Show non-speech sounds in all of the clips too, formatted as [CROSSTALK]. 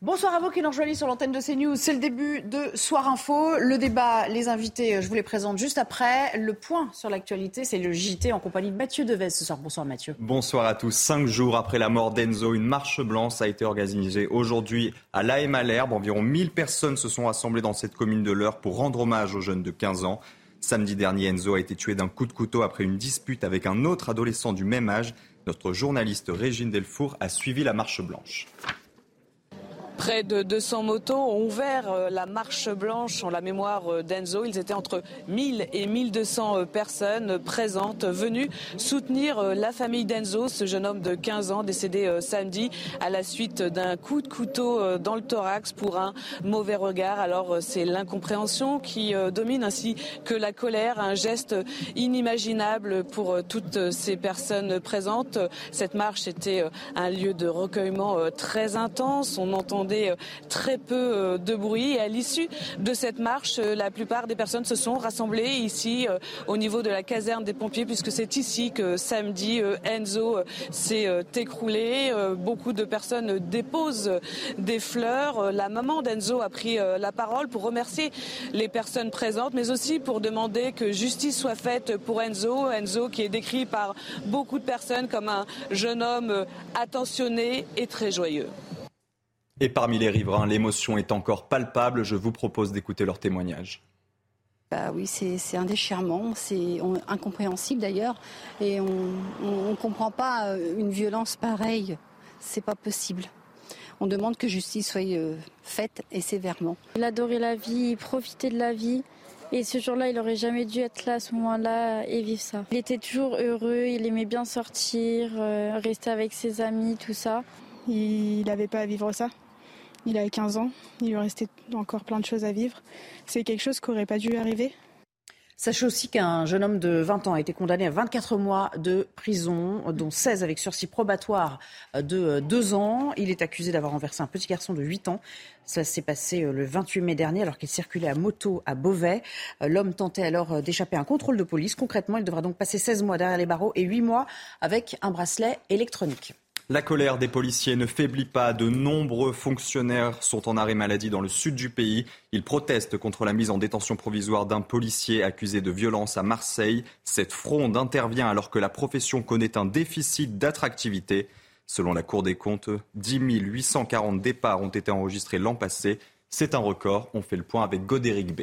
Bonsoir à vous qui nous rejoignez sur l'antenne de CNews. C'est le début de Soir Info. Le débat, les invités, je vous les présente juste après. Le point sur l'actualité, c'est le JT en compagnie de Mathieu Devez ce soir. Bonsoir Mathieu. Bonsoir à tous. Cinq jours après la mort d'Enzo, une marche blanche a été organisée aujourd'hui à l'AM Malherbe. Environ 1000 personnes se sont rassemblées dans cette commune de l'Eure pour rendre hommage aux jeunes de 15 ans. Samedi dernier, Enzo a été tué d'un coup de couteau après une dispute avec un autre adolescent du même âge. Notre journaliste Régine Delfour a suivi la marche blanche. Près de 200 motos ont ouvert euh, la marche blanche en la mémoire euh, d'Enzo. Ils étaient entre 1000 et 1200 euh, personnes présentes, venues soutenir la famille d'Enzo, ce jeune homme de 15 ans décédé samedi à la suite d'un coup de couteau dans le thorax pour un mauvais regard. Alors c'est l'incompréhension qui domine ainsi que la colère, un geste inimaginable pour toutes ces personnes présentes. Cette marche était un lieu de recueillement très intense. On entend euh, très peu euh, de bruit. Et à l'issue de cette marche, euh, la plupart des personnes se sont rassemblées ici au niveau de la caserne des pompiers, puisque c'est ici que samedi Enzo s'est écroulé. Beaucoup de personnes déposent des fleurs. La maman d'Enzo a pris la parole pour remercier les personnes présentes, mais aussi pour demander que justice soit faite pour Enzo. Enzo qui est décrit par beaucoup de personnes comme un jeune homme attentionné et très joyeux. Et parmi les riverains, l'émotion est encore palpable. Je vous propose d'écouter leur témoignage. Bah oui, c'est un déchirement, c'est incompréhensible d'ailleurs, et on ne comprend pas euh, une violence pareille. C'est pas possible. On demande que justice soit euh, faite et sévèrement. Il adorait la vie, il profitait de la vie. Et ce jour-là, il n'aurait jamais dû être là à ce moment-là et vivre ça. Il était toujours heureux, il aimait bien sortir, euh, rester avec ses amis, tout ça. Il n'avait pas à vivre ça? Il avait 15 ans, il lui restait encore plein de choses à vivre. C'est quelque chose qui n'aurait pas dû arriver. Sachez aussi qu'un jeune homme de 20 ans a été condamné à 24 mois de prison, dont 16 avec sursis probatoire de 2 ans. Il est accusé d'avoir renversé un petit garçon de 8 ans. Ça s'est passé euh, le 28 mai dernier alors qu'il circulait à moto à Beauvais. Euh, l'homme tentait alors euh, d'échapper à un contrôle de police. Concrètement, il devra donc passer 16 mois derrière les barreaux et 8 mois avec un bracelet électronique. La colère des policiers ne faiblit pas. De nombreux fonctionnaires sont en arrêt maladie dans le sud du pays. Ils protestent contre la mise en détention provisoire d'un policier accusé de violence à Marseille. Cette fronde intervient alors que la profession connaît un déficit d'attractivité. Selon la Cour des comptes, 10 840 départs ont été enregistrés l'an passé. C'est un record. On fait le point avec Godéric B.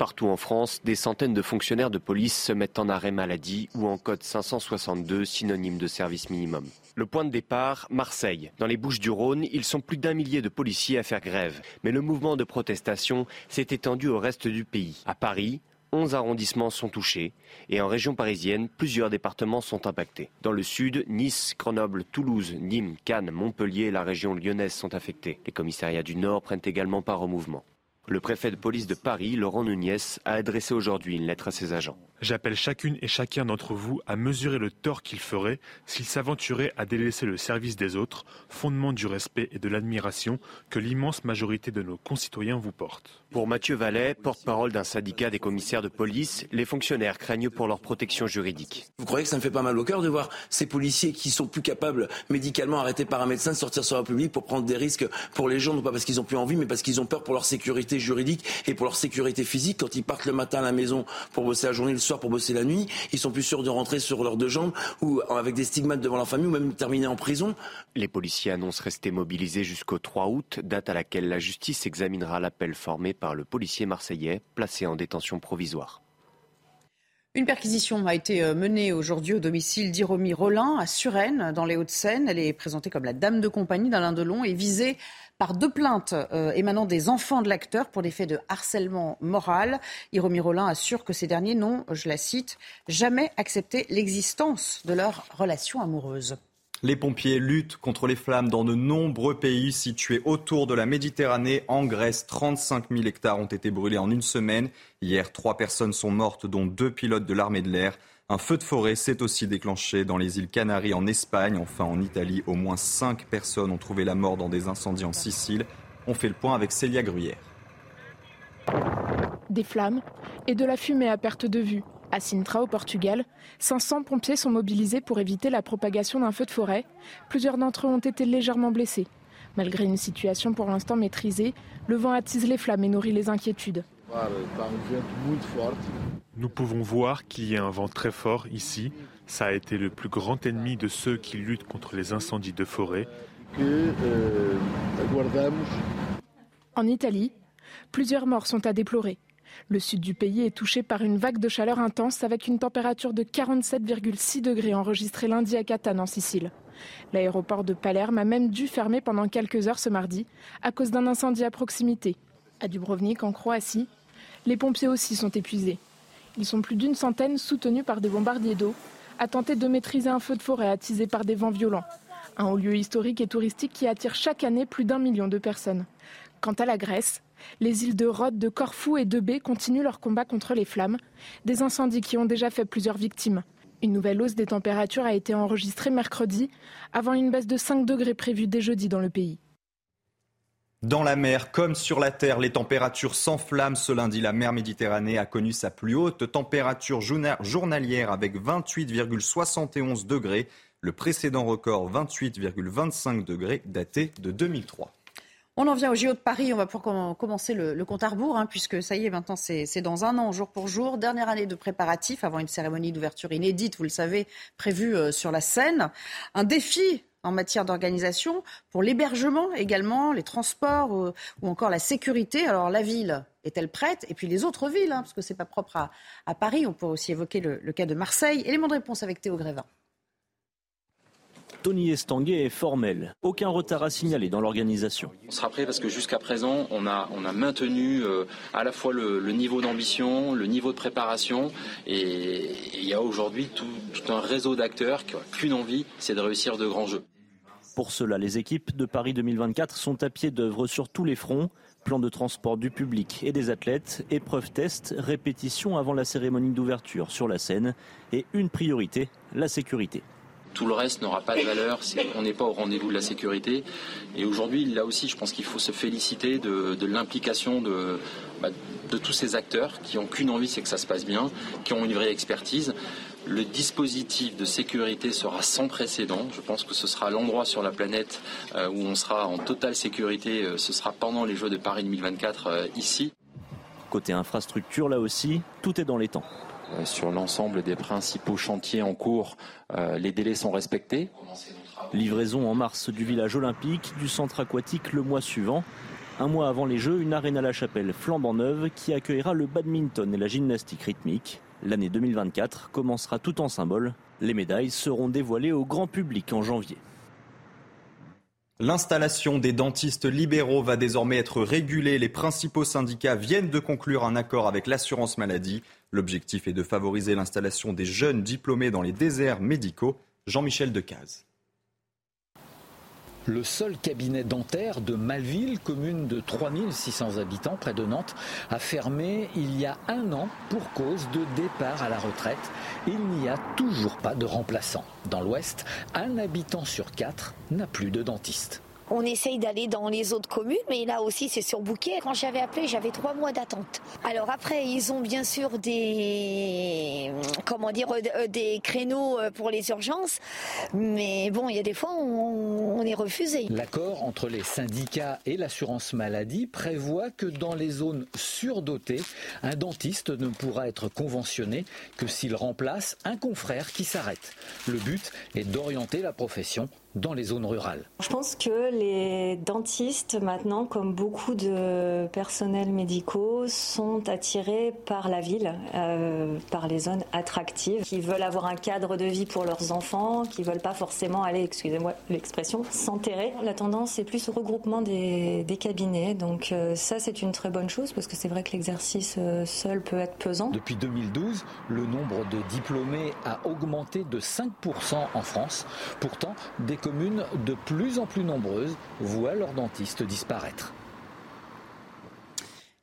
Partout en France, des centaines de fonctionnaires de police se mettent en arrêt maladie ou en code 562, synonyme de service minimum. Le point de départ, Marseille. Dans les Bouches du Rhône, ils sont plus d'un millier de policiers à faire grève. Mais le mouvement de protestation s'est étendu au reste du pays. À Paris, 11 arrondissements sont touchés et en région parisienne, plusieurs départements sont impactés. Dans le sud, Nice, Grenoble, Toulouse, Nîmes, Cannes, Montpellier et la région lyonnaise sont affectés. Les commissariats du Nord prennent également part au mouvement. Le préfet de police de Paris, Laurent Nunez, a adressé aujourd'hui une lettre à ses agents. J'appelle chacune et chacun d'entre vous à mesurer le tort qu'il ferait s'il s'aventurait à délaisser le service des autres, fondement du respect et de l'admiration que l'immense majorité de nos concitoyens vous portent. Pour Mathieu Vallet, porte-parole d'un syndicat des commissaires de police, les fonctionnaires craignent pour leur protection juridique. Vous croyez que ça me fait pas mal au cœur de voir ces policiers qui sont plus capables médicalement arrêtés par un médecin de sortir sur la public pour prendre des risques pour les gens, non pas parce qu'ils ont plus envie, mais parce qu'ils ont peur pour leur sécurité juridique et pour leur sécurité physique quand ils partent le matin à la maison pour bosser la journée, le pour bosser la nuit. Ils sont plus sûrs de rentrer sur leurs deux jambes ou avec des stigmates devant leur famille ou même terminer en prison. Les policiers annoncent rester mobilisés jusqu'au 3 août, date à laquelle la justice examinera l'appel formé par le policier marseillais placé en détention provisoire. Une perquisition a été euh, menée aujourd'hui au domicile d'Iromi Rollin à Suresnes, dans les Hauts-de-Seine. Elle est présentée comme la dame de compagnie d'Alain Delon et visée par deux plaintes euh, émanant des enfants de l'acteur pour des faits de harcèlement moral. Iromi Rollin assure que ces derniers n'ont, je la cite, jamais accepté l'existence de leur relation amoureuse. Les pompiers luttent contre les flammes dans de nombreux pays situés autour de la Méditerranée. En Grèce, 35 000 hectares ont été brûlés en une semaine. Hier, trois personnes sont mortes, dont deux pilotes de l'armée de l'air. Un feu de forêt s'est aussi déclenché dans les îles Canaries en Espagne. Enfin, en Italie, au moins cinq personnes ont trouvé la mort dans des incendies en Sicile. On fait le point avec Célia Gruyère. Des flammes et de la fumée à perte de vue. À Sintra, au Portugal, 500 pompiers sont mobilisés pour éviter la propagation d'un feu de forêt. Plusieurs d'entre eux ont été légèrement blessés. Malgré une situation pour l'instant maîtrisée, le vent attise les flammes et nourrit les inquiétudes. Nous pouvons voir qu'il y a un vent très fort ici. Ça a été le plus grand ennemi de ceux qui luttent contre les incendies de forêt. En Italie, plusieurs morts sont à déplorer. Le sud du pays est touché par une vague de chaleur intense avec une température de 47,6 degrés enregistrée lundi à Catane en Sicile. L'aéroport de Palerme a même dû fermer pendant quelques heures ce mardi à cause d'un incendie à proximité. À Dubrovnik, en Croatie, les pompiers aussi sont épuisés. Ils sont plus d'une centaine soutenus par des bombardiers d'eau à tenter de maîtriser un feu de forêt attisé par des vents violents. Un haut lieu historique et touristique qui attire chaque année plus d'un million de personnes. Quant à la Grèce, les îles de Rhodes, de Corfou et de Bé continuent leur combat contre les flammes, des incendies qui ont déjà fait plusieurs victimes. Une nouvelle hausse des températures a été enregistrée mercredi, avant une baisse de 5 degrés prévue dès jeudi dans le pays. Dans la mer comme sur la terre, les températures s'enflamment. Ce lundi, la mer Méditerranée a connu sa plus haute température journalière avec 28,71 degrés. Le précédent record, 28,25 degrés, daté de 2003. On en vient au JO de Paris. On va pouvoir commencer le, compte à rebours, hein, puisque ça y est, maintenant, c'est dans un an, jour pour jour. Dernière année de préparatifs avant une cérémonie d'ouverture inédite, vous le savez, prévue euh, sur la scène. Un défi en matière d'organisation pour l'hébergement également, les transports euh, ou encore la sécurité. Alors, la ville est-elle prête? Et puis les autres villes, hein, parce que ce n'est pas propre à, Paris. On peut aussi évoquer le, le cas de Marseille. Élément de réponse avec Théo Grévin. Tony Estanguet est formel. Aucun retard à signaler dans l'organisation. On sera prêt parce que jusqu'à présent, on a, on a maintenu euh, à la fois le, niveau d'ambition, le niveau de préparation. Et il y a aujourd'hui tout, un réseau d'acteurs qui n'ont qu'une envie, c'est de réussir de grands jeux. Pour cela, les équipes de Paris 2024 sont à pied d'œuvre sur tous les fronts. Plan de transport du public et des athlètes, épreuves test, répétition avant la cérémonie d'ouverture sur la scène et une priorité, la sécurité. Tout le reste n'aura pas de valeur si on n'est pas au rendez-vous de la sécurité. Et aujourd'hui, là aussi, je pense qu'il faut se féliciter de, l'implication bah, de, tous ces acteurs qui n'ont qu'une envie, c'est que ça se passe bien, qui ont une vraie expertise. Le dispositif de sécurité sera sans précédent. Je pense que ce sera l'endroit sur la planète euh, où on sera en totale sécurité. Euh, ce sera pendant les Jeux de Paris 2024 euh, ici. Côté infrastructure, là aussi, tout est dans les temps. Sur l'ensemble des principaux chantiers en cours, les délais sont respectés. Livraison en mars du village olympique, du centre aquatique le mois suivant. Un mois avant les Jeux, une arène à la chapelle flambant neuve qui accueillera le badminton et la gymnastique rythmique. L'année 2024 commencera tout en symbole. Les médailles seront dévoilées au grand public en janvier. L'installation des dentistes libéraux va désormais être régulée. Les principaux syndicats viennent de conclure un accord avec l'assurance maladie. L'objectif est de favoriser l'installation des jeunes diplômés dans les déserts médicaux. Jean-Michel Decaze. Le seul cabinet dentaire de Malville, commune de 3600 habitants près de Nantes, a fermé il y a un an pour cause de départ à la retraite. Il n'y a toujours pas de remplaçant. Dans l'Ouest, un habitant sur quatre n'a plus de dentiste. On essaye d'aller dans les autres communes, mais là aussi c'est surbooké. Quand j'avais appelé, j'avais trois mois d'attente. Alors après, ils ont bien sûr des comment dire euh, des créneaux euh, pour les urgences, mais bon, il y a des fois où on est refusé. L'accord entre les syndicats et l'assurance maladie prévoit que dans les zones surdotées, un dentiste ne pourra être conventionné que s'il remplace un confrère qui s'arrête. Le but est d'orienter la profession dans les zones rurales. Je pense que les dentistes, maintenant, comme beaucoup de personnels médicaux, sont attirés par la ville, euh, par les zones attractives, qui veulent avoir un cadre de vie pour leurs enfants, qui veulent pas forcément aller, excusez-moi l'expression, s'enterrer. La tendance est plus au regroupement des, cabinets, donc euh, ça c'est une très bonne chose parce que c'est vrai que l'exercice euh, seul peut être pesant. Depuis 2012, le nombre de diplômés a augmenté de 5% en France. Pourtant, des communes de plus en plus nombreuses voient leurs dentistes disparaître.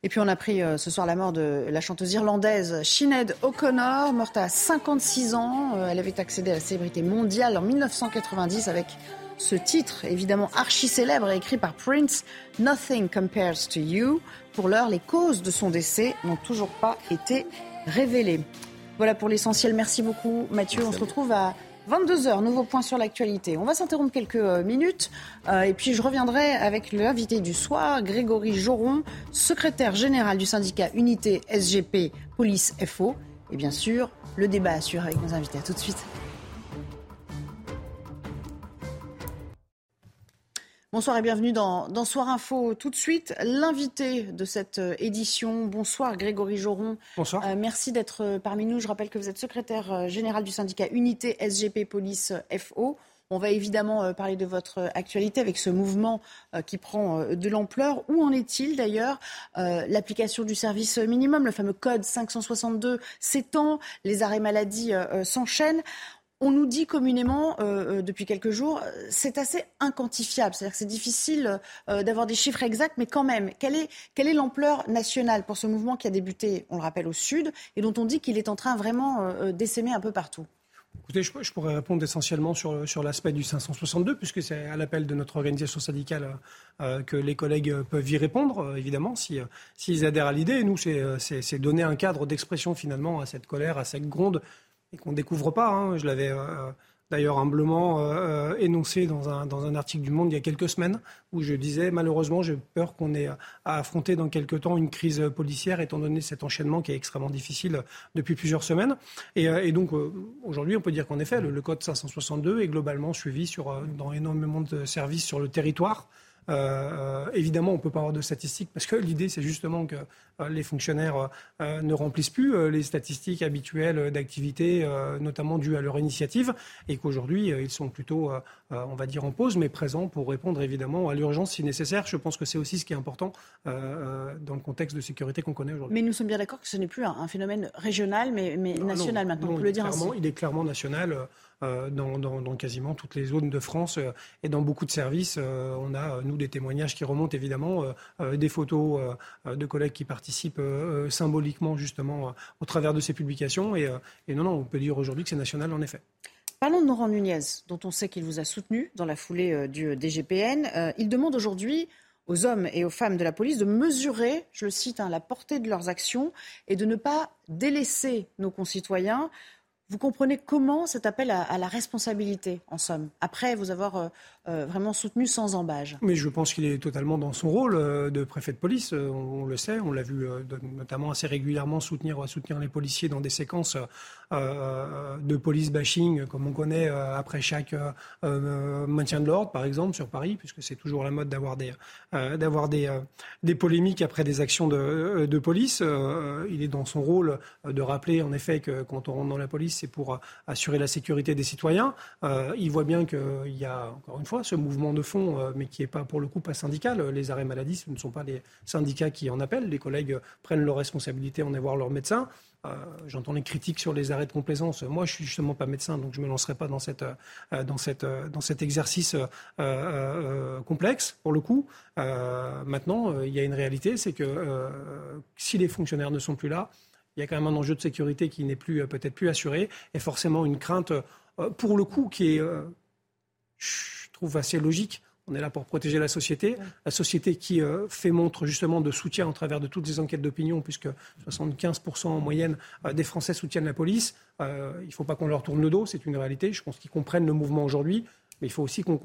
Et puis on a pris euh, ce soir la mort de la chanteuse irlandaise Sinead O'Connor, morte à 56 ans. Euh, elle avait accédé à la célébrité mondiale en 1990 avec ce titre, évidemment archi célèbre, écrit par Prince, Nothing Compares to You. Pour l'heure, les causes de son décès n'ont toujours pas été révélées. Voilà pour l'essentiel. Merci beaucoup Mathieu. on se retrouve à 22h, nouveau point sur l'actualité. On va s'interrompre quelques euh, minutes euh, et puis je reviendrai avec l'invité du soir, Grégory Joron, secrétaire général du syndicat Unité SGP Police FO. Et bien sûr, le débat assure avec nos invités. À tout de suite. Bonsoir et bienvenue dans, Soir Info. Tout de suite, l'invité de cette euh, édition. Bonsoir Grégory Joron. Bonsoir. Euh, merci d'être euh, parmi nous. Je rappelle que vous êtes secrétaire général du syndicat Unité SGP Police FO. On va évidemment parler de votre actualité avec ce mouvement qui prend de l'ampleur. Où en est-il d'ailleurs L'application du service minimum, le fameux code 562 s'étend, les arrêts maladie s'enchaînent on nous dit communément euh, euh, depuis quelques jours, euh, c'est assez inquantifiable. C'est-à-dire que c'est difficile d'avoir des chiffres exacts, mais quand même, quelle est, l'ampleur nationale pour ce mouvement qui a débuté, on le rappelle, au sud et dont on dit qu'il est en train vraiment d'essaimer un peu partout? Écoutez, je, pourrais répondre essentiellement sur, sur l'aspect du 562, puisque c'est à l'appel de notre organisation syndicale que les collègues peuvent y répondre, évidemment, s'ils si, adhèrent à l'idée. Nous, c'est donner un cadre d'expression finalement à cette colère, à cette gronde et qu'on ne découvre pas. Hein. Je l'avais euh, d'ailleurs humblement euh, énoncé dans un, dans un article du Monde il y a quelques semaines, où je disais malheureusement j'ai peur qu'on ait à affronter dans quelques temps une crise policière, étant donné cet enchaînement qui est extrêmement difficile depuis plusieurs semaines. Et, et donc aujourd'hui on peut dire qu'en effet le, le, code 562 est globalement suivi sur, dans énormément de services sur le territoire. Euh, évidemment, on ne peut pas avoir de statistiques parce que l'idée, c'est justement que euh, les fonctionnaires euh, ne remplissent plus les statistiques habituelles d'activité, notamment dues à leur initiative, et qu'aujourd'hui, ils sont plutôt, on va dire, en pause, mais présents pour répondre évidemment à l'urgence si nécessaire. Je pense que c'est aussi ce qui est important dans le contexte de sécurité qu'on connaît aujourd'hui. Mais nous sommes bien d'accord que ce n'est plus un, phénomène régional, mais, national maintenant, on peut le dire ainsi. Il est clairement national. Euh, dans, quasiment toutes les zones de France euh, et dans beaucoup de services. Euh, on a, nous, des témoignages qui remontent évidemment, des photos de collègues qui participent symboliquement justement au travers de ces publications. Et, non, non, on peut dire aujourd'hui que c'est national en effet. Parlons de Laurent Nunez, dont on sait qu'il vous a soutenu dans la foulée du DGPN. il demande aujourd'hui aux hommes et aux femmes de la police de mesurer, je le cite, hein, la portée de leurs actions et de ne pas délaisser nos concitoyens. Vous comprenez comment cet appel à, la responsabilité, en somme, après vous avoir euh, euh, vraiment soutenu sans embâge Mais je pense qu'il est totalement dans son rôle euh, de préfet de police. On, le sait, on l'a vu notamment assez régulièrement soutenir, soutenir les policiers dans des séquences de police bashing, comme on connaît après chaque maintien de l'ordre, par exemple, sur Paris, puisque c'est toujours la mode d'avoir des, d'avoir des, des polémiques après des actions de, police. il est dans son rôle de rappeler, en effet, que quand on rentre dans la police, c'est pour euh, assurer la sécurité des citoyens. Euh, il voit bien qu'il y a, encore une fois, ce mouvement de fond, euh, mais qui n'est pas, pour le coup, pas syndical. Les arrêts maladie, ce ne sont pas les syndicats qui en appellent. Les collègues prennent leurs responsabilités en aller voir leur médecin. J'entends les critiques sur les arrêts de complaisance. Moi, je suis justement pas médecin, donc je me lancerai pas dans cette, dans cette, dans cet exercice complexe pour le coup. maintenant, il y a une réalité, c'est que si les fonctionnaires ne sont plus là, il y a quand même un enjeu de sécurité qui n'est plus euh, peut-être plus assuré et forcément une crainte euh, pour le coup qui est, euh, trouve assez logique. On est là pour protéger la société, la société qui fait montre justement de soutien en travers de toutes les enquêtes d'opinion, puisque 75% en moyenne des Français soutiennent la police. il ne faut pas qu'on leur tourne le dos, c'est une réalité. Je pense qu'ils comprennent le mouvement aujourd'hui, mais il faut aussi qu'on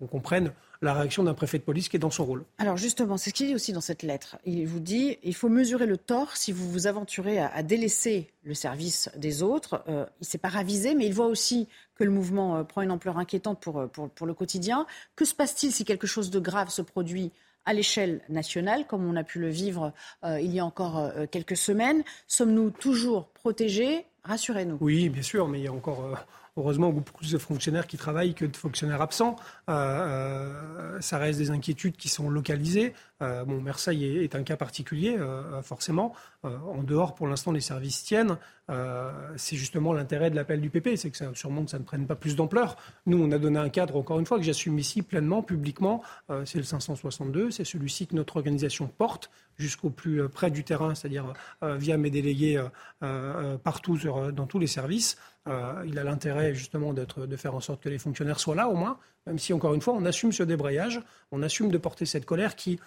qu'on comprenne la réaction d'un préfet de police qui est dans son rôle. Alors justement, c'est ce qu'il dit aussi dans cette lettre. Il vous dit il faut mesurer le tort si vous vous aventurez à, délaisser le service des autres. Euh, il ne s'est pas ravisé, mais il voit aussi que le mouvement euh, prend une ampleur inquiétante pour, pour, pour le quotidien. Que se passe-t-il si quelque chose de grave se produit à l'échelle nationale, comme on a pu le vivre euh, il y a encore quelques semaines? Sommes-nous toujours protégés? Rassurez-nous. Oui, bien sûr, mais il y a encore heureusement beaucoup plus de fonctionnaires qui travaillent que de fonctionnaires absents. Euh, euh, ça reste des inquiétudes qui sont localisées. Euh, bon, Marseille est, un cas particulier, forcément. en dehors, pour l'instant, les services tiennent. c'est justement l'intérêt de l'appel du PP, c'est que sûrement que ça ne prenne pas plus d'ampleur. Nous, on a donné un cadre, encore une fois, que j'assume ici pleinement, publiquement. c'est le 562, c'est celui-ci que notre organisation porte jusqu'au plus près du terrain, c'est-à-dire via mes délégués partout dans tous les services. Euh, il a l'intérêt justement de faire en sorte que les fonctionnaires soient là au moins, même si encore une fois on assume ce débrayage, on assume de porter cette colère qui,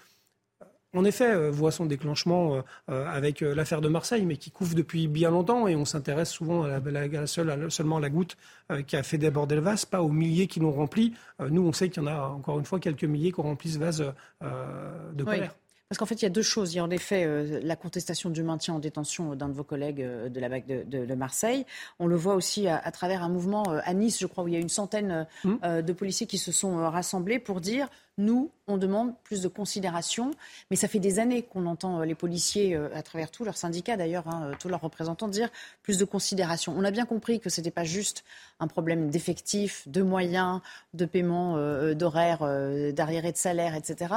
euh, en effet, euh, voit son déclenchement avec l'affaire de Marseille, mais qui couvre depuis bien longtemps et on s'intéresse souvent à la, seulement à la goutte qui a fait déborder le vase, pas aux milliers qui l'ont rempli. nous, on sait qu'il y en a encore une fois quelques milliers qui ont rempli ce vase de colère. Parce qu'en fait, il y a deux choses. Il y a en effet euh, la contestation du maintien en détention d'un de vos collègues euh, de la BAC de, Marseille. On le voit aussi à, travers un mouvement euh, à Nice, je crois, où il y a une centaine mmh. de policiers qui se sont rassemblés pour dire nous, on demande plus de considération, mais ça fait des années qu'on entend euh, les policiers, euh, à travers tous leurs syndicats d'ailleurs, hein, euh, tous leurs représentants, dire plus de considération. On a bien compris que ce n'était pas juste un problème d'effectifs, de moyens, de paiement d'horaires, d'arriérés de salaire, etc.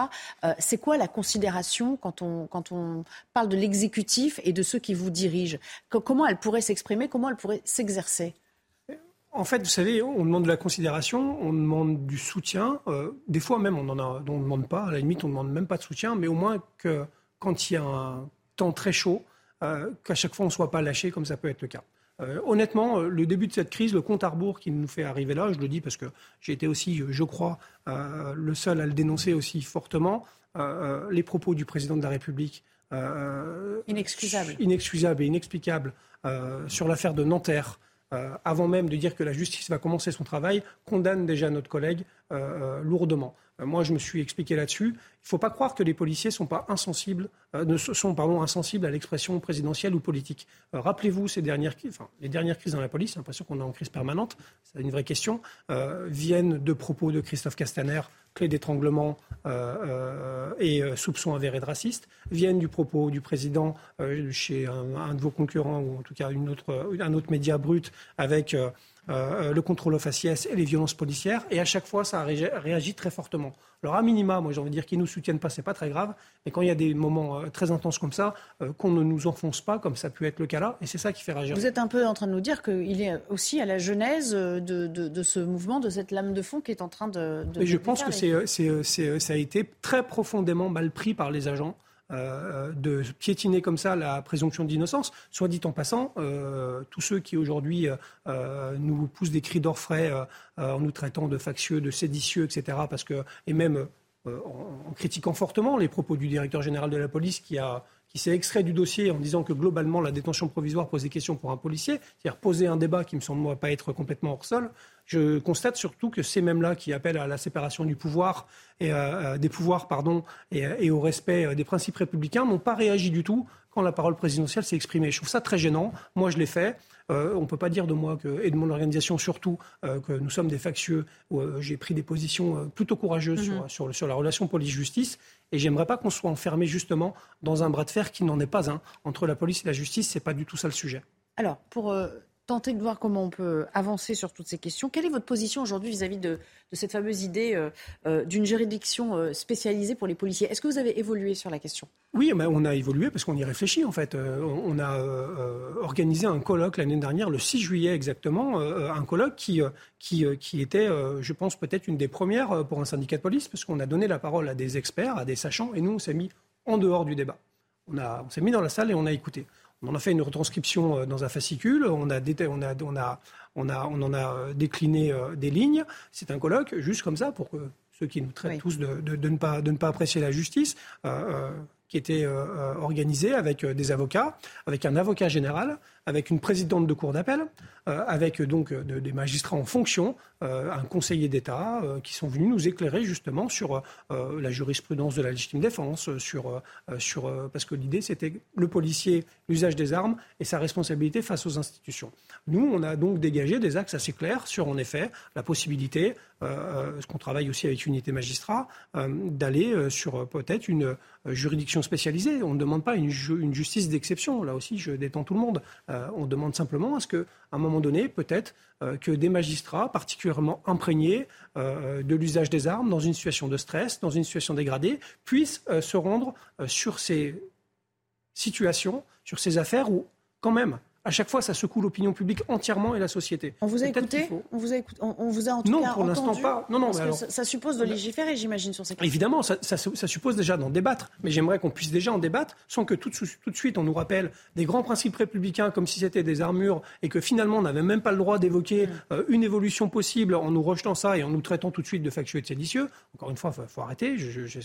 C'est quoi la considération quand on, quand on parle de l'exécutif et de ceux qui vous dirigent? Comment elle pourrait s'exprimer? Comment elle pourrait s'exercer? En fait, vous savez, on demande de la considération, on demande du soutien. Euh, des fois même, on ne demande pas. À la limite, on ne demande même pas de soutien, mais au moins que quand il y a un temps très chaud, euh, qu'à chaque fois on ne soit pas lâché comme ça peut être le cas. Euh, honnêtement, le début de cette crise, le compte à rebours qui nous fait arriver là, je le dis parce que j'ai été aussi, je crois, le seul à le dénoncer aussi fortement, les propos du président de la République. inexcusables. Inexcusables et inexplicables sur l'affaire de Nanterre. Euh, avant même de dire que la justice va commencer son travail, condamne déjà notre collègue euh, euh, lourdement. Moi, je me suis expliqué là-dessus. Il ne faut pas croire que les policiers sont pas insensibles, ne sont pardon, insensibles à l'expression présidentielle ou politique. Rappelez-vous ces dernières, les dernières crises dans la police, j'ai l'impression qu'on est en crise permanente, c'est une vraie question, viennent de propos de Christophe Castaner clé d'étranglement euh, euh, et euh, soupçons avérés de raciste viennent du propos du président chez un, de vos concurrents ou en tout cas un autre média brut avec euh, le contrôle aux faciès et les violences policières. Et à chaque fois, ça a réagi très fortement. Alors, à minima, moi, j'ai envie de dire qu'ils ne nous soutiennent pas, c'est pas très grave. Mais quand il y a des moments euh, très intenses comme ça, euh, qu'on ne nous enfonce pas, comme ça peut être le cas là, et c'est ça qui fait réagir. Vous êtes un peu en train de nous dire qu'il est aussi à la genèse de, ce mouvement, de cette lame de fond qui est en train de. de je pense que c'est, ça a été très profondément mal pris par les agents. Euh, de piétiner comme ça la présomption d'innocence. Soit dit en passant, euh, tous ceux qui aujourd'hui euh, nous poussent des cris d'orfraie en nous traitant de factieux, de séditieux, etc., parce que, et même en, critiquant fortement les propos du directeur général de la police qui a qui s'est extrait du dossier en disant que globalement la détention provisoire posait question pour un policier, c'est-à-dire poser un débat qui me semble moi pas être complètement hors sol. Je constate surtout que ces mêmes-là qui appellent à la séparation du pouvoir et euh, euh, des pouvoirs pardon, et, au respect euh, des principes républicains n'ont pas réagi du tout quand la parole présidentielle s'est exprimée. Je trouve ça très gênant. Moi, je l'ai fait. on ne peut pas dire de moi que, et de mon organisation surtout que nous sommes des factieux. J'ai pris des positions plutôt courageuses mhm. sur, sur, la relation police-justice. Et j'aimerais pas qu'on soit enfermé justement dans un bras de fer qui n'en est pas un. Entre la police et la justice, c'est pas du tout ça le sujet. Alors, pour tenter de voir comment on peut avancer sur toutes ces questions. Quelle est votre position aujourd'hui vis-à-vis de, cette fameuse idée euh, euh, d'une juridiction euh, spécialisée pour les policiers? Est-ce que vous avez évolué sur la question? Oui, mais on a évolué parce qu'on y réfléchit en fait. on a organisé un colloque l'année dernière, le 6 juillet exactement, un colloque qui, qui, qui était, je pense, peut-être une des premières pour un syndicat de police parce qu'on a donné la parole à des experts, à des sachants, et nous, on s'est mis en dehors du débat. On, on s'est mis dans la salle et on a écouté. On en a fait une retranscription euh, dans un fascicule, on, a, on, a, on, a, on, a, on en a euh, décliné euh, des lignes. C'est un colloque, juste comme ça, pour que ceux qui nous traitent tous de, de, ne pas, de ne pas apprécier la justice, qui était organisé avec des avocats, avec un avocat général, avec une présidente de cour d'appel, avec donc des magistrats en fonction, un conseiller d'État, qui sont venus nous éclairer justement sur la jurisprudence de la légitime défense, sur, sur parce que l'idée c'était le policier, l'usage des armes et sa responsabilité face aux institutions. Nous, on a donc dégagé des axes assez clairs sur, en effet, la possibilité, euh, ce qu'on travaille aussi avec Unité Magistrat, euh, d'aller euh, sur peut-être une juridiction spécialisée. On ne demande pas une, une justice d'exception. Là aussi, je détends tout le monde. On demande simplement à ce qu'à un moment donné, peut-être, que des magistrats particulièrement imprégnés de l'usage des armes dans une situation de stress, dans une situation dégradée, puissent se rendre sur ces situations, sur ces affaires où, quand même, à chaque fois, ça secoue l'opinion publique entièrement et la société. On vous a écouté on vous a, écouté on, vous a en tout non, cas pour l'instant pas. Non, non, parce que ça, suppose de légiférer, j'imagine, sur ces questions. Évidemment, ça, ça, suppose déjà d'en débattre. Mais j'aimerais qu'on puisse déjà en débattre sans que tout, tout, de suite on nous rappelle des grands principes républicains comme si c'était des armures et que finalement on n'avait même pas le droit d'évoquer mm. euh, une évolution possible en nous rejetant ça et en nous traitant tout de suite de factueux et de séditieux. Encore une fois, il faut, arrêter. je, je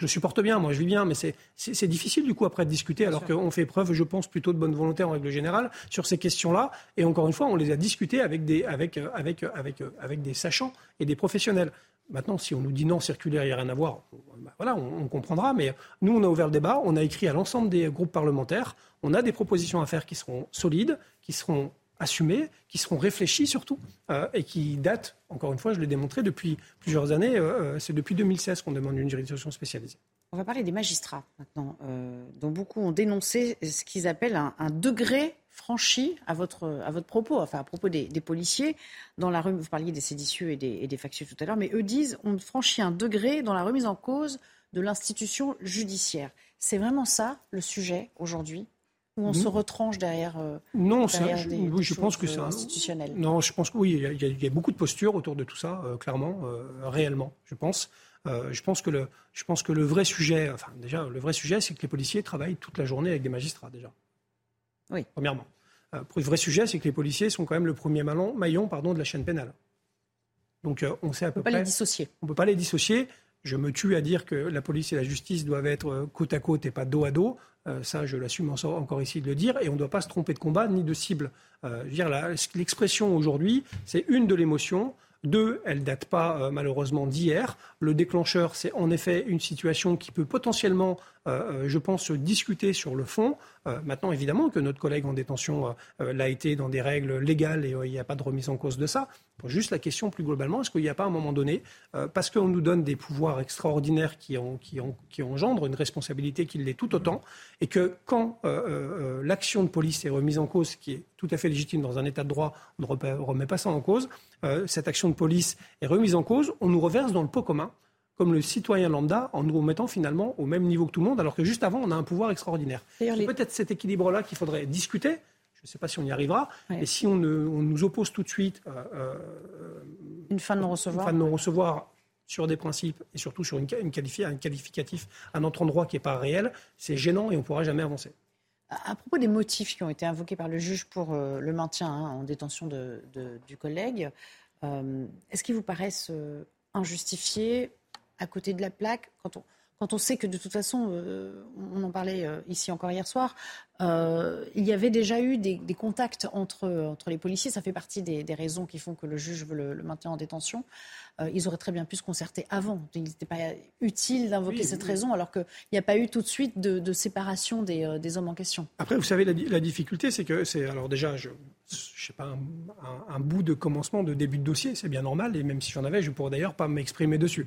le supporte bien, moi je vis bien, mais c'est difficile du coup après de discuter alors qu'on fait preuve, je pense, plutôt de bonne volonté en règle générale sur ces questions-là. Et encore une fois, on les a discutées avec des, avec, avec, avec, avec des sachants et des professionnels. Maintenant, si on nous dit non, circulaire, il n'y a rien à voir, bah, voilà, on, on, comprendra. Mais nous, on a ouvert le débat, on a écrit à l'ensemble des groupes parlementaires, on a des propositions à faire qui seront solides, qui seront assumés, qui seront réfléchis surtout, euh, et qui datent, encore une fois, je l'ai démontré depuis plusieurs années, euh, euh, c'est depuis 2016 qu'on demande une juridiction spécialisée. On va parler des magistrats maintenant, dont beaucoup ont dénoncé ce qu'ils appellent un, degré franchi à votre, à votre propos, enfin à propos des, policiers dans la vous parliez des séditieux et des, et des factieux tout à l'heure, mais eux disent on franchit un degré dans la remise en cause de l'institution judiciaire. C'est vraiment ça le sujet aujourd'hui? On se retranche derrière, euh, non, des, oui, je pense que c'est institutionnel. Non, je pense que oui, il y, a, beaucoup de postures autour de tout ça, euh, clairement, euh, réellement, je pense. je pense que le, je pense que le vrai sujet, enfin déjà, le vrai sujet, c'est que les policiers travaillent toute la journée avec des magistrats déjà. Oui. Premièrement. le vrai sujet, c'est que les policiers sont quand même le premier maillon, maillon pardon, de la chaîne pénale. Donc on sait à peu près. On ne peut pas les dissocier. On peut pas les dissocier. Je me tue à dire que la police et la justice doivent être côte à côte et pas dos à dos. Euh, ça, je l'assume encore ici de le dire. Et on ne doit pas se tromper de combat ni de cible. Euh, l'expression aujourd'hui, c'est une de l'émotion. Deux, elle date pas euh, malheureusement d'hier. Le déclencheur, c'est en effet une situation qui peut potentiellement, je pense, se discuter sur le fond. maintenant, évidemment, que notre collègue en détention l'a été dans des règles légales et il n'y a pas de remise en cause de ça. Juste la question plus globalement, est-ce qu'il n'y a pas un moment donné, euh, parce qu'on nous donne des pouvoirs extraordinaires qui, engendrent une responsabilité qui l'est tout autant, et que quand euh, euh, l'action de police est remise en cause, qui est tout à fait légitime dans un état de droit, on ne remet pas ça en cause, cette action de police est remise en cause, on nous reverse dans le pot commun comme le citoyen lambda en nous remettant finalement au même niveau que tout le monde, alors que juste avant, on a un pouvoir extraordinaire. C'est peut-être cet équilibre-là qu'il faudrait discuter. Je ne sais pas si on y arrivera. Et si on, nous oppose tout de suite euh, euh, une fin de non-recevoir, non-recevoir sur des principes et surtout sur une, une un qualificatif à notre endroit qui n'est pas réel, c'est gênant et on ne pourra jamais avancer. À propos des motifs qui ont été invoqués par le juge pour euh, le maintien hein, en détention du collègue, est-ce qu'ils vous paraissent injustifiés à côté de la plaque quand on, quand on sait que de toute façon, euh, on en parlait euh, ici encore hier soir, euh, il y avait déjà eu des, contacts entre, entre les policiers. Ça fait partie des, raisons qui font que le juge veut le, le maintenir en détention. ils auraient très bien pu se concerter avant. Il n'était pas utile d'invoquer cette raison alors qu'il n'y a pas eu tout de suite de, séparation des, des, hommes en question. Après, vous savez, la, la difficulté, c'est que c'est. Alors déjà, je, je sais pas, un, bout de commencement de début de dossier, c'est bien normal. Et même si j'en avais, je pourrais d'ailleurs pas m'exprimer dessus.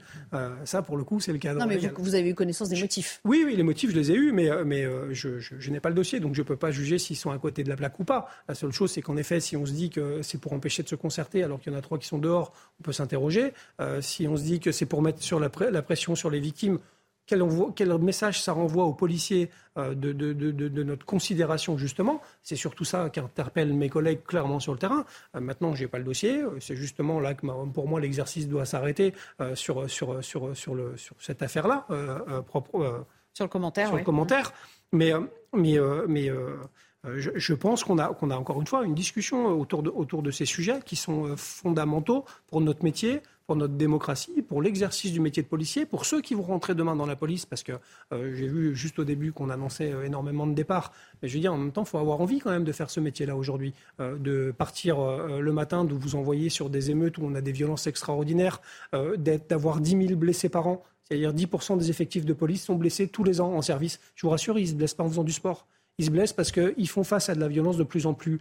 Ça, pour le coup, c'est le cas. Non, mais vous, avez eu connaissance des motifs. Oui, oui, les motifs, je les ai eus, mais, euh, mais euh, je, n'ai pas le dossier, donc je ne peux pas juger s'ils sont à côté de la plaque ou pas. La seule chose, c'est qu'en effet, si on se dit que c'est pour empêcher de se concerter, alors qu'il y en a trois qui sont dehors, on peut s'interroger. si on se dit que c'est pour mettre sur la pression sur les victimes, quel, message ça renvoie aux policiers euh, de, notre considération, justement. C'est surtout ça qui interpelle mes collègues clairement sur le terrain. Euh, maintenant, je n'ai pas le dossier. C'est justement là que, pour moi, l'exercice doit s'arrêter euh, sur, sur, sur, sur, le, sur cette affaire-là. sur le commentaire. Sur le commentaire. Mais, mais, mais je, pense qu'on a, qu'on a encore une fois une discussion autour de, autour de ces sujets qui sont fondamentaux pour notre métier, pour notre démocratie, pour l'exercice du métier de policier, pour ceux qui vont rentrer demain dans la police, parce que euh, j'ai vu juste au début qu'on annonçait euh, énormément de départs. Mais je veux dire, en même temps, il faut avoir envie quand même de faire ce métier-là aujourd'hui, euh, de partir le matin, de vous envoyer sur des émeutes où on a des violences extraordinaires, d'avoir 10 000 blessés par an. C'est-à-dire 10% des effectifs de police sont blessés tous les ans en service. Je vous rassure, ils ne se blessent pas en faisant du sport. Ils se blessent parce qu'ils font face à de la violence de plus en plus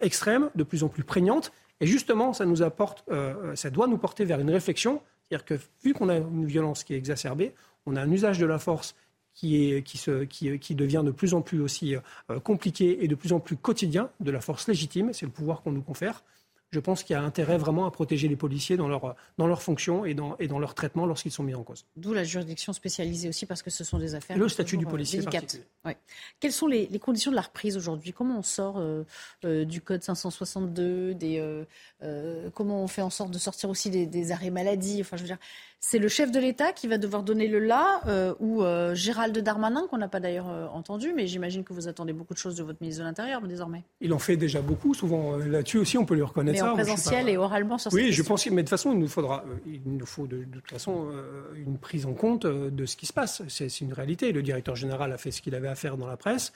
extrême, de plus en plus prégnante. Et justement, apporte, euh, ça doit nous porter vers une réflexion. C'est-à-dire que vu qu'on a une violence qui est exacerbée, on a un usage de la force qui, est, qui, devient de plus en plus aussi euh, compliqué et de plus en plus quotidien, de la force légitime, c'est le pouvoir qu'on nous confère je pense qu'il y a intérêt vraiment à protéger les policiers dans leur, dans leur fonction et dans, et dans leur traitement lorsqu'ils sont mis en cause. D'où la juridiction spécialisée aussi, parce que ce sont des affaires. le statut du policier. Ouais. Quelles sont les, les, conditions de la reprise aujourd'hui? Comment on sort euh, euh, du code 562 des, euh, Comment on fait en sorte de sortir aussi des, des arrêts maladie? Enfin, je veux dire, c'est le chef de l'État qui va devoir donner le là, euh, ou euh, Gérald Darmanin, qu'on n'a pas d'ailleurs euh, entendu, mais j'imagine que vous attendez beaucoup de choses de votre ministre de l'Intérieur désormais. Il en fait déjà beaucoup, souvent là-dessus aussi, on peut lui reconnaître mais ça. En présentiel et oralement sur Oui, je pense, mais de toute façon, il nous faudra, il nous faut de, toute façon une prise en compte de ce qui se passe. C'est une réalité. Le directeur général a fait ce qu'il avait à faire dans la presse.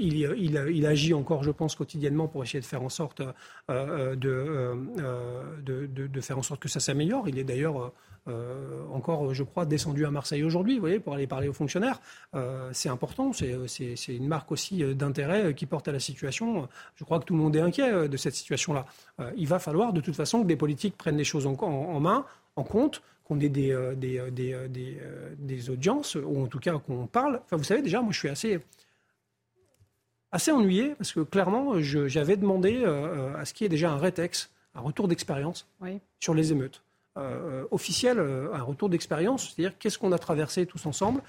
il, il, il, agit encore, je pense, quotidiennement pour essayer de faire en sorte de, de, de, faire en sorte que ça s'améliore. Il est d'ailleurs euh, encore, je crois, descendu à Marseille aujourd'hui, vous voyez, pour aller parler aux fonctionnaires. Euh, c'est important, c'est une marque aussi euh, d'intérêt qui porte à la situation. Je crois que tout le monde est inquiet de cette situation-là. il va falloir de toute façon que des politiques prennent les choses en, main, en compte, qu'on ait des, des, des, des, audiences, ou en tout cas qu'on parle. Enfin, vous savez, déjà, moi, je suis assez assez ennuyé parce que clairement, j'avais demandé à ce qu'il y ait déjà un rétex, un retour d'expérience sur les émeutes. Euh, officiel, euh, un retour d'expérience, c'est-à-dire qu'est-ce qu'on a traversé tous ensemble,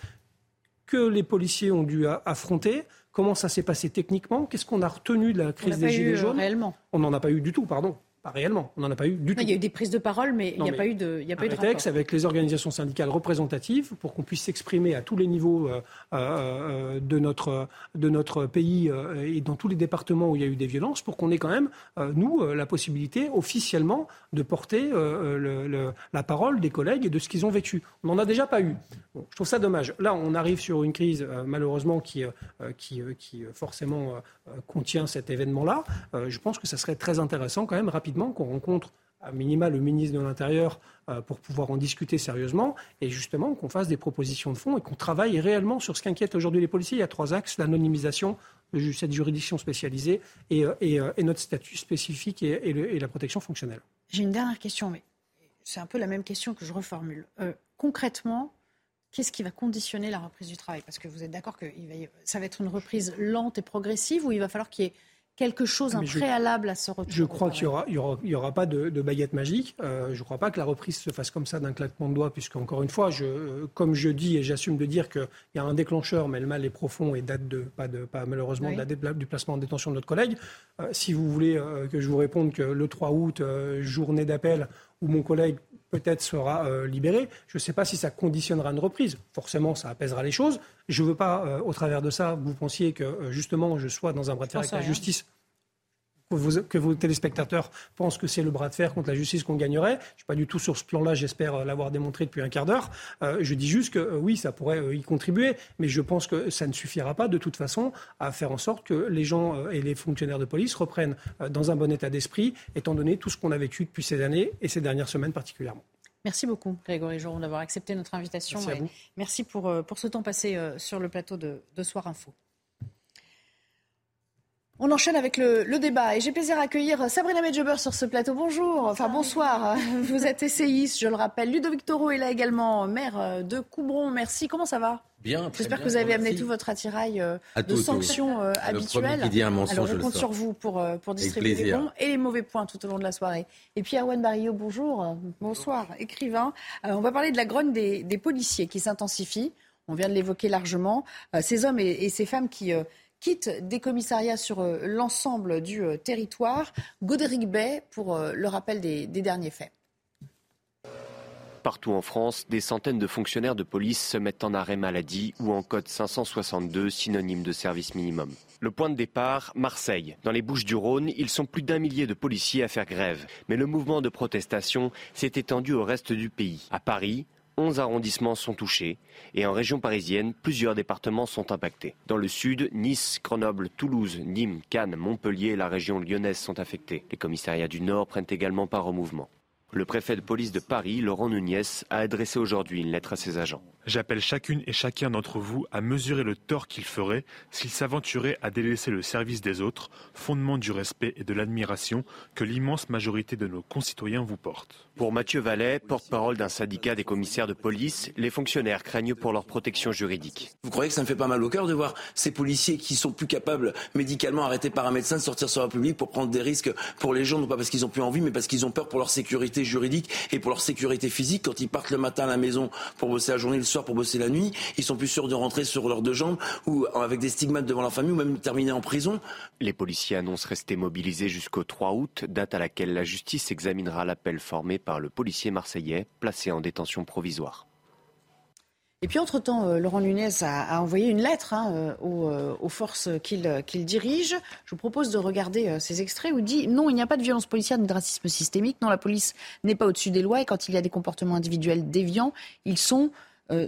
que les policiers ont dû affronter, comment ça s'est passé techniquement, qu'est-ce qu'on a retenu de la crise des Gilets euh, jaunes. Réellement. On n'en a pas eu du tout, pardon. Pas réellement, on n'en a pas eu du tout. Il y a eu des prises de parole, mais il n'y a, pas eu de, il y a pas eu de texte avec les organisations syndicales représentatives pour qu'on puisse s'exprimer à tous les niveaux euh, euh, de, notre, de notre pays euh, et dans tous les départements où il y a eu des violences, pour qu'on ait quand même, nous, la possibilité officiellement de porter le, la parole des collègues et de ce qu'ils ont vécu. On n'en a déjà pas eu. je trouve ça dommage. Là, on arrive sur une crise, malheureusement, qui, qui, qui forcément contient cet événement-là. je pense que ça serait très intéressant quand même rapidement qu'on rencontre à minima le ministre de l'Intérieur euh, pour pouvoir en discuter sérieusement et justement qu'on fasse des propositions de fond et qu'on travaille réellement sur ce qu'inquiète aujourd'hui les policiers. Il y a trois axes, l'anonymisation, cette juridiction spécialisée et, euh, euh, notre statut spécifique et, la protection fonctionnelle. J'ai une dernière question, mais c'est un peu la même question que je reformule. concrètement, qu'est-ce qui va conditionner la reprise du travail? Parce que vous êtes d'accord que ça va être une reprise lente et progressive ou il va falloir qu'il y ait quelque chose, un préalable à ce retour Je crois qu'il n'y aura, y aura, pas de, baguette magique. Euh, je ne crois pas que la reprise se fasse comme ça d'un claquement de doigts, puisque, encore une fois, je, euh, comme je dis et j'assume de dire qu'il y a un déclencheur, mais le mal est profond et date de, pas, de, pas malheureusement de la, du placement en détention de notre collègue. Euh, si vous voulez que je vous réponde que le 3 août, journée d'appel, où mon collègue peut-être sera libéré. Je ne sais pas si ça conditionnera une reprise. Forcément, ça apaisera les choses. Je ne veux pas, au travers de ça, vous pensiez que justement je sois dans un bras de fer avec la justice que vos, téléspectateurs pensent que c'est le bras de fer contre la justice qu'on gagnerait. Je ne suis pas du tout sur ce plan-là, j'espère l'avoir démontré depuis un quart d'heure. Euh, je dis juste que euh, oui, ça pourrait euh, y contribuer, mais je pense que ça ne suffira pas de toute façon à faire en sorte que les gens et les fonctionnaires de police reprennent dans un bon état d'esprit, étant donné tout ce qu'on a vécu depuis ces années et ces dernières semaines particulièrement. Merci beaucoup, Grégory Joron, d'avoir accepté notre invitation. Merci, vous. merci pour, pour ce temps passé sur le plateau de, de Soir Info. On enchaîne avec le, débat et j'ai plaisir à accueillir Sabrina Medjeber sur ce plateau. Bonjour, enfin bonsoir. [LAUGHS] Vous êtes essayiste, je le rappelle. Ludovic Toro est là également, maire de Coubron. Merci, comment ça va? Bien. J'espère que vous avez amené tout votre attirail euh, de sanctions euh, habituelles. Alors je compte sur vous pour, euh, pour distribuer les bons et les mauvais points tout au long de la soirée. Et puis Erwan Barillot, bonjour. Bonsoir, écrivain. on va parler de la grogne des, policiers qui s'intensifie. On vient de l'évoquer largement. ces hommes et ces femmes qui quitte des commissariats sur euh, l'ensemble du euh, territoire. Godéric Bay pour euh, le rappel des, derniers faits. Partout en France, des centaines de fonctionnaires de police se mettent en arrêt maladie ou en code 562, synonyme de service minimum. Le point de départ, Marseille. Dans les Bouches du Rhône, ils sont plus d'un millier de policiers à faire grève. Mais le mouvement de protestation s'est étendu au reste du pays. À Paris, 11 arrondissements sont touchés et en région parisienne, plusieurs départements sont impactés. Dans le sud, Nice, Grenoble, Toulouse, Nîmes, Cannes, Montpellier et la région lyonnaise sont affectés. Les commissariats du Nord prennent également part au mouvement. Le préfet de police de Paris, Laurent Nunez, a adressé aujourd'hui une lettre à ses agents. J'appelle chacune et chacun d'entre vous à mesurer le tort qu'il ferait s'il s'aventurait à délaisser le service des autres, fondement du respect et de l'admiration que l'immense majorité de nos concitoyens vous portent. Pour Mathieu Vallet, porte-parole d'un syndicat des commissaires de police, les fonctionnaires craignent pour leur protection juridique. Vous croyez que ça me fait pas mal au cœur de voir ces policiers qui sont plus capables médicalement arrêtés par un médecin de sortir sur la public pour prendre des risques pour les gens, non pas parce qu'ils ont plus envie, mais parce qu'ils ont peur pour leur sécurité juridique et pour leur sécurité physique quand ils partent le matin à la maison pour bosser la journée, le soir pour bosser la nuit, ils sont plus sûrs de rentrer sur leurs deux jambes ou avec des stigmates devant leur famille ou même terminer en prison. Les policiers annoncent rester mobilisés jusqu'au 3 août, date à laquelle la justice examinera l'appel formé par le policier marseillais placé en détention provisoire. Et puis, entre-temps, euh, Laurent Nunez a, envoyé une lettre hein, euh, euh, aux, forces qu'il dirige. Je vous propose de regarder ces extraits où il dit Non, il n'y a pas de violence policière ni de racisme systémique. Non, la police n'est pas au-dessus des lois. Et quand il y a des comportements individuels déviants, ils sont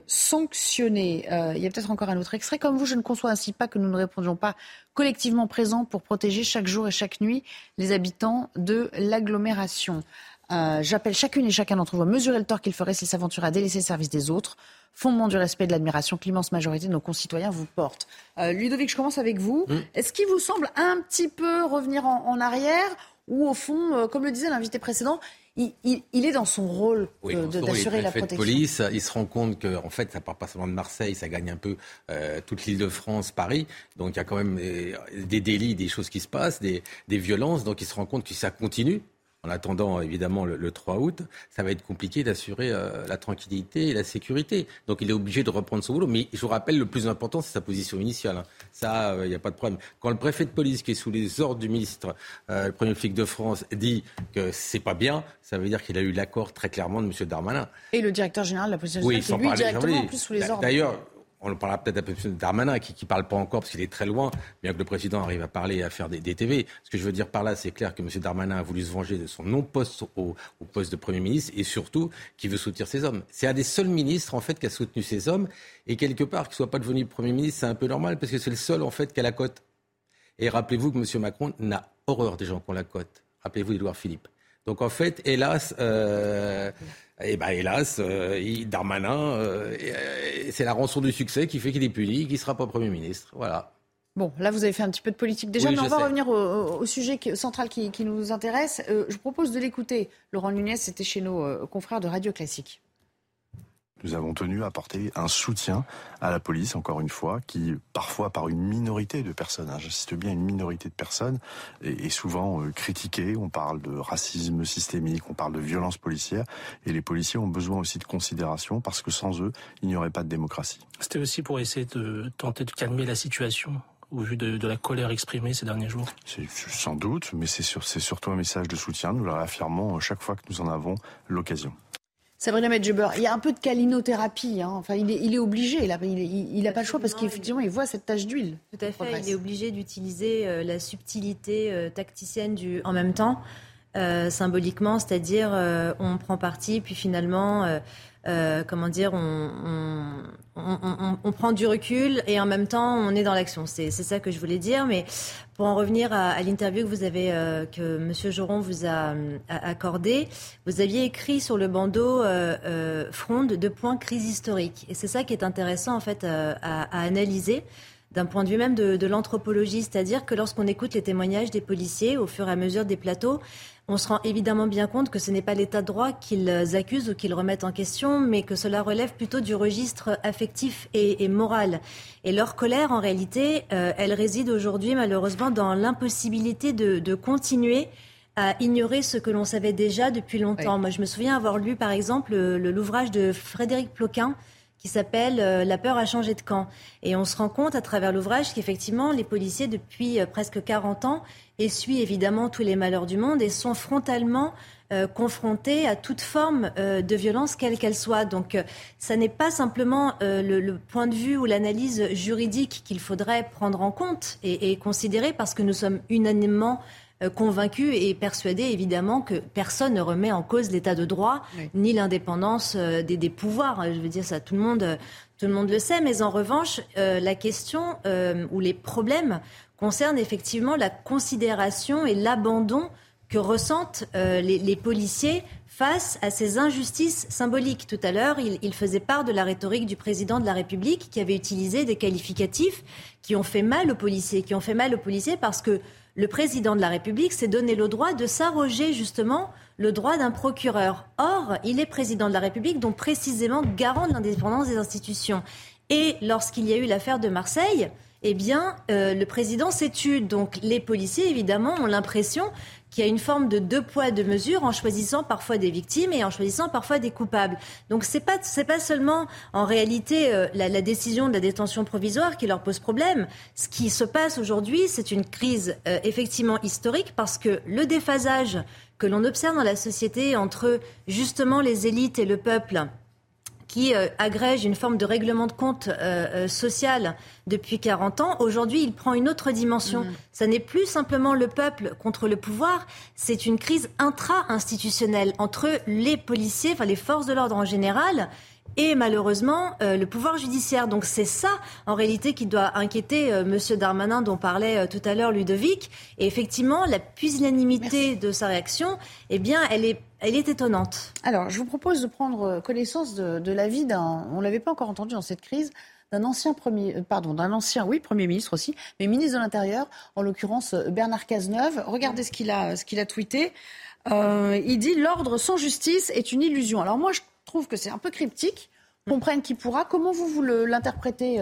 sanctionnés. il y a peut-être encore un autre extrait. Comme vous, je ne conçois ainsi pas que nous ne répondions pas collectivement présents pour protéger chaque jour et chaque nuit les habitants de l'agglomération. J'appelle chacune et chacun d'entre vous à mesurer le tort qu'il ferait s'il s'aventurait à délaisser le service des autres fondement du respect et de l'admiration que l'immense majorité de nos concitoyens vous porte. Euh, Ludovic, je commence avec vous. Mm. Est-ce qu'il vous semble un petit peu revenir en, arrière ou au fond, euh, comme le disait l'invité précédent, il, est dans son rôle d'assurer la protection. De police, il se rend compte que, en fait, ça part pas seulement de Marseille, ça gagne un peu euh, toute l'île de France, Paris. Donc il y a quand même des délits, des choses qui se passent, des, des violences. Donc il se rend compte que ça continue en attendant évidemment le, 3 août, ça va être compliqué d'assurer euh, la tranquillité et la sécurité. Donc il est obligé de reprendre son boulot. Mais je vous rappelle, le plus important, c'est sa position initiale. Hein. Ça, il euh, n'y a pas de problème. Quand le préfet de police, qui est sous les ordres du ministre, euh, le premier flic de France, dit que c'est pas bien, ça veut dire qu'il a eu l'accord très clairement de M. Darmanin. Et le directeur général de la police oui, qui lui directement en plus sous les ordres. D'ailleurs, on parlera peut-être un peu Darmanin, qui ne parle pas encore parce qu'il est très loin, bien que le président arrive à parler et à faire des, TV. Ce que je veux dire par là, c'est clair que M. Darmanin a voulu se venger de son non-poste au, poste de Premier ministre et surtout qu'il veut soutenir ses hommes. C'est un des seuls ministres, en fait, qui a soutenu ses hommes. Et quelque part, qu'il ne soit pas devenu Premier ministre, c'est un peu normal parce que c'est le seul, en fait, qui a la cote. Et rappelez-vous que M. Macron n'a horreur des gens qui ont la cote. Rappelez-vous d'Edouard Philippe. Donc, en fait, hélas, euh, eh ben hélas, euh, Darmanin, euh, c'est la rançon du succès qui fait qu'il est puni, qu'il ne sera pas Premier ministre. Voilà. Bon, là, vous avez fait un petit peu de politique déjà, mais on va revenir au, sujet central qui, nous intéresse. je vous propose de l'écouter. Laurent Nunez, c'était chez nos confrères de Radio Classique. Nous avons tenu à apporter un soutien à la police, encore une fois, qui parfois par une minorité de personnes, hein, j'insiste bien une minorité de personnes, est, souvent euh, critiquée. On parle de racisme systémique, on parle de violence policière, et les policiers ont besoin aussi de considération parce que sans eux, il n'y aurait pas de démocratie. C'était aussi pour essayer de tenter de calmer la situation au vu de, la colère exprimée ces derniers jours Sans doute, mais c'est surtout un message de soutien. Nous le réaffirmons chaque fois que nous en avons l'occasion. Sabrina Medjeber, il y a un peu de calinothérapie. Hein. Enfin, il est, il est obligé, il n'a il, a pas le choix parce qu'effectivement, il voit cette tache d'huile. Tout à fait, il est obligé d'utiliser euh, la subtilité euh, tacticienne du en même temps, euh, symboliquement, c'est-à-dire on prend parti, puis finalement euh, comment dire, on, prend du recul et en même temps on est dans l'action. C'est ça que je voulais dire. Mais pour en revenir à, l'interview que vous avez, euh, que Monsieur Joron vous a, accordé, vous aviez écrit sur le bandeau euh, fronde de points crise historique. Et c'est ça qui est intéressant en fait à, analyser d'un point de vue même de, de l'anthropologie, c'est-à-dire que lorsqu'on écoute les témoignages des policiers au fur et à mesure des plateaux, on se rend évidemment bien compte que ce n'est pas l'état de droit qu'ils accusent ou qu'ils remettent en question, mais que cela relève plutôt du registre affectif et, moral. Et leur colère, en réalité, euh, elle réside aujourd'hui malheureusement dans l'impossibilité de, continuer à ignorer ce que l'on savait déjà depuis longtemps. Moi, je me souviens avoir lu, par exemple, l'ouvrage de Frédéric Ploquin, qui s'appelle euh, La peur a changé de camp. Et on se rend compte à travers l'ouvrage qu'effectivement, les policiers, depuis euh, presque 40 ans, essuient évidemment tous les malheurs du monde et sont frontalement euh, confrontés à toute forme de violence, quelle qu'elle soit. Donc, ça n'est pas simplement le, point de vue ou l'analyse juridique qu'il faudrait prendre en compte et, et, considérer, parce que nous sommes unanimement euh, convaincu et persuadé évidemment que personne ne remet en cause l'état de droit ni l'indépendance euh, des, des, pouvoirs. Je veux dire ça, tout le monde, tout le monde le sait. Mais en revanche, euh, la question ou les problèmes concernent effectivement la considération et l'abandon que ressentent les, les, policiers face à ces injustices symboliques. Tout à l'heure, il, il, faisait part de la rhétorique du président de la République qui avait utilisé des qualificatifs qui ont fait mal aux policiers, qui ont fait mal aux policiers parce que le président de la République s'est donné le droit de s'arroger justement le droit d'un procureur. Or, il est président de la République, donc précisément garant de l'indépendance des institutions. Et lorsqu'il y a eu l'affaire de Marseille, eh bien, euh, le président s'est tué. Donc, les policiers, évidemment, ont l'impression qu'il y a une forme de deux poids, deux mesures en choisissant parfois des victimes et en choisissant parfois des coupables. Donc c'est pas c'est pas seulement en réalité euh, la, la, décision de la détention provisoire qui leur pose problème. Ce qui se passe aujourd'hui, c'est une crise euh, effectivement historique parce que le déphasage que l'on observe dans la société entre justement les élites et le peuple qui euh, agrège une forme de règlement de compte euh, euh, social depuis 40 ans, aujourd'hui, il prend une autre dimension. Mm. Ça n'est plus simplement le peuple contre le pouvoir, c'est une crise intra-institutionnelle entre les policiers, enfin les forces de l'ordre en général, et malheureusement le pouvoir judiciaire. Donc c'est ça, en réalité, qui doit inquiéter M. Monsieur Darmanin, dont parlait tout à l'heure Ludovic. Et effectivement, la pusillanimité de sa réaction, eh bien, elle est elle est étonnante. Alors, je vous propose de prendre connaissance de, l'avis d'un, on ne l'avait pas encore entendu dans cette crise, d'un ancien premier, euh, pardon, d'un ancien, oui, premier ministre aussi, mais ministre de l'Intérieur, en l'occurrence euh, Bernard Cazeneuve. Regardez ce qu'il a, ce qu'il a tweeté. Euh, il dit l'ordre sans justice est une illusion. Alors moi, je trouve que c'est un peu cryptique. Comprenne qui pourra. Comment vous, vous l'interprétez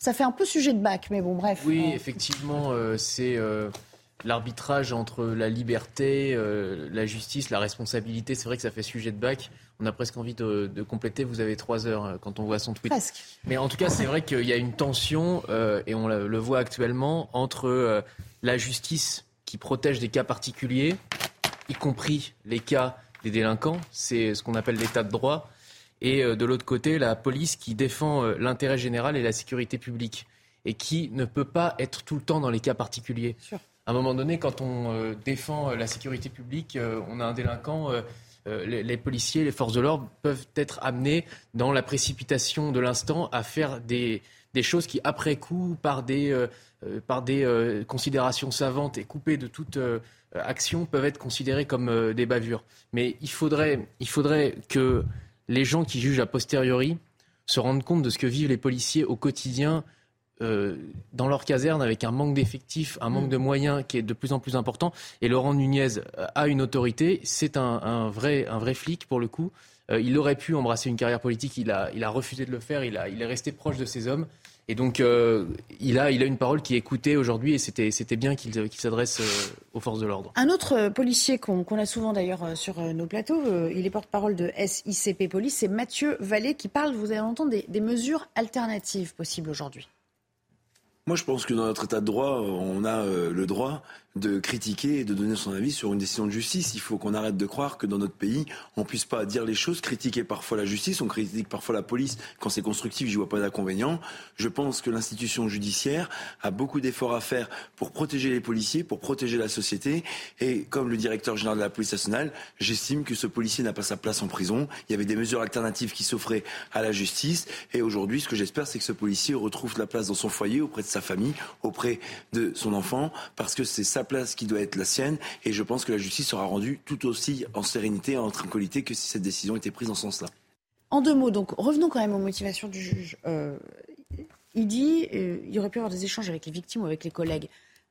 Ça fait un peu sujet de bac, mais bon, bref. Oui, effectivement, c'est l'arbitrage entre la liberté, euh, la justice, la responsabilité. C'est vrai que ça fait sujet de bac. On a presque envie de, compléter. Vous avez trois heures euh, quand on voit son tweet. Presque. Mais en tout cas, c'est vrai qu'il y a une tension, euh, et on le voit actuellement, entre la justice qui protège des cas particuliers, y compris les cas des délinquants, c'est ce qu'on appelle l'état de droit, et de l'autre côté, la police qui défend l'intérêt général et la sécurité publique, et qui ne peut pas être tout le temps dans les cas particuliers à un moment donné, quand on euh, défend euh, la sécurité publique, euh, on a un délinquant. Les, policiers, les forces de l'ordre peuvent être amenés dans la précipitation de l'instant à faire des, choses qui, après coup, par des, par des considérations savantes et coupées de toute action, peuvent être considérées comme des bavures. Mais il faudrait, il faudrait que les gens qui jugent a posteriori se rendent compte de ce que vivent les policiers au quotidien euh, dans leur caserne avec un manque d'effectifs, un manque de moyens qui est de plus en plus important. Et Laurent Nunez a une autorité, c'est un, vrai, un vrai flic pour le coup. Euh, il aurait pu embrasser une carrière politique, il a, il a refusé de le faire, il, a, il est resté proche de ses hommes. Et donc, euh, il, a, il a une parole qui est écoutée aujourd'hui et c'était, c'était bien qu'il, s'adresse aux forces de l'ordre. Un autre policier qu'on, a souvent d'ailleurs sur nos plateaux, il est porte-parole de SICP Police, c'est Mathieu Vallée qui parle, vous allez entendre, des, des mesures alternatives possibles aujourd'hui. Moi, je pense que dans notre état de droit, on a euh, le droit de critiquer et de donner son avis sur une décision de justice. Il faut qu'on arrête de croire que dans notre pays, on puisse pas dire les choses, critiquer parfois la justice, on critique parfois la police. Quand c'est constructif, je vois pas d'inconvénient. Je pense que l'institution judiciaire a beaucoup d'efforts à faire pour protéger les policiers, pour protéger la société. Et comme le directeur général de la police nationale, j'estime que ce policier n'a pas sa place en prison. Il y avait des mesures alternatives qui s'offraient à la justice. Et aujourd'hui, ce que j'espère, c'est que ce policier retrouve la place dans son foyer, auprès de sa famille, auprès de son enfant, parce que c'est ça place qui doit être la sienne. Et je pense que la justice sera rendue tout aussi en sérénité et en tranquillité que si cette décision était prise en ce sens-là. En deux mots, donc revenons quand même aux motivations du juge. Euh, il dit euh, il aurait pu avoir des échanges avec les victimes ou avec les collègues.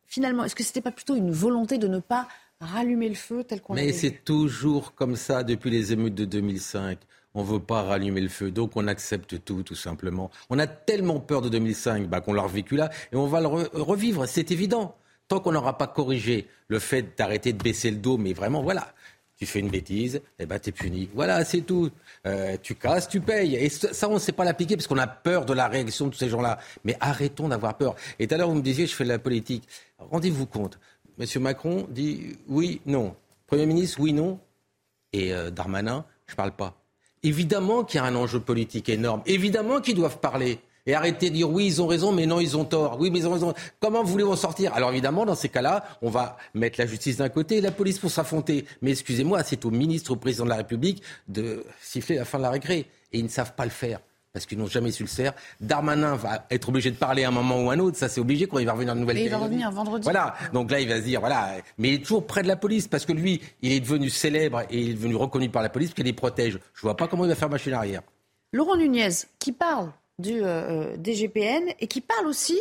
Finalement, est-ce que ce n'était pas plutôt une volonté de ne pas rallumer le feu tel qu'on Mais c'est toujours comme ça depuis les émeutes de 2005 on ne veut pas rallumer le feu, donc on accepte tout, tout simplement. On a tellement peur de 2005 bah, qu'on l'a revécu là, et on va le revivre, c'est évident qu'on n'aura pas corrigé le fait d'arrêter de baisser le dos, mais vraiment, voilà, tu fais une bêtise, eh ben, tu es puni. Voilà, c'est tout. Euh, tu casses, tu payes. Et ça, on ne sait pas l'appliquer parce qu'on a peur de la réaction de ces gens-là. Mais arrêtons d'avoir peur. Et tout à l'heure, vous me disiez, je fais de la politique. Rendez-vous compte. Monsieur Macron dit oui, non. Premier ministre, oui, non. Et euh, Darmanin, je ne parle pas. Évidemment qu'il y a un enjeu politique énorme. Évidemment qu'ils doivent parler. Et arrêter de dire oui, ils ont raison, mais non, ils ont tort. Oui, mais ils ont raison. Comment voulez-vous en sortir? Alors évidemment, dans ces cas-là, on va mettre la justice d'un côté et la police pour s'affronter. Mais excusez-moi, c'est au ministre, au président de la République de siffler la fin de la récré. Et ils ne savent pas le faire parce qu'ils n'ont jamais su le faire. Darmanin va être obligé de parler à un moment ou à un autre, ça c'est obligé quand il va revenir en nouvelle Mais il va revenir vendredi. Voilà, donc là il va se dire, voilà, mais il est toujours près de la police parce que lui, il est devenu célèbre et il est devenu reconnu par la police parce qu'il les protège. Je vois pas comment il va faire machine arrière. Laurent Nunez, qui parle du euh, DGPN et qui parle aussi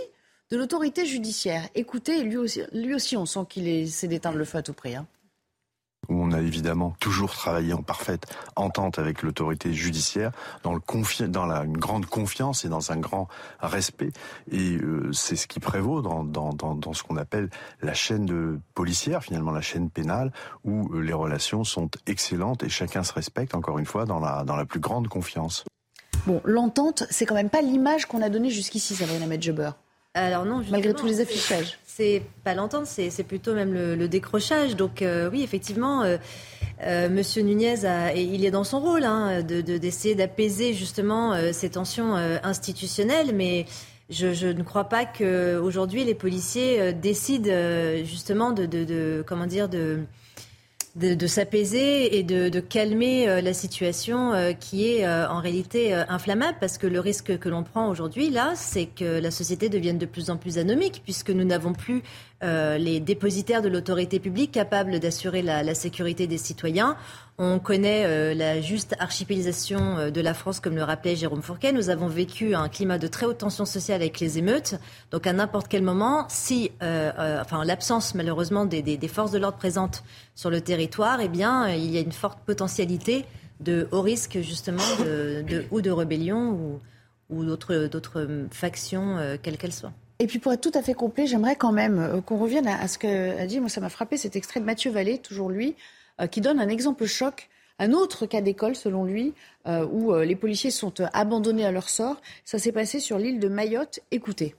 de l'autorité judiciaire. Écoutez, lui aussi, lui aussi on sent qu'il essaie d'éteindre le feu à tout prix. Hein. On a évidemment toujours travaillé en parfaite entente avec l'autorité judiciaire, dans, une grande confiance et dans un grand respect. Et euh, c'est ce qui prévaut dans, ce qu'on appelle la chaîne policière, finalement la chaîne pénale, où euh, les relations sont excellentes et chacun se respecte, encore une fois, dans la plus grande confiance. Bon, l'entente, c'est quand même pas l'image qu'on a donnée jusqu'ici, Sabrina Medjeber. Alors non, malgré tous les affichages. C'est pas l'entente, c'est plutôt même le, décrochage. Donc euh, oui, effectivement, euh, euh, Monsieur Nunez, a, et il est dans son rôle hein, de d'essayer d'apaiser justement ces tensions institutionnelles, mais je, je, ne crois pas qu'aujourd'hui les policiers décident justement de, de, de, comment dire de de, s'apaiser et de, calmer euh, la situation euh, qui est euh, en réalité inflammable parce que le risque que l'on prend aujourd'hui là, c'est que la société devienne de plus en plus anomique puisque nous n'avons plus les dépositaires de l'autorité publique capables d'assurer la, sécurité des citoyens. On connaît la juste archipélisation de la France, comme le rappelait Jérôme Fourquet. Nous avons vécu un climat de très haute tension sociale avec les émeutes. Donc à n'importe quel moment, si, enfin l'absence malheureusement des, des forces de l'ordre présentes sur le territoire, eh bien, il y a une forte potentialité de haut risque justement de, ou de rébellion ou, d'autres factions, euh, quelles qu'elles soient. Et puis pour être tout à fait complet, j'aimerais quand même euh, qu'on revienne à, ce qu'a dit, moi ça m'a frappé cet extrait de Mathieu Vallée, toujours lui, euh, qui donne un exemple choc, un autre cas d'école selon lui, où les policiers sont abandonnés à leur sort. Ça s'est passé sur l'île de Mayotte. Écoutez.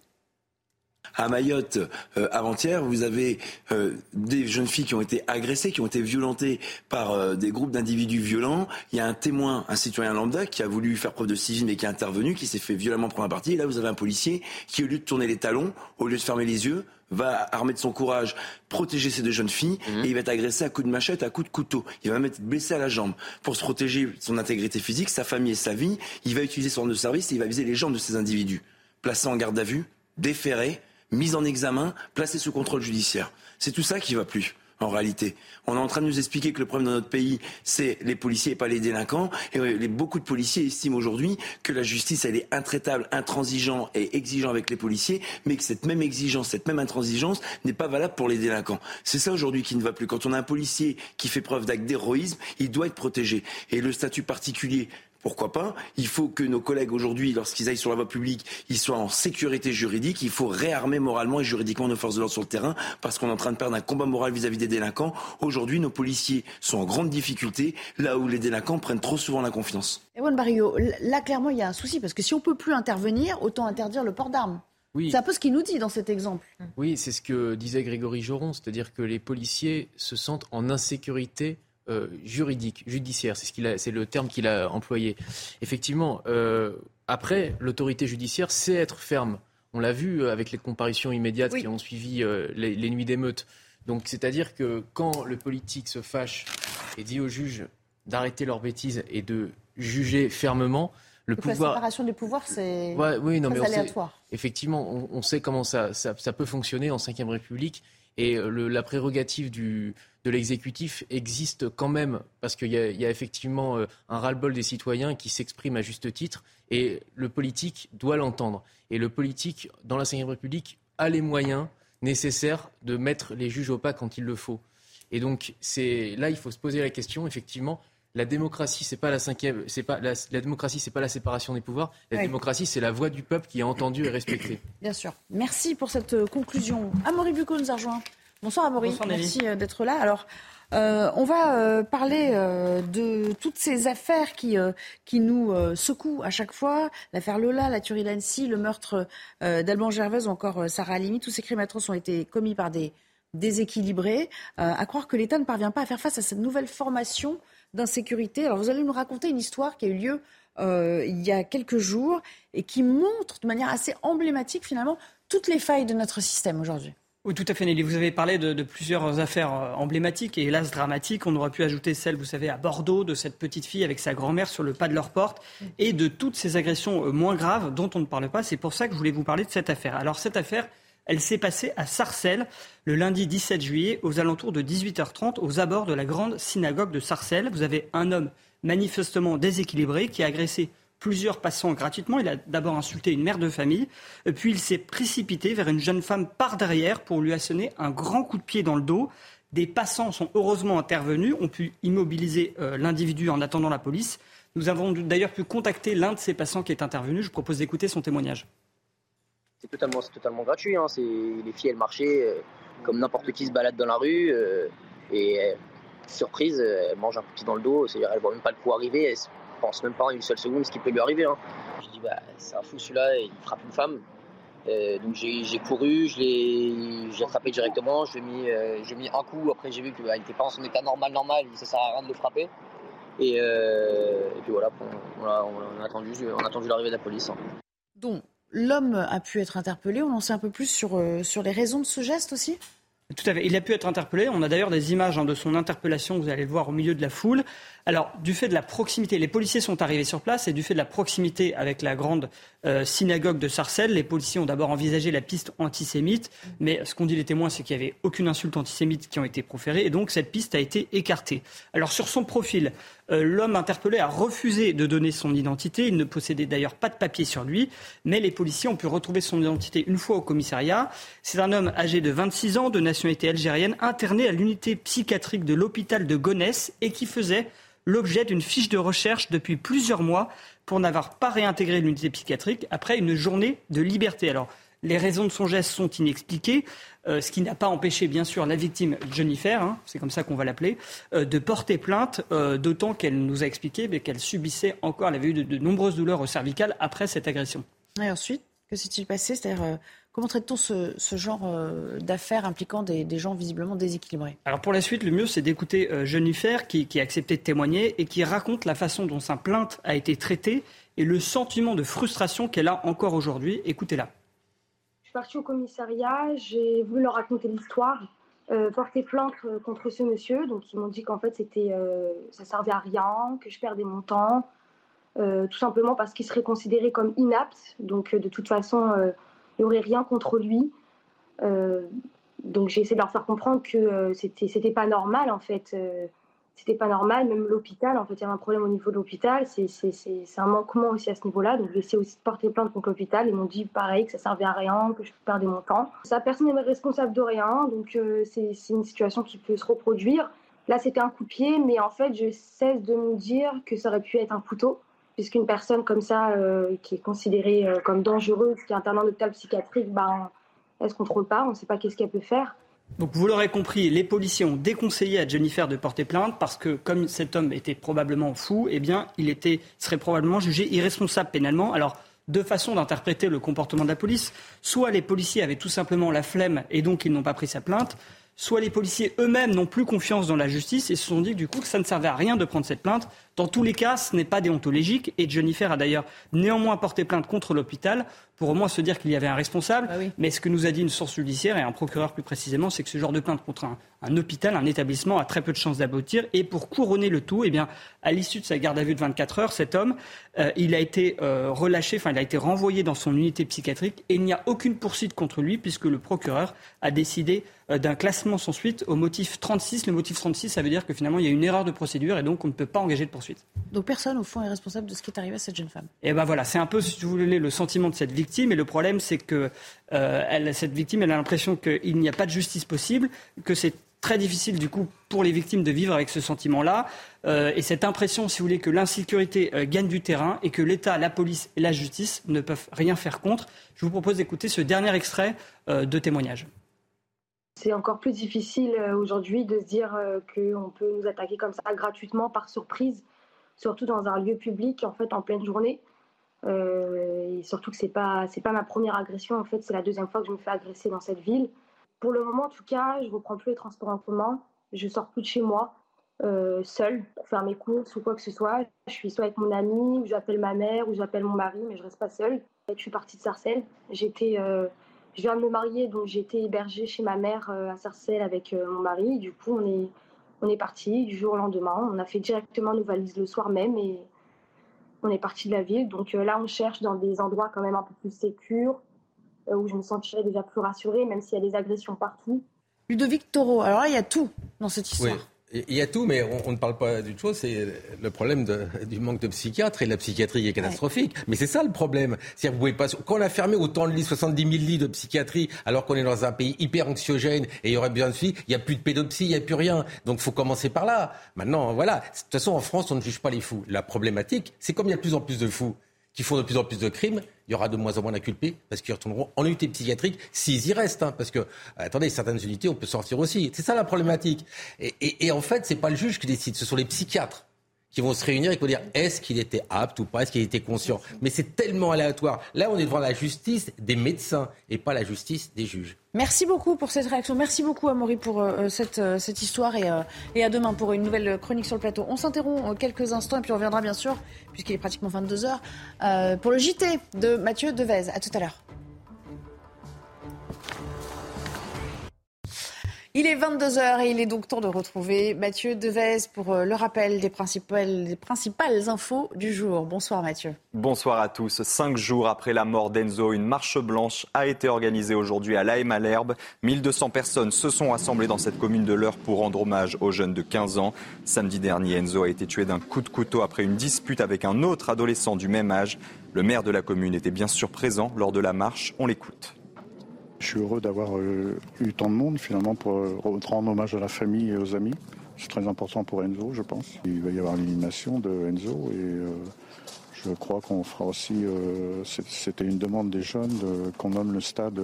À Mayotte, euh, avant-hier, vous avez euh, des jeunes filles qui ont été agressées, qui ont été violentées par euh, des groupes d'individus violents. Il y a un témoin, un citoyen lambda, qui a voulu faire preuve de civisme et qui est intervenu, qui s'est fait violemment prendre un parti. Et là, vous avez un policier qui, au lieu de tourner les talons, au lieu de fermer les yeux, va armer de son courage protéger ces deux jeunes filles mmh. et il va être agressé à coups de machette, à coups de couteau. Il va même être blessé à la jambe. Pour se protéger son intégrité physique, sa famille et sa vie, il va utiliser son arme de service et il va viser les jambes de ces individus. Placé en garde à vue, déféré, mise en examen, placée sous contrôle judiciaire. C'est tout ça qui va plus en réalité. On est en train de nous expliquer que le problème dans notre pays, c'est les policiers et pas les délinquants. Et beaucoup de policiers estiment aujourd'hui que la justice, elle est intraitable, intransigeante et exigeante avec les policiers, mais que cette même exigence, cette même intransigeance n'est pas valable pour les délinquants. C'est ça aujourd'hui qui ne va plus. Quand on a un policier qui fait preuve d'acte d'héroïsme, il doit être protégé. Et le statut particulier pourquoi pas Il faut que nos collègues aujourd'hui, lorsqu'ils aillent sur la voie publique, ils soient en sécurité juridique. Il faut réarmer moralement et juridiquement nos forces de l'ordre sur le terrain parce qu'on est en train de perdre un combat moral vis-à-vis des délinquants. Aujourd'hui, nos policiers sont en grande difficulté là où les délinquants prennent trop souvent la confiance. Ewan Barrio, là clairement il y a un souci parce que si on peut plus intervenir, autant interdire le port d'armes. Oui. C'est un peu ce qu'il nous dit dans cet exemple. Oui, c'est ce que disait Grégory Joron, c'est-à-dire que les policiers se sentent en insécurité euh, juridique, judiciaire, c'est ce le terme qu'il a employé. Effectivement, euh, après, l'autorité judiciaire sait être ferme. On l'a vu avec les comparitions immédiates qui ont suivi euh, les, les, nuits d'émeute. Donc, c'est-à-dire que quand le politique se fâche et dit aux juges d'arrêter leurs bêtises et de juger fermement, le pouvoir. La séparation des pouvoirs, c'est oui, aléatoire. effectivement, on, on, sait comment ça, ça, ça, peut fonctionner en Ve République. Et le, la prérogative du, de l'exécutif existe quand même, parce qu'il y, a effectivement euh, un ras-le-bol des citoyens qui s'expriment à juste titre, et le politique doit l'entendre. Et le politique, dans la Ve République, a les moyens nécessaires de mettre les juges au pas quand il le faut. Et donc, là, il faut se poser la question, effectivement, la démocratie, c'est pas la cinquième, c'est pas la, démocratie, c'est pas la séparation des pouvoirs. La démocratie, c'est la voix du peuple qui est entendue et respectée. Bien sûr. Merci pour cette euh, conclusion. Amaury Bucco nous a rejoint. Bonsoir Amaury. Bonsoir, Merci euh, d'être là. Alors, Euh, on va euh, parler euh, de toutes ces affaires qui, qui nous secouent à chaque fois. L'affaire Lola, la tuerie d'Annecy, le meurtre d'Alban Gervais ou encore Sarah Halimi. Tous ces crimes atroces ont été commis par des déséquilibrés. à croire que l'État ne parvient pas à faire face à cette nouvelle formation d'insécurité. Alors vous allez nous raconter une histoire qui a eu lieu il y a quelques jours et qui montre de manière assez emblématique finalement toutes les failles de notre système aujourd'hui. Oui, tout à fait, Nelly. Vous avez parlé de, plusieurs affaires euh, emblématiques et hélas dramatiques. On aurait pu ajouter celle, vous savez, à Bordeaux, de cette petite fille avec sa grand-mère sur le pas de leur porte et de toutes ces agressions euh, moins graves dont on ne parle pas. C'est pour ça que je voulais vous parler de cette affaire. Alors, cette affaire, elle s'est passée à Sarcelles le lundi 17 juillet aux alentours de 18h30 aux abords de la grande synagogue de Sarcelles. Vous avez un homme manifestement déséquilibré qui a agressé plusieurs passants gratuitement. Il a d'abord insulté une mère de famille, puis il s'est précipité vers une jeune femme par derrière pour lui assonner un grand coup de pied dans le dos. Des passants sont heureusement intervenus, ont pu immobiliser euh, l'individu en attendant la police. Nous avons d'ailleurs pu contacter l'un de ces passants qui est intervenu. Je propose d'écouter son témoignage. C'est totalement, totalement gratuit. Hein. Les filles, elles marchaient euh, comme n'importe qui se balade dans la rue. Euh, et surprise, elles mangent un coup de pied dans le dos. C'est-à-dire, elles ne voient même pas le coup arriver pense même pas une seule seconde ce qui peut lui arriver. Hein. Je dis, bah, c'est un fou celui-là, il frappe une femme. Euh, donc j'ai couru, je l'ai attrapé directement, j'ai mis, euh, mis un coup, après j'ai vu qu'il bah, n'était pas en son état normal, normal, ça sert à rien de le frapper. Et, euh, puis voilà, on, a, attendu, on a attendu l'arrivée de la police. Hein. Donc l'homme a pu être interpellé, on en sait un peu plus sur, sur les raisons de ce geste aussi tout à fait. Il a pu être interpellé. On a d'ailleurs des images hein, de son interpellation, vous allez le voir au milieu de la foule. Alors, du fait de la proximité, les policiers sont arrivés sur place et du fait de la proximité avec la grande euh, synagogue de Sarcelles, les policiers ont d'abord envisagé la piste antisémite, mais ce qu'ont dit les témoins, c'est qu'il n'y avait aucune insulte antisémite qui ont été proférées et donc cette piste a été écartée. Alors, sur son profil, euh, l'homme interpellé a refusé de donner son identité. Il ne possédait d'ailleurs pas de papier sur lui, mais les policiers ont pu retrouver son identité une fois au commissariat. C'est un homme âgé de 26 ans, de nationalité algérienne, interné à l'unité psychiatrique de l'hôpital de Gonesse et qui faisait l'objet d'une fiche de recherche depuis plusieurs mois pour n'avoir pas réintégré l'unité psychiatrique après une journée de liberté. Alors, les raisons de son geste sont inexpliquées, euh, ce qui n'a pas empêché, bien sûr, la victime Jennifer, hein, c'est comme ça qu'on va l'appeler, euh, de porter plainte, euh, d'autant qu'elle nous a expliqué qu'elle subissait encore, elle avait eu de, nombreuses douleurs au cervical après cette agression. Et ensuite, que s'est-il passé? C'est-à-dire, Comment traite-t-on ce, genre d'affaires impliquant des, gens visiblement déséquilibrés? Alors pour la suite, le mieux, c'est d'écouter Jennifer qui, a accepté de témoigner et qui raconte la façon dont sa plainte a été traitée et le sentiment de frustration qu'elle a encore aujourd'hui. Écoutez-la. Je suis partie au commissariat, j'ai voulu leur raconter l'histoire, euh, porter plainte contre ce monsieur. Donc ils m'ont dit qu'en fait c'était, ça servait à rien, que je perdais mon temps, tout simplement parce qu'il serait considéré comme inapte. Donc de toute façon il n'y aurait rien contre lui. Euh, donc j'ai essayé de leur faire comprendre que euh, c'était c'était pas normal en fait. Euh, c'était pas normal, même l'hôpital, en fait, il y avait un problème au niveau de l'hôpital, c'est un manquement aussi à ce niveau-là. Donc j'ai essayé aussi de porter plainte contre l'hôpital. Ils m'ont dit pareil, que ça servait à rien, que je perdais mon temps. Ça, personne n'est responsable de rien, donc c'est une situation qui peut se reproduire. Là, c'était un coup pied, mais en fait, je cesse de me dire que ça aurait pu être un couteau puisqu'une personne comme ça, euh, qui est considérée euh, comme dangereuse, qui est internée en hôpital psychiatrique, ben, elle se contrôle pas, on ne sait pas qu'est-ce qu'elle peut faire. Donc vous l'aurez compris, les policiers ont déconseillé à Jennifer de porter plainte parce que comme cet homme était probablement fou, eh bien il serait probablement jugé irresponsable pénalement. Alors deux façons d'interpréter le comportement de la police. Soit les policiers avaient tout simplement la flemme et donc ils n'ont pas pris sa plainte, soit les policiers eux-mêmes n'ont plus confiance dans la justice et se sont dit du coup que ça ne servait à rien de prendre cette plainte. Dans tous les cas, ce n'est pas déontologique et Jennifer a d'ailleurs néanmoins porté plainte contre l'hôpital pour au moins se dire qu'il y avait un responsable. Ah Mais ce que nous a dit une source judiciaire et un procureur plus précisément, c'est que ce genre de plainte contre un, hôpital, un établissement, a très peu de chances d'aboutir. Et pour couronner le tout, eh bien, à l'issue de sa garde à vue de 24 heures, cet homme, euh, il a été euh, relâché, enfin, il a été renvoyé dans son unité psychiatrique et il n'y a aucune poursuite contre lui puisque le procureur a décidé euh, d'un classement sans suite au motif 36. Le motif 36, ça veut dire que finalement, il y a une erreur de procédure et donc on ne peut pas engager de poursuite. Donc personne, au fond, est responsable de ce qui est arrivé à cette jeune femme Et eh ben voilà, c'est un peu, si vous voulez, le sentiment de cette victime. Et le problème, c'est que euh, elle, cette victime, elle a l'impression qu'il n'y a pas de justice possible, que c'est très difficile du coup pour les victimes de vivre avec ce sentiment-là euh, et cette impression, si vous voulez, que l'insécurité gagne du terrain et que l'État, la police et la justice ne peuvent rien faire contre. Je vous propose d'écouter ce dernier extrait de témoignage. C'est encore plus difficile aujourd'hui de se dire qu'on peut nous attaquer comme ça gratuitement par surprise, surtout dans un lieu public en fait en pleine journée. et surtout que c'est pas c'est pas ma première agression en fait, c'est la deuxième fois que je me fais agresser dans cette ville. Pour le moment en tout cas, je reprends plus les transports en commun, je sors plus de chez moi. Euh, seule pour faire mes courses ou quoi que ce soit. Je suis soit avec mon ami, ou j'appelle ma mère, ou j'appelle mon mari, mais je reste pas seule. Je suis partie de Sarcelles. J'étais, euh, je viens de me marier, donc été hébergée chez ma mère euh, à Sarcelles avec mon mari. Du coup, on est, on est parti du jour au lendemain. On a fait directement nos valises le soir même et on est parti de la ville. Donc là, on cherche dans des endroits quand même un peu plus sécurs, où je me sentirais déjà plus rassurée, même s'il y a des agressions partout. Ludovic Taureau, alors là, il y a tout dans cette histoire. Il y a tout, mais on, ne parle pas d'une chose, c'est le problème du manque de psychiatres et de la psychiatrie est catastrophique. Mais c'est ça le problème. cest vous pouvez pas, quand on a fermé autant de lits, 70 000 lits de psychiatrie, alors qu'on est dans un pays hyper anxiogène et il y aurait besoin de suivi, il n'y a plus de pédopsie, il n'y a plus rien. Donc il faut commencer par là. Maintenant, voilà. De toute façon, en France, on ne juge pas les fous. La problématique, c'est comme il y a de plus en plus de fous qui font de plus en plus de crimes, il y aura de moins en moins d'inculpés parce qu'ils retourneront en unité psychiatrique s'ils y restent. Hein, parce que, attendez, certaines unités, on peut sortir aussi. C'est ça la problématique. Et, et, et en fait, c'est pas le juge qui décide, ce sont les psychiatres qui vont se réunir et qui vont dire est-ce qu'il était apte ou pas, est-ce qu'il était conscient? Mais c'est tellement aléatoire. Là, on est devant la justice des médecins et pas la justice des juges. Merci beaucoup pour cette réaction. Merci beaucoup, Amaury, pour euh, cette, euh, cette, histoire. Et, euh, et, à demain pour une nouvelle chronique sur le plateau. On s'interrompt quelques instants et puis on reviendra, bien sûr, puisqu'il est pratiquement 22h, pour le JT de Mathieu Devez. À tout à l'heure. Il est 22h et il est donc temps de retrouver Mathieu Devez pour euh, le rappel des principales, infos du jour. Bonsoir Mathieu. Bonsoir à tous. Cinq jours après la mort d'Enzo, une marche blanche a été organisée aujourd'hui à l'AM Malherbe. 1200 personnes se sont rassemblées dans cette commune de l'Eure pour rendre hommage aux jeunes de 15 ans. Samedi dernier, Enzo a été tué d'un coup de couteau après une dispute avec un autre adolescent du même âge. Le maire de la commune était bien sûr présent lors de la marche. On l'écoute. Je suis heureux d'avoir euh, eu tant de monde finalement pour euh, rendre hommage à la famille et aux amis. C'est très important pour Enzo, je pense. Il va y avoir l'élimination de Enzo et euh, je crois qu'on fera aussi. C'était une demande des jeunes qu'on nomme le stade,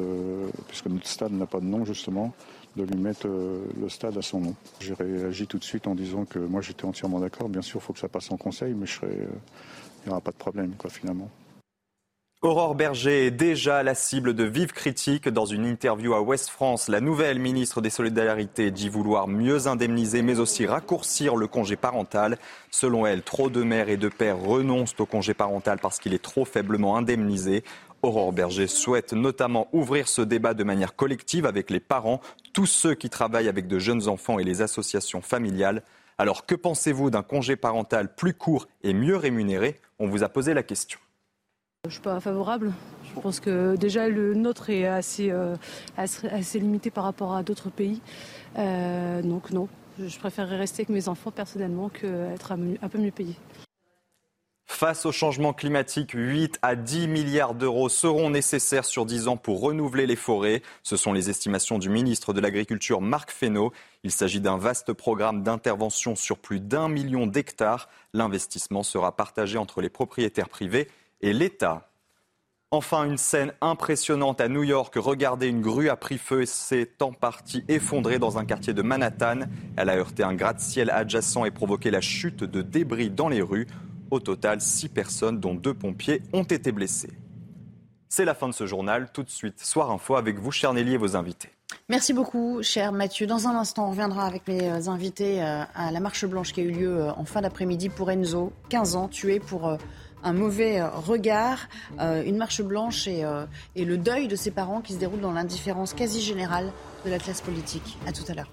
puisque notre stade n'a pas de nom justement, de lui mettre le stade à son nom. J'ai réagi tout de suite en disant que moi j'étais entièrement d'accord. Bien sûr, il faut que ça passe en conseil, mais il n'y aura pas de problème quoi finalement. Aurore Berger est déjà la cible de vives critiques. Dans une interview à Ouest France, la nouvelle ministre des Solidarités dit vouloir mieux indemniser mais aussi raccourcir le congé parental. Selon elle, trop de mères et de pères renoncent au congé parental parce qu'il est trop faiblement indemnisé. Aurore Berger souhaite notamment ouvrir ce débat de manière collective avec les parents, tous ceux qui travaillent avec de jeunes enfants et les associations familiales. Alors que pensez-vous d'un congé parental plus court et mieux rémunéré? On vous a posé la question. Je ne suis pas favorable. Je pense que déjà le nôtre est assez, euh, limité par rapport à d'autres pays. Euh, donc non, je préférerais rester avec mes enfants personnellement qu'être un peu mieux payé. Face au changement climatique, 8 à 10 milliards d'euros seront nécessaires sur 10 ans pour renouveler les forêts. Ce sont les estimations du ministre de l'Agriculture Marc Fesneau. Il s'agit d'un vaste programme d'intervention sur plus d'un million d'hectares. L'investissement sera partagé entre les propriétaires privés et l'État. Enfin, une scène impressionnante à New York. Regardez, une grue a pris feu et s'est en partie effondrée dans un quartier de Manhattan. Elle a heurté un gratte-ciel adjacent et provoqué la chute de débris dans les rues. Au total, six personnes, dont deux pompiers, ont été blessées. C'est la fin de ce journal. Tout de suite, Soir Info avec vous, cher Nelly, et vos invités. Merci beaucoup, cher Mathieu. Dans un instant, on reviendra avec mes euh, invités euh, à la marche blanche qui a eu lieu euh, en fin d'après-midi pour Enzo, 15 ans, tué pour un mauvais euh, regard, euh, une marche blanche euh, et, le deuil de ses parents qui se déroule dans l'indifférence quasi générale de la classe politique. À tout à l'heure.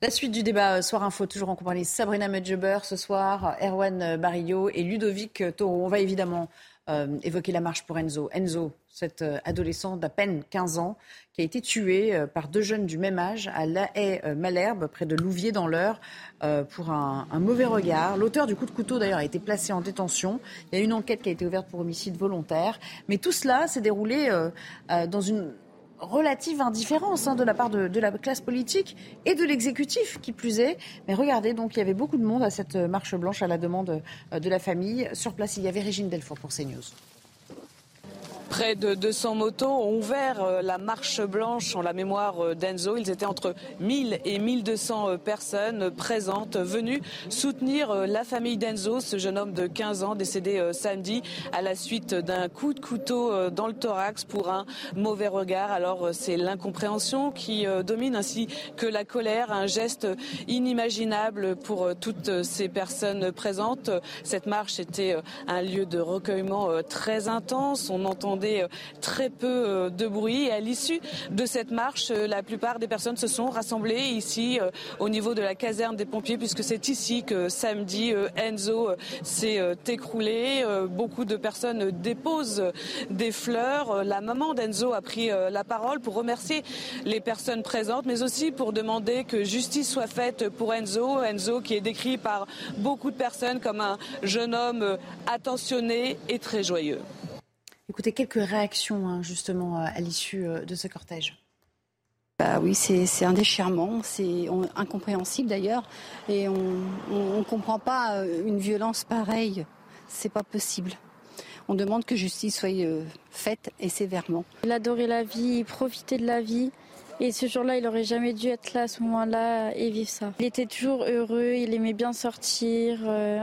La suite du débat Soir Info, toujours en compagnie Sabrina Medjeber ce soir, Erwan Barillo et Ludovic Taureau. On va évidemment évoquer la marche pour Enzo. Enzo, cet euh, adolescent d'à peine 15 ans, qui a été tué euh, par deux jeunes du même âge à La Haye Malherbe, près de Louviers dans l'Eure, pour un, mauvais regard. L'auteur du coup de couteau, d'ailleurs, a été placé en détention. Il y a une enquête qui a été ouverte pour homicide volontaire. Mais tout cela s'est déroulé dans une relative indifférence hein, de la part de, la classe politique et de l'exécutif, qui plus est. Mais regardez, donc il y avait beaucoup de monde à cette marche blanche à la demande euh, de la famille. Sur place, il y avait Régine Delfour pour CNews. Près de 200 motos ont ouvert euh, la marche blanche en la mémoire euh, d'Enzo. Ils étaient entre 1000 et 1200 euh, personnes présentes venues soutenir la famille d'Enzo, ce jeune homme de 15 ans décédé samedi à la suite d'un coup de couteau dans le thorax pour un mauvais regard. Alors c'est l'incompréhension qui domine ainsi que la colère, un geste inimaginable pour toutes ces personnes présentes. Cette marche était un lieu de recueillement très intense. On entend euh, très peu euh, de bruit. Et à l'issue de cette marche, euh, la plupart des personnes se sont rassemblées ici au niveau de la caserne des pompiers, puisque c'est ici que samedi Enzo s'est écroulé. Beaucoup de personnes déposent des fleurs. La maman d'Enzo a pris la parole pour remercier les personnes présentes, mais aussi pour demander que justice soit faite pour Enzo. Enzo qui est décrit par beaucoup de personnes comme un jeune homme attentionné et très joyeux. Écoutez, quelques réactions hein, justement à l'issue euh, de ce cortège. Bah oui, c'est un déchirement, c'est incompréhensible d'ailleurs, et on ne comprend pas euh, une violence pareille. C'est pas possible. On demande que justice soit euh, faite et sévèrement. Il adorait la vie, il profitait de la vie. Et ce jour-là, il aurait jamais dû être là à ce moment-là et vivre ça. Il était toujours heureux, il aimait bien sortir,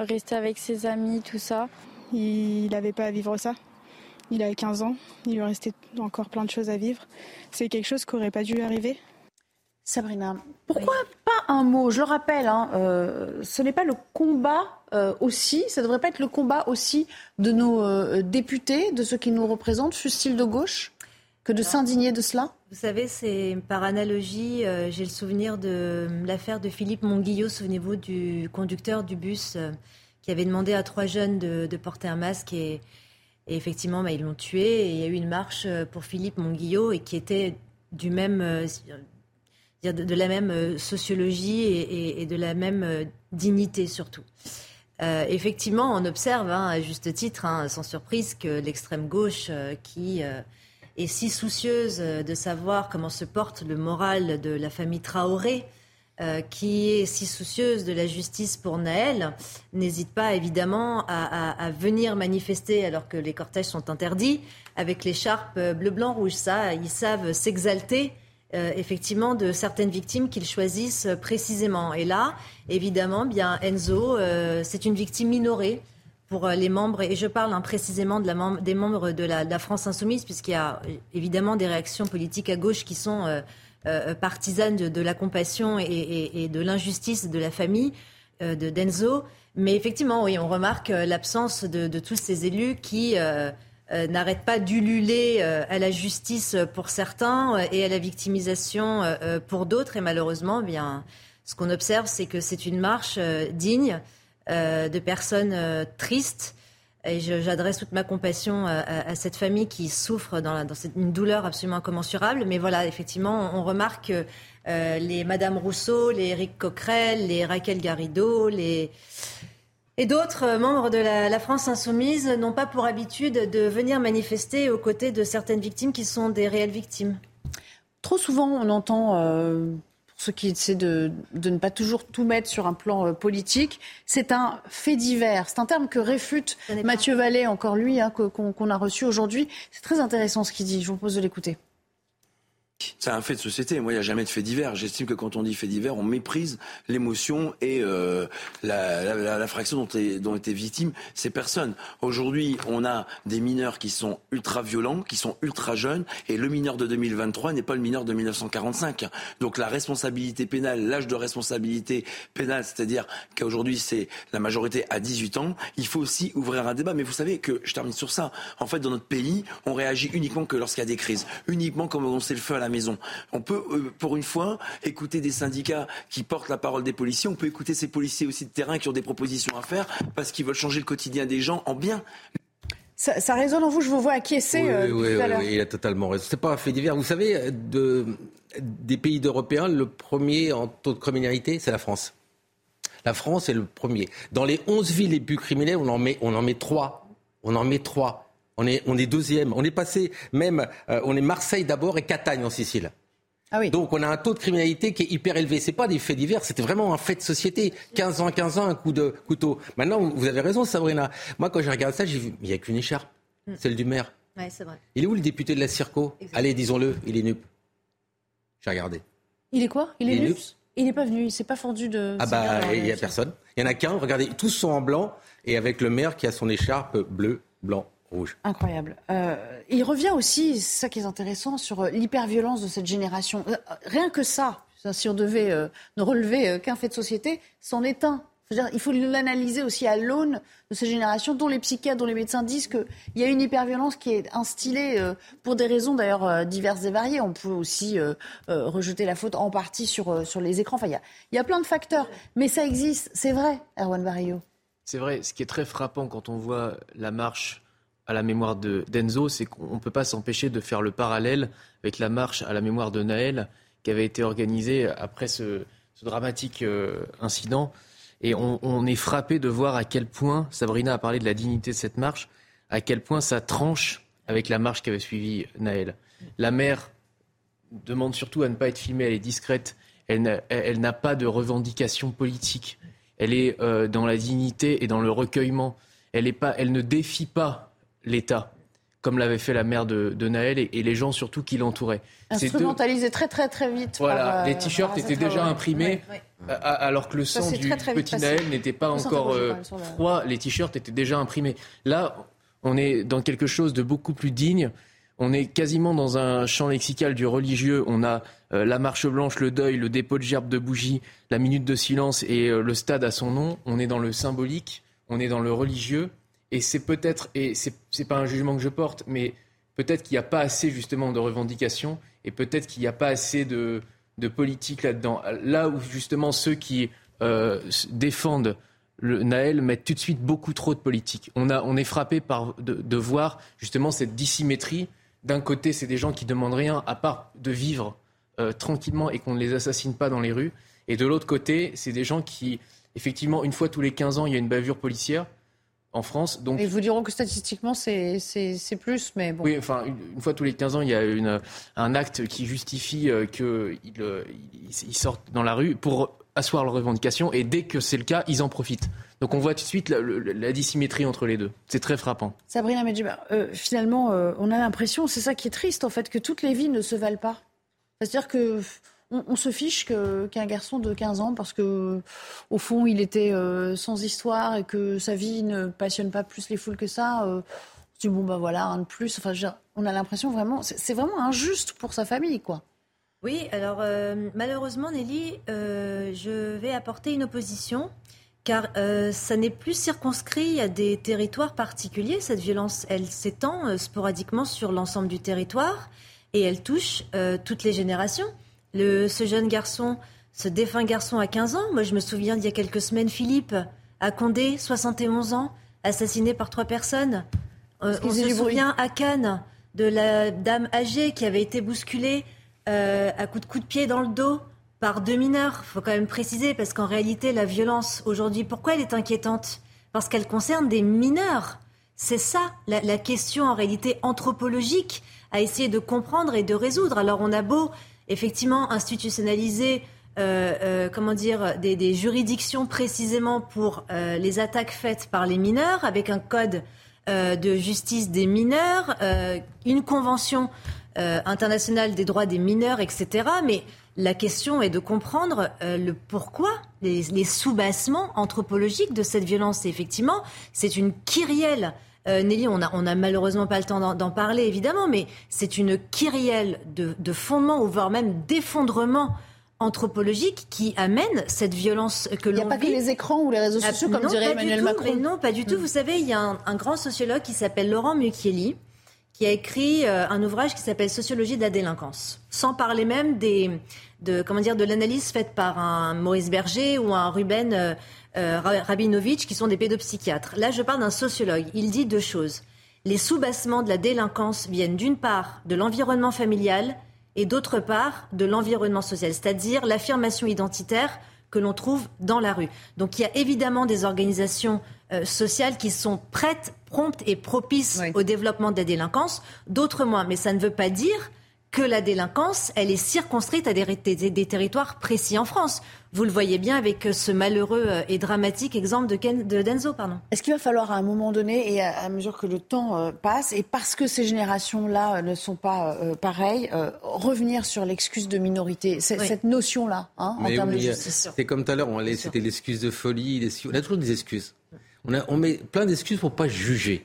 rester avec ses amis, tout ça. Il n'avait pas à vivre ça? Il a 15 ans, il lui restait encore plein de choses à vivre. C'est quelque chose qui n'aurait pas dû arriver. Sabrina, pourquoi pas un mot? Je le rappelle, hein, euh, ce n'est pas le combat euh, aussi, ça ne devrait pas être le combat aussi de nos euh, députés, de ceux qui nous représentent, fussent-ils de gauche, que de s'indigner de cela? Vous savez, c'est par analogie, j'ai le souvenir de l'affaire de Philippe Monguillot, souvenez-vous du conducteur du bus qui avait demandé à trois jeunes de, de porter un masque et et effectivement, bah, ils l'ont tué. Et il y a eu une marche euh, pour Philippe Monguillot et qui était du même, euh, de, la même euh, sociologie et, de la même dignité surtout. effectivement, on observe hein, à juste titre, hein, sans surprise, que l'extrême gauche, qui est si soucieuse de savoir comment se porte le moral de la famille Traoré, euh, qui est si soucieuse de la justice pour Naël, n'hésite pas évidemment à, venir manifester alors que les cortèges sont interdits avec l'écharpe bleu, blanc, rouge. Ça, ils savent s'exalter. Euh, effectivement de certaines victimes qu'ils choisissent précisément. Et là, évidemment, bien Enzo, euh, c'est une victime minorée pour les membres, et je parle hein, précisément des membres de la, France insoumise, puisqu'il y a évidemment des réactions politiques à gauche qui sont partisane de, la compassion et, de l'injustice de la famille euh, de Denzo. Mais effectivement, oui, on remarque euh, l'absence de, tous ces élus qui n'arrêtent pas d'ululer à la justice pour certains et à la victimisation pour d'autres. Et malheureusement, eh bien, ce qu'on observe, c'est que c'est une marche digne de personnes tristes et j'adresse toute ma compassion à, cette famille qui souffre dans, une douleur absolument incommensurable. Mais voilà, effectivement, on, remarque que euh, les Madame Rousseau, les Eric Coquerel, les Raquel Garrido, les... et d'autres membres de la, France insoumise n'ont pas pour habitude de venir manifester aux côtés de certaines victimes qui sont des réelles victimes. Trop souvent, on entend euh, ceux qui essaient de, ne pas toujours tout mettre sur un plan euh, politique. C'est un fait divers. C'est un terme que réfute Mathieu Vallée, encore lui, hein, qu'on a reçu aujourd'hui. C'est très intéressant ce qu'il dit. Je vous propose de l'écouter. C'est un fait de société. Moi, il n'y a jamais de fait divers. J'estime que quand on dit fait divers, on méprise l'émotion et euh, la, fraction dont, est, dont étaient victimes ces personnes. Aujourd'hui, on a des mineurs qui sont ultra violents, qui sont ultra jeunes, et le mineur de 2023 n'est pas le mineur de 1945. Donc la responsabilité pénale, l'âge de responsabilité pénale, c'est-à-dire qu'aujourd'hui c'est la majorité à 18 ans, il faut aussi ouvrir un débat. Mais vous savez que, je termine sur ça, en fait, dans notre pays, on réagit uniquement que lorsqu'il y a des crises, uniquement comme on sait le feu à la maison. On peut, euh, pour une fois, écouter des syndicats qui portent la parole des policiers. On peut écouter ces policiers aussi de terrain qui ont des propositions à faire parce qu'ils veulent changer le quotidien des gens en bien. Ça, résonne en vous, je vous vois acquiescer. Oui, euh, oui, oui, il a totalement raison. C'est pas un fait divers. Vous savez, de, des pays européens, le premier en taux de criminalité, c'est la France. La France est le premier. Dans les 11 villes les plus criminelles, on en met, on en met 3. On en met 3. On est, on est deuxième. On est passé même, euh, on est Marseille d'abord et Catagne en Sicile. Ah oui. Donc on a un taux de criminalité qui est hyper élevé. C'est pas des faits divers, c'était vraiment un fait de société. 15 ans, 15 ans, un coup de couteau. Maintenant, vous avez raison, Sabrina. Moi, quand je regarde ça, j'ai vu, il n'y a qu'une écharpe, mm. celle du maire. Ouais, c'est vrai. Il est où le député de la Circo Allez, disons-le, il est nup. J'ai regardé. Il est quoi? Il est, Il est nu? nups. Il n'est pas venu, il s'est pas fendu de. Ah bah, il n'y a les- personne. Il y en a qu'un, regardez, tous sont en blanc, et avec le maire qui a son écharpe bleu, blanc, rouge. Incroyable. Euh, il revient aussi, c'est ça qui est intéressant, sur euh, l'hyperviolence de cette génération. Euh, Rien que ça, si on devait euh, ne relever qu'un fait de société, c'en est un. C'est-à-dire, il faut l'analyser aussi à l'aune de cette génération dont les psychiatres, dont les médecins disent qu'il y a une hyperviolence qui est instillée euh, pour des raisons d'ailleurs diverses et variées. On peut aussi euh, euh, rejeter la faute en partie sur, euh, sur les écrans. Enfin, il y a, il y a plein de facteurs. Mais ça existe, c'est vrai, Erwan Barrio. C'est vrai, ce qui est très frappant quand on voit la marche à la mémoire de d'Enzo, c'est qu'on ne peut pas s'empêcher de faire le parallèle avec la marche à la mémoire de Naël qui avait été organisée après ce, dramatique euh, incident. Et on, est frappé de voir à quel point, Sabrina a parlé de la dignité de cette marche, à quel point ça tranche avec la marche qui avait suivi Naël. La mère demande surtout à ne pas être filmée, elle est discrète, elle n'a, pas de revendication politique. Elle est euh, dans la dignité et dans le recueillement. Elle ne défie pas l'État, comme l'avait fait la mère de, de Naël et, et les gens surtout qui l'entouraient. Ces deux- Instrumentalisé très très très vite. voilà, par, euh, les t-shirts étaient déjà imprimés, a- alors que le sang du très, très vite petit passé. Naël n'était pas encore euh, le- froid. Les t-shirts étaient déjà imprimés. Là, on est dans quelque chose de beaucoup plus digne. On est quasiment dans un champ lexical du religieux. On a euh, la marche blanche, le deuil, le dépôt de gerbes de bougies, la minute de silence et euh, le stade à son nom. On est dans le symbolique, on est dans le religieux. Et c'est peut-être, et c'est pas un jugement que je porte, mais peut-être qu'il n'y a pas assez justement de revendications et peut-être qu'il n'y a pas assez de, de politique là-dedans. Là où justement ceux qui euh, défendent le Naël mettent tout de suite beaucoup trop de politique. On, a, on est frappé par, de, de voir justement cette dissymétrie. D'un côté, c'est des gens qui demandent rien à part de vivre euh, tranquillement et qu'on ne les assassine pas dans les rues. Et de l'autre côté, c'est des gens qui, effectivement, une fois tous les 15 ans, il y a une bavure policière en France. Donc, Ils vous diront que statistiquement, c'est plus, mais bon. oui, enfin, une, une fois tous les 15 ans, il y a une, un acte qui justifie euh, qu'ils euh, sortent dans la rue pour asseoir leurs revendications. Et dès que c'est le cas, ils en profitent. Donc on voit tout de suite la, dissymétrie entre les deux. C'est très frappant. Sabrina Medjiba, euh, finalement, euh, on a l'impression, c'est ça qui est triste en fait, que toutes les vies ne se valent pas. C'est-à-dire que on, se fiche qu'un garçon de 15 ans, parce que au fond, il était euh, sans histoire et que sa vie ne passionne pas plus les foules que ça. euh, bon bah voilà, un de plus. Enfin, on a l'impression vraiment, c'est vraiment injuste pour sa famille, quoi. Oui, alors euh, malheureusement, Nelly, euh, je vais apporter une opposition, car ça n'est plus circonscrit à des territoires particuliers. Cette violence, elle s'étend sporadiquement sur l'ensemble du territoire et elle touche toutes les générations. Le, ce jeune garçon, ce défunt garçon à 15 ans, moi je me souviens d'il y a quelques semaines, Philippe, à Condé, 71 ans, assassiné par trois personnes. Euh, on se bruit. souvient à Cannes de la dame âgée qui avait été bousculée euh, à coups de coups de pied dans le dos par deux mineurs. Il faut quand même préciser, parce qu'en réalité, la violence aujourd'hui, pourquoi elle est inquiétante? Parce qu'elle concerne des mineurs. C'est ça, la, la question en réalité anthropologique à essayer de comprendre et de résoudre. Alors on a beau effectivement institutionnaliser, euh, euh, comment dire, des, des juridictions précisément pour euh, les attaques faites par les mineurs, avec un code euh, de justice des mineurs, euh, une convention euh, internationale des droits des mineurs, etc. Mais la question est de comprendre le pourquoi, les, les sous-bassements anthropologiques de cette violence. Et effectivement, c'est une kyrielle. Euh, Nelly, on a, on a malheureusement pas le temps d'en- parler, évidemment, mais c'est une kyrielle de, de fondements, ou voire même d'effondrement anthropologique qui amène cette violence que l'on Il n'y a pas que vit. les écrans ou les réseaux Ah, sociaux, comme non, dirait Emmanuel tout, Macron. mais non, pas du tout. Vous savez, il y a un, un grand sociologue qui s'appelle Laurent Mukieli, qui a écrit euh, un ouvrage qui s'appelle Sociologie de la délinquance, sans parler même des, de, comment dire, de l'analyse faite par un Maurice Berger ou un Ruben euh, euh, Ra- Rabinovitch, qui sont des pédopsychiatres. Là, je parle d'un sociologue. Il dit deux choses. Les sous-bassements de la délinquance viennent d'une part de l'environnement familial et d'autre part de l'environnement social, c'est-à-dire l'affirmation identitaire que l'on trouve dans la rue. Donc il y a évidemment des organisations euh, sociales qui sont prêtes, promptes et propices au développement de la délinquance, d'autres moins. Mais ça ne veut pas dire que la délinquance, elle est circonscrite à des, des, territoires précis en France. Vous le voyez bien avec ce malheureux et dramatique exemple de, Ken, de Denzo. Pardon. Est-ce qu'il va falloir à un moment donné, et à, mesure que le temps passe, et parce que ces générations-là ne sont pas pareilles, revenir sur l'excuse de minorité, cette notion-là, hein, en termes de justice C'est comme tout à l'heure, c'était l'excuse de folie, on a toujours des excuses. On, a, on met plein d'excuses pour pas juger.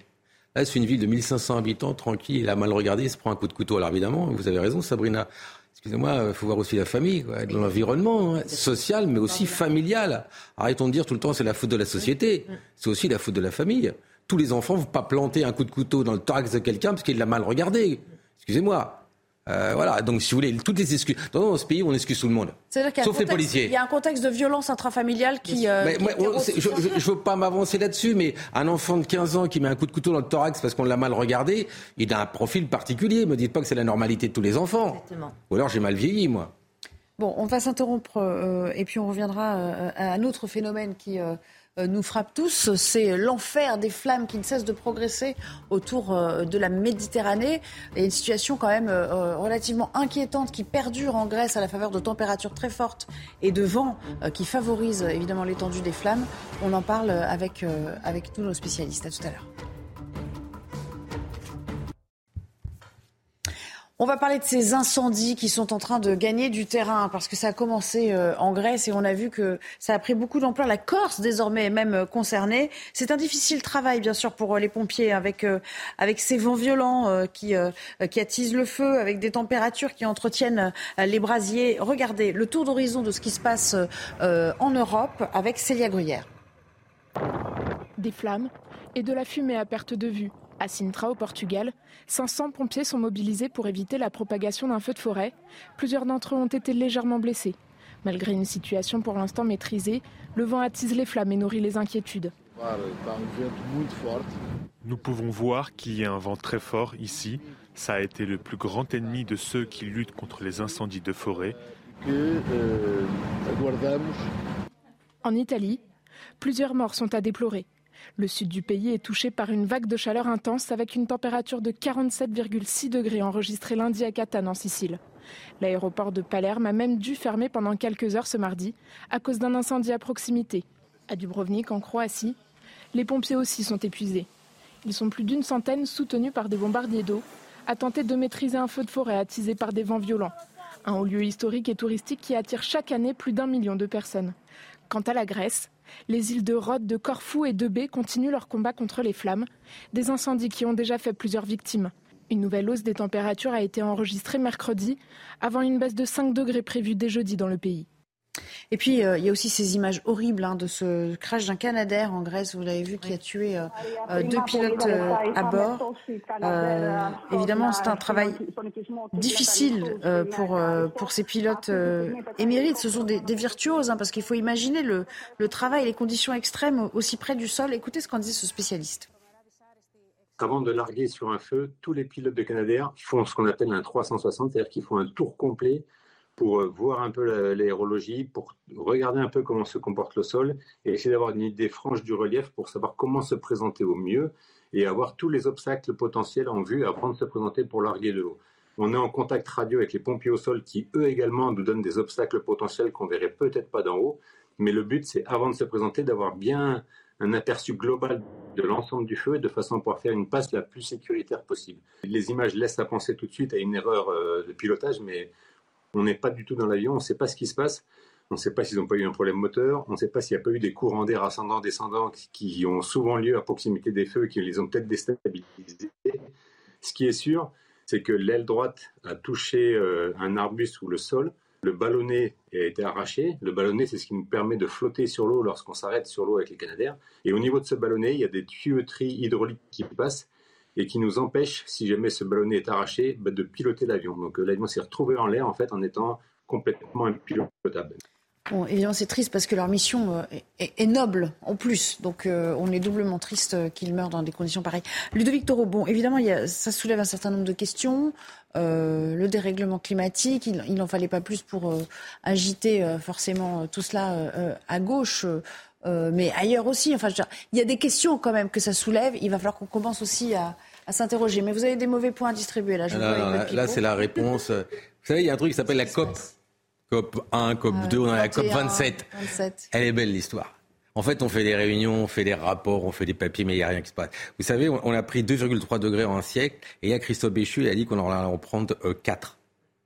Là, c'est une ville de 1500 habitants, tranquille, il a mal regardé, il se prend un coup de couteau. Alors évidemment, vous avez raison, Sabrina. Excusez-moi, il faut voir aussi la famille, l'environnement hein, social, mais aussi familial. Arrêtons de dire tout le temps c'est la faute de la société. C'est aussi la faute de la famille. Tous les enfants ne vont pas planter un coup de couteau dans le thorax de quelqu'un parce qu'il l'a mal regardé. Excusez-moi. Euh, voilà, donc si vous voulez, toutes les excuses. Dans ce pays, on excuse tout le monde. Sauf les policiers. Il y a un contexte de violence intrafamiliale qui. Euh, je ne veux pas m'avancer là-dessus, mais un enfant de 15 ans qui met un coup de couteau dans le thorax parce qu'on l'a mal regardé, il a un profil particulier. Ne me dites pas que c'est la normalité de tous les enfants. Exactement. Ou alors j'ai mal vieilli, moi. Bon, on va s'interrompre euh, et puis on reviendra à un autre phénomène qui euh, nous frappe tous, c'est l'enfer des flammes qui ne cessent de progresser autour euh, de la Méditerranée. Et une situation quand même euh, relativement inquiétante qui perdure en Grèce à la faveur de températures très fortes et de vents qui favorisent évidemment l'étendue des flammes. On en parle avec, avec tous nos spécialistes. À tout à l'heure. On va parler de ces incendies qui sont en train de gagner du terrain parce que ça a commencé euh, en Grèce et on a vu que ça a pris beaucoup d'ampleur. La Corse désormais est même euh, concernée. C'est un difficile travail bien sûr pour euh, les pompiers avec avec ces vents violents qui qui attisent le feu, avec des températures qui entretiennent les brasiers. Regardez le tour d'horizon de ce qui se passe en Europe avec Célia Gruyère. Des flammes et de la fumée à perte de vue à Sintra, au Portugal, 500 pompiers sont mobilisés pour éviter la propagation d'un feu de forêt. Plusieurs d'entre eux ont été légèrement blessés. Malgré une situation pour l'instant maîtrisée, le vent attise les flammes et nourrit les inquiétudes. Nous pouvons voir qu'il y a un vent très fort ici. Ça a été le plus grand ennemi de ceux qui luttent contre les incendies de forêt. En Italie, plusieurs morts sont à déplorer. Le sud du pays est touché par une vague de chaleur intense avec une température de 47,6 degrés enregistrée lundi à Catane en Sicile. L'aéroport de Palerme a même dû fermer pendant quelques heures ce mardi à cause d'un incendie à proximité. À Dubrovnik, en Croatie, les pompiers aussi sont épuisés. Ils sont plus d'une centaine soutenus par des bombardiers d'eau à tenter de maîtriser un feu de forêt attisé par des vents violents. Un haut lieu historique et touristique qui attire chaque année plus d'un million de personnes. Quant à la Grèce, les îles de Rhodes, de Corfou et de Bé continuent leur combat contre les flammes, des incendies qui ont déjà fait plusieurs victimes. Une nouvelle hausse des températures a été enregistrée mercredi, avant une baisse de 5 degrés prévue dès jeudi dans le pays. Et puis, euh, il y a aussi ces images horribles hein, de ce crash d'un Canadair en Grèce, vous l'avez vu, qui a tué euh, euh, deux pilotes à bord. évidemment, c'est un travail difficile pour, pour ces pilotes émérites. Ce sont des, virtuoses, hein, parce qu'il faut imaginer le, le travail, les conditions extrêmes aussi près du sol. Écoutez ce qu'en disait ce spécialiste. Avant de larguer sur un feu, tous les pilotes de Canadair font ce qu'on appelle un 360, c'est-à-dire qu'ils font un tour complet pour euh, voir un peu l'aérologie, pour regarder un peu comment se comporte le sol et essayer d'avoir une idée franche du relief pour savoir comment se présenter au mieux et avoir tous les obstacles potentiels en vue avant de se présenter pour larguer de l'eau. On est en contact radio avec les pompiers au sol qui, eux également, nous donnent des obstacles potentiels qu'on verrait peut-être pas d'en haut. Mais le but, c'est avant de se présenter, d'avoir bien un aperçu global de l'ensemble du feu de façon à pouvoir faire une passe la plus sécuritaire possible. Les images laissent à penser tout de suite à une erreur euh, de pilotage, mais on n'est pas du tout dans l'avion, on ne sait pas ce qui se passe. On ne sait pas s'ils n'ont pas eu un problème moteur, on ne sait pas s'il n'y a pas eu des courants d'air ascendants, descendants qui ont souvent lieu à proximité des feux et qui les ont peut-être déstabilisés. Ce qui est sûr, c'est que l'aile droite a touché euh, un arbuste ou le sol. Le ballonnet a été arraché. Le ballonnet, c'est ce qui nous permet de flotter sur l'eau lorsqu'on s'arrête sur l'eau avec les canadaires. Et au niveau de ce ballonnet, il y a des tuyauteries hydrauliques qui passent et qui nous empêche, si jamais ce ballonnet est arraché, bah, de piloter l'avion. Donc euh, l'avion s'est retrouvé en l'air en fait en étant complètement impilotable. Évidemment, c'est triste parce que leur mission euh, est, noble en plus. Donc, euh, on est doublement triste qu'ils meurent dans des conditions pareilles. Ludovic Toro, évidemment, ça soulève un certain nombre de questions. le dérèglement climatique, il n'en fallait pas plus pour agiter forcément tout cela à gauche. Mais ailleurs aussi. Enfin, il y a des questions quand même que ça soulève. Il va falloir qu'on commence aussi à, à s'interroger. Mais vous avez des mauvais points à distribuer là. Je non, non, là, là c'est la réponse. [LAUGHS] Vous savez, il y a un truc qui s'appelle la COP. COP 1, COP 2, on a la COP 27. 27. Elle est belle l'histoire. En fait, on fait des réunions, on fait des rapports, on fait des papiers, mais il n'y a rien qui se passe. Vous savez, on a pris 2,3 degrés en un siècle, et il y a Christophe Béchu, il a dit qu'on en allait en prendre 4.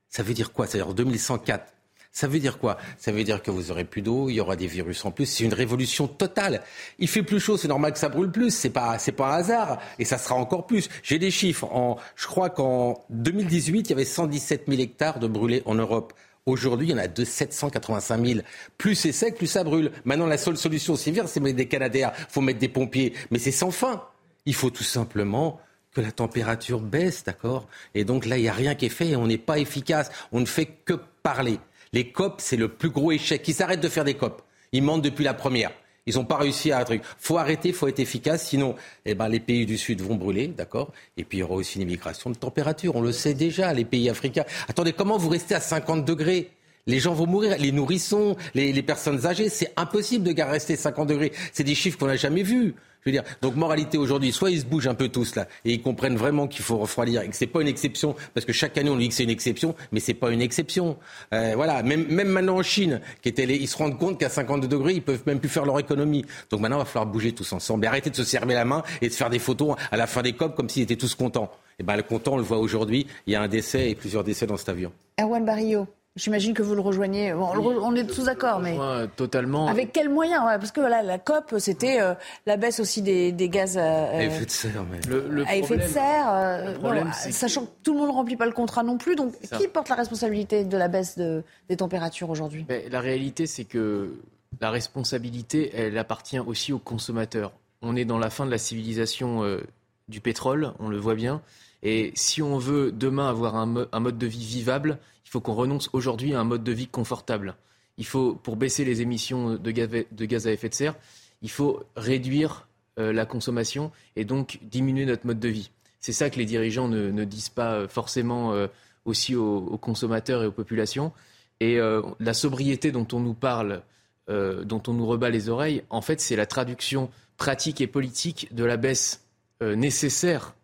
Ça veut dire quoi? Ça veut dire 2104. Ça veut dire quoi? Ça veut dire que vous aurez plus d'eau, il y aura des virus en plus. C'est une révolution totale. Il fait plus chaud, c'est normal que ça brûle plus. C'est pas, c'est pas un hasard. Et ça sera encore plus. J'ai des chiffres. En, je crois qu'en 2018, il y avait 117 000 hectares de brûlés en Europe. Aujourd'hui, il y en a de 785 000. Plus c'est sec, plus ça brûle. Maintenant, la seule solution, c'est c'est mettre des canadaires, faut mettre des pompiers. Mais c'est sans fin. Il faut tout simplement que la température baisse, d'accord? Et donc là, il n'y a rien qui est fait et on n'est pas efficace. On ne fait que parler. Les COP, c'est le plus gros échec. Ils s'arrêtent de faire des COP. Ils mentent depuis la première. Ils n'ont pas réussi à un truc. faut arrêter, faut être efficace, sinon eh ben, les pays du Sud vont brûler, d'accord? Et puis il y aura aussi une immigration de température. On le sait déjà, les pays africains. Attendez, comment vous restez à 50 degrés? Les gens vont mourir, les nourrissons, les, les personnes âgées, c'est impossible de rester 50 degrés. C'est des chiffres qu'on n'a jamais vus. Je veux dire, donc moralité aujourd'hui, soit ils se bougent un peu tous là et ils comprennent vraiment qu'il faut refroidir et que c'est pas une exception parce que chaque année on dit que c'est une exception, mais c'est pas une exception. Euh, voilà, même, même maintenant en Chine, qui était ils se rendent compte qu'à 52 degrés ils peuvent même plus faire leur économie. Donc maintenant il va falloir bouger tous ensemble et arrêter de se serrer la main et de faire des photos à la fin des COP comme s'ils étaient tous contents. Et ben le content on le voit aujourd'hui, il y a un décès et plusieurs décès dans cet avion. Erwan Barrio. J'imagine que vous le rejoignez. on est tous d'accord, mais totalement. Avec quels moyens Parce que voilà, la COP, c'était euh, la baisse aussi des, gaz à, effet de serre. à effet de serre. Euh, sachant que... tout le monde ne remplit pas le contrat non plus. Donc, qui porte la responsabilité de la baisse des températures aujourd'hui? La réalité, c'est que la responsabilité, elle appartient aussi aux consommateurs. On est dans la fin de la civilisation euh, du pétrole, on le voit bien. Et si on veut demain avoir un, mode de vie vivable, faut qu'on renonce aujourd'hui à un mode de vie confortable. Il faut, pour baisser les émissions de gaz, à effet de serre, il faut réduire euh, la consommation et donc diminuer notre mode de vie. C'est ça que les dirigeants ne, disent pas euh, forcément euh, aussi aux, consommateurs et aux populations. Et la sobriété dont on nous parle, dont on nous rebat les oreilles, en fait, c'est la traduction pratique et politique de la baisse nécessaire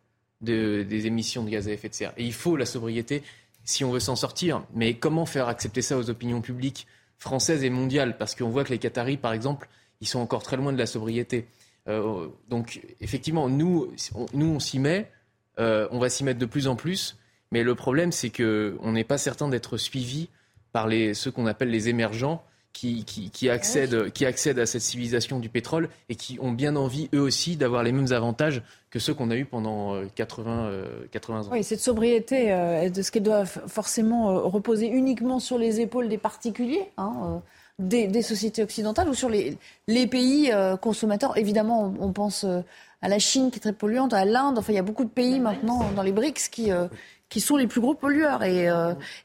des émissions de gaz à effet de serre. Et il faut la sobriété si on veut s'en sortir. Mais comment faire accepter ça aux opinions publiques françaises et mondiales? Parce qu'on voit que les Qataris, par exemple, ils sont encore très loin de la sobriété. Euh, donc, effectivement, nous, on, nous, on s'y met. Euh, on va s'y mettre de plus en plus. Mais le problème, c'est qu'on n'est pas certain d'être suivi par les, ceux qu'on appelle les émergents qui, qui, accèdent, qui accèdent à cette civilisation du pétrole et qui ont bien envie, eux aussi, d'avoir les mêmes avantages que ceux qu'on a eus pendant 80, euh, 80 euh, ans. Oui, cette sobriété, euh, de ce qu'elle doit forcément reposer uniquement sur les épaules des particuliers, hein, des, sociétés occidentales ou sur les, les pays consommateurs. Évidemment, on, pense à la Chine qui est très polluante, à l'Inde. Enfin, il y a beaucoup de pays maintenant dans les BRICS qui, qui sont les plus gros pollueurs. Et,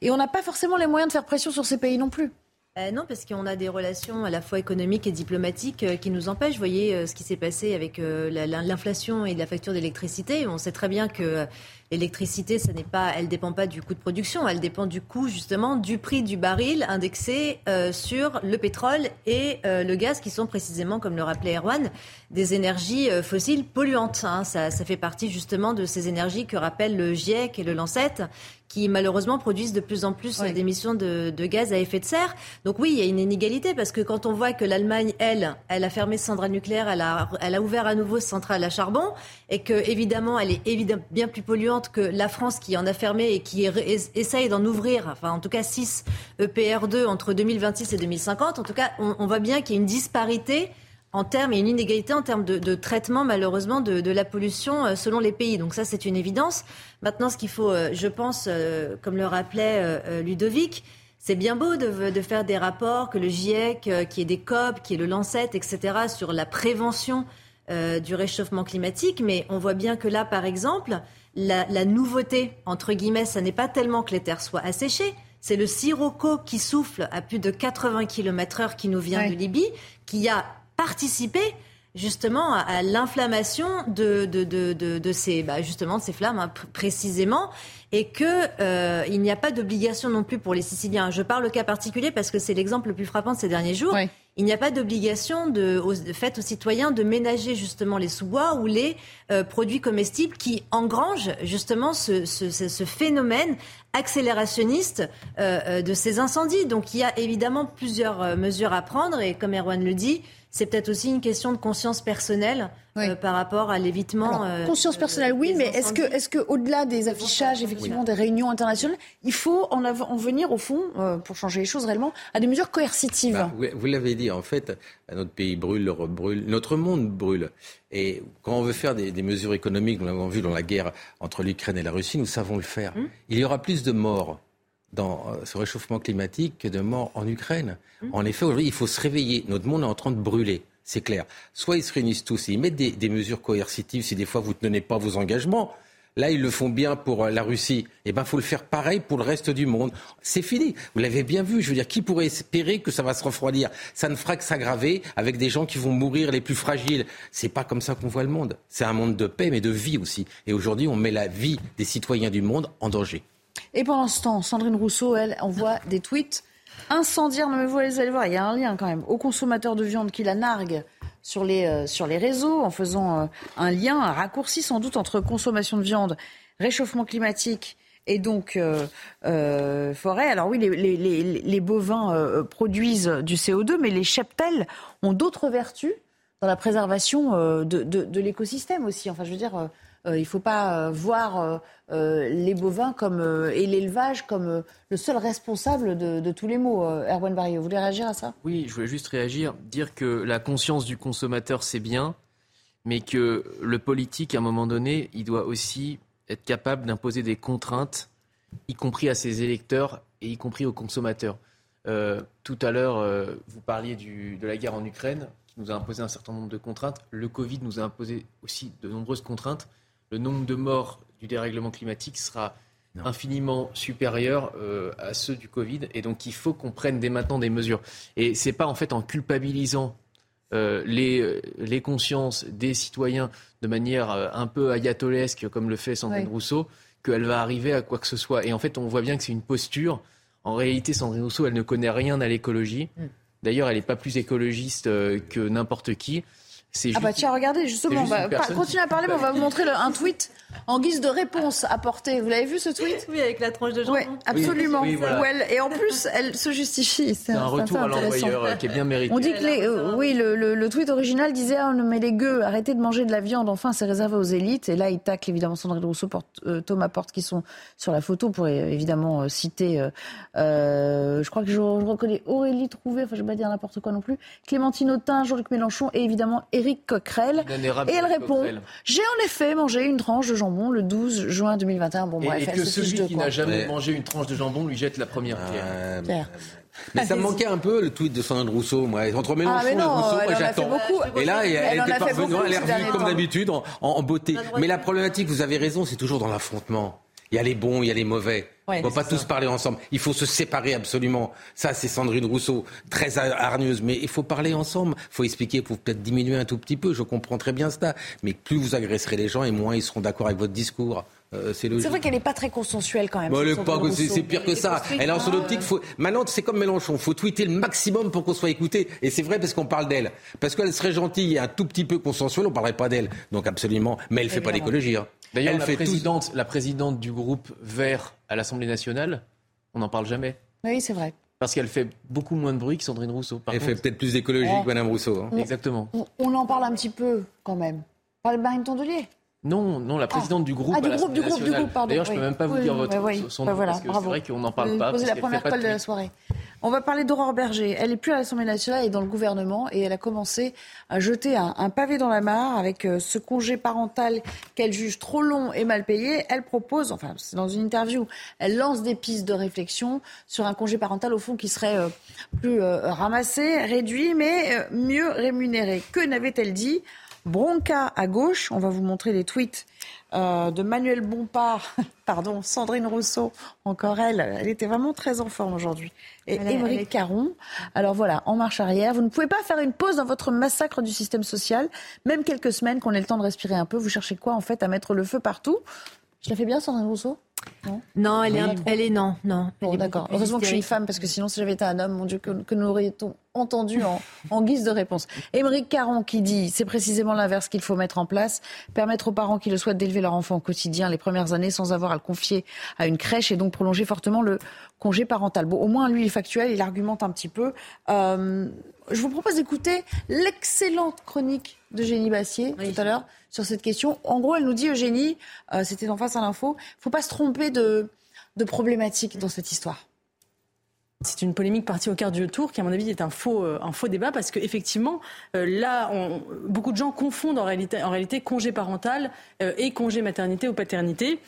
et on n'a pas forcément les moyens de faire pression sur ces pays non plus. Euh, non, parce qu'on a des relations à la fois économiques et diplomatiques euh, qui nous empêchent. Vous voyez euh, ce qui s'est passé avec l'inflation et la facture d'électricité. On sait très bien que L'électricité, ça n'est pas, elle dépend pas du coût de production, elle dépend du coût justement du prix du baril indexé sur le pétrole et le gaz, qui sont précisément, comme le rappelait Erwan, des énergies fossiles polluantes. Hein. Ça, fait partie justement de ces énergies que rappellent le GIEC et le Lancet, qui malheureusement produisent de plus en plus d'émissions de, de, gaz à effet de serre. Donc oui, il y a une inégalité parce que quand on voit que l'Allemagne, elle, elle a fermé ses centrales nucléaires, elle a, elle a ouvert à nouveau ses centrales à charbon et que évidemment, elle est évidemment bien plus polluante que la France qui en a fermé et qui essaye d'en ouvrir, enfin en tout cas 6 EPR2 entre 2026 et 2050. En tout cas, on, voit bien qu'il y a une disparité en termes et une inégalité en termes de, traitement malheureusement de, la pollution euh, selon les pays. Donc ça c'est une évidence. Maintenant ce qu'il faut, euh, je pense, euh, comme le rappelait Ludovic, c'est bien beau de, de, faire des rapports, que le GIEC, qui est des COP, qui est le Lancet, etc., sur la prévention du réchauffement climatique, mais on voit bien que là, par exemple, la, nouveauté, entre guillemets, ce n'est pas tellement que les terres soient asséchées, c'est le sirocco qui souffle à plus de 80 km heure qui nous vient de Libye, qui a participé justement à, l'inflammation de, de, ces, bah, justement, de ces flammes hein, précisément, et qu'il euh, n'y a pas d'obligation non plus pour les Siciliens. Je parle au cas particulier parce que c'est l'exemple le plus frappant de ces derniers jours. il n'y a pas d'obligation de, faite aux citoyens de ménager justement les sous-bois ou les euh, produits comestibles qui engrangent justement ce, ce, phénomène accélérationniste euh, euh, de ces incendies. Donc il y a évidemment plusieurs mesures à prendre et comme Erwan le dit, c'est peut-être aussi une question de conscience personnelle euh, par rapport à l'évitement. Euh, conscience personnelle, oui, mais est-ce que, est-ce que, au-delà des affichages, effectivement, des réunions internationales, il faut en, en venir au fond, euh, pour changer les choses réellement, à des mesures coercitives bah, Vous l'avez dit, en fait, notre pays brûle, l'Europe brûle, notre monde brûle. Et quand on veut faire des, mesures économiques, nous l'avons vu dans la guerre entre l'Ukraine et la Russie, nous savons le faire. Hum. Il y aura plus de morts dans ce réchauffement climatique que de morts en Ukraine. Hum. En effet, aujourd'hui, il faut se réveiller. Notre monde est en train de brûler c'est clair. Soit ils se réunissent tous et ils mettent des, mesures coercitives si des fois vous ne tenez pas vos engagements. Là, ils le font bien pour euh, la Russie. Eh bien, il faut le faire pareil pour le reste du monde. C'est fini. Vous l'avez bien vu. Je veux dire, qui pourrait espérer que ça va se refroidir? Ça ne fera que s'aggraver avec des gens qui vont mourir les plus fragiles. C'est pas comme ça qu'on voit le monde. C'est un monde de paix, mais de vie aussi. Et aujourd'hui, on met la vie des citoyens du monde en danger. Et pendant ce temps, Sandrine Rousseau, elle, envoie des tweets incendiaire, non mais vous allez voir, il y a un lien quand même, aux consommateurs de viande qui la narguent sur les, euh, sur les réseaux en faisant euh, un lien, un raccourci sans doute entre consommation de viande, réchauffement climatique et donc euh, forêt. Alors oui, les, bovins produisent du CO2, mais les cheptels ont d'autres vertus dans la préservation de, de l'écosystème aussi. Enfin, je veux dire, il ne faut pas euh, voir euh, les bovins comme, et l'élevage comme le seul responsable de, tous les maux. Erwan Barrio, vous voulez réagir à ça? Oui, je voulais juste réagir, dire que la conscience du consommateur, c'est bien, mais que le politique, à un moment donné, il doit aussi être capable d'imposer des contraintes, y compris à ses électeurs et y compris aux consommateurs. tout à l'heure, vous parliez de la guerre en Ukraine, qui nous a imposé un certain nombre de contraintes. Le Covid nous a imposé aussi de nombreuses contraintes le nombre de morts du dérèglement climatique sera infiniment supérieur euh, à ceux du Covid. Et donc, il faut qu'on prenne dès maintenant des mesures. Et ce n'est pas en fait en culpabilisant euh, les, euh, les, consciences des citoyens de manière un peu ayatolesque, comme le fait Sandrine Rousseau, qu'elle va arriver à quoi que ce soit. Et en fait, on voit bien que c'est une posture. En réalité, Sandrine Rousseau, elle ne connaît rien à l'écologie. Mm. D'ailleurs, elle n'est pas plus écologiste que n'importe qui. Ah bah tiens, regardez, justement, on va continuer à parler, mais on va vous montrer un tweet en guise de réponse apportée. Vous l'avez vu ce tweet? Oui, avec la tranche de jambon. Oui, absolument. et en plus, elle se justifie. C'est un retour à l'envoyeur euh, qui est bien mérité. On dit que les, euh, oui, le, tweet original disait oh, mais les gueux, arrêtez de manger de la viande. Enfin, c'est réservé aux élites. Et là, il tacle évidemment Sandrine Rousseau, euh, Thomas Porte qui sont sur la photo pour évidemment citer. je crois que je, reconnais Aurélie Trouvé. Enfin, je vais pas dire n'importe quoi non plus. Clémentine Autain, Jean-Luc Mélenchon et évidemment Éric Coquerel. Et elle répond j'ai en effet mangé une tranche de jambon le 12 juin 2021. Bon, et, que celui qui n'a jamais mangé une tranche de jambon lui jette la première ah, pierre. Mais ça me manquait un peu le tweet de Sandrine Rousseau, moi. Entre Mélenchon ah, et Rousseau, moi j'attends. Et là, elle, était parvenue, elle est revenue comme d'habitude en, beauté. Mais la problématique, vous avez raison, c'est toujours dans l'affrontement. Il y a les bons, il y a les mauvais. on ne va pas tous parler ensemble. Il faut se séparer absolument. Ça, c'est Sandrine Rousseau, très hargneuse. Mais il faut parler ensemble. Il faut expliquer, pour peut-être diminuer un tout petit peu. Je comprends très bien cela. Mais plus vous agresserez les gens, et moins ils seront d'accord avec votre discours. Euh, c'est vrai qu'elle n'est pas très consensuelle quand même. c'est pire que ça. Elle est en son optique. Faut... Maintenant, c'est comme Mélenchon. Il faut tweeter le maximum pour qu'on soit écouté. Et c'est vrai parce qu'on parle d'elle. Parce qu'elle serait gentille et un tout petit peu consensuelle, on ne parlerait pas d'elle. Donc absolument. Mais elle ne fait pas d'écologie. Hein. D'ailleurs, la, présidente, la présidente du groupe Vert à l'Assemblée nationale, on n'en parle jamais. Oui, c'est vrai. Parce qu'elle fait beaucoup moins de bruit que Sandrine Rousseau. elle fait peut-être plus d'écologie que Mme Rousseau. Hein. Exactement. On, en parle un petit peu quand même. Pas le Marine Tondelier non, non, la présidente du groupe. Ah, du groupe, du groupe, du groupe, pardon. D'ailleurs, je ne peux même pas vous dire votre, son bah, nom, parce que c'est vrai qu'on n'en parle pas. Posez la première colle de la soirée. On va parler d'Aurore Berger. Elle n'est plus à l'Assemblée nationale, et dans le gouvernement et elle a commencé à jeter un, pavé dans la mare avec euh, ce congé parental qu'elle juge trop long et mal payé. Elle propose, enfin c'est dans une interview, elle lance des pistes de réflexion sur un congé parental au fond qui serait euh, plus euh, ramassé, réduit, mais mieux rémunéré. Que n'avait-elle dit Bronca à gauche, on va vous montrer les tweets euh, de Manuel Bompard, [LAUGHS] pardon, Sandrine Rousseau, encore elle, elle était vraiment très en forme aujourd'hui. Et Émeric Caron. Alors voilà, en marche arrière. Vous ne pouvez pas faire une pause dans votre massacre du système social, même quelques semaines qu'on ait le temps de respirer un peu. Vous cherchez quoi en fait à mettre le feu partout? Je la fais bien, Sandrine Rousseau? Non, elle, est, elle est non, non. Bon, d'accord. Heureusement que je suis une femme, parce que sinon, si j'avais été un homme, mon Dieu, que, nous aurait-on entendu en, guise de réponse. Émeric Caron qui dit, c'est précisément l'inverse qu'il faut mettre en place, permettre aux parents qui le souhaitent d'élever leur enfant au quotidien les premières années sans avoir à le confier à une crèche et donc prolonger fortement le congé parental. Bon, au moins, lui, il est factuel, il argumente un petit peu. Euh, je vous propose d'écouter l'excellente chronique d'Eugénie Bassier tout à l'heure sur cette question. En gros, elle nous dit, Eugénie, euh, c'était en face à l'info, il ne faut pas se tromper de, de problématiques dans cette histoire. C'est une polémique partie au quart du tour qui, à mon avis, est un faux, euh, un faux débat parce qu'effectivement, là, on, beaucoup de gens confondent en réalité, en réalité congé parental et congé maternité ou paternité.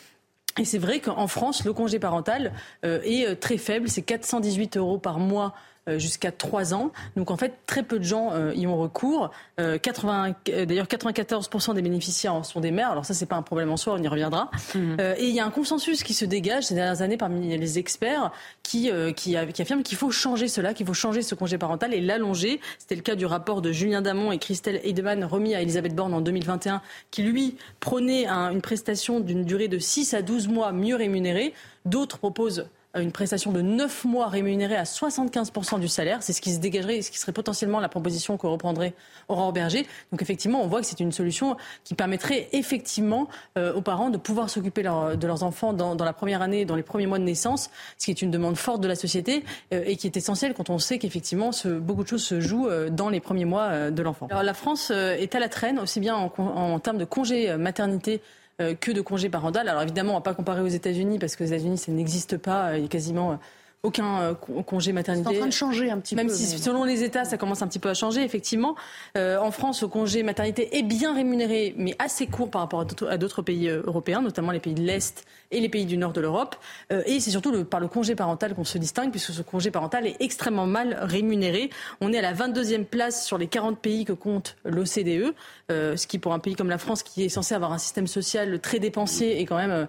Et c'est vrai qu'en France, le congé parental est très faible, c'est 418 euros par mois euh, jusqu'à 3 ans. Donc en fait, très peu de gens euh, y ont recours. 80, euh, d'ailleurs, 94% des bénéficiaires sont des mères. Alors ça, c'est pas un problème en soi, on y reviendra. Mhm. et il y a un consensus qui se dégage ces dernières années parmi les experts qui, qui, qui affirment qu'il faut changer cela, qu'il faut changer ce congé parental et l'allonger. C'était le cas du rapport de Julien Damon et Christelle Heidemann remis à Elisabeth Borne en 2021, qui lui prônait une prestation d'une durée de 6 à 12 mois mieux rémunérée. D'autres proposent une prestation de 9 mois rémunérée à 75% du salaire. C'est ce qui se dégagerait, ce qui serait potentiellement la proposition que reprendrait Aurore Berger. Donc effectivement, on voit que c'est une solution qui permettrait effectivement euh, aux parents de pouvoir s'occuper de leurs enfants dans, la première année, dans les premiers mois de naissance, ce qui est une demande forte de la société euh, et qui est essentielle quand on sait qu'effectivement beaucoup de choses se jouent euh, dans les premiers mois de l'enfant. La France est à la traîne, aussi bien en, termes de congés maternité que de congés parental. Alors évidemment, on ne va pas comparer aux États-Unis parce que aux États-Unis, ça n'existe pas. Il y a quasiment euh, aucun euh, congé maternité. C'est en train de changer un petit peu. Même si selon les États, ça commence un petit peu à changer, effectivement. en France, le congé maternité est bien rémunéré, mais assez court par rapport à d'autres pays européens, notamment les pays de l'Est et les pays du nord de l'Europe. Euh, et c'est surtout le, par le congé parental qu'on se distingue, puisque ce congé parental est extrêmement mal rémunéré. On est à la 22e place sur les 40 pays que compte l'OCDE, euh, ce qui pour un pays comme la France, qui est censé avoir un système social très dépensier, est quand même...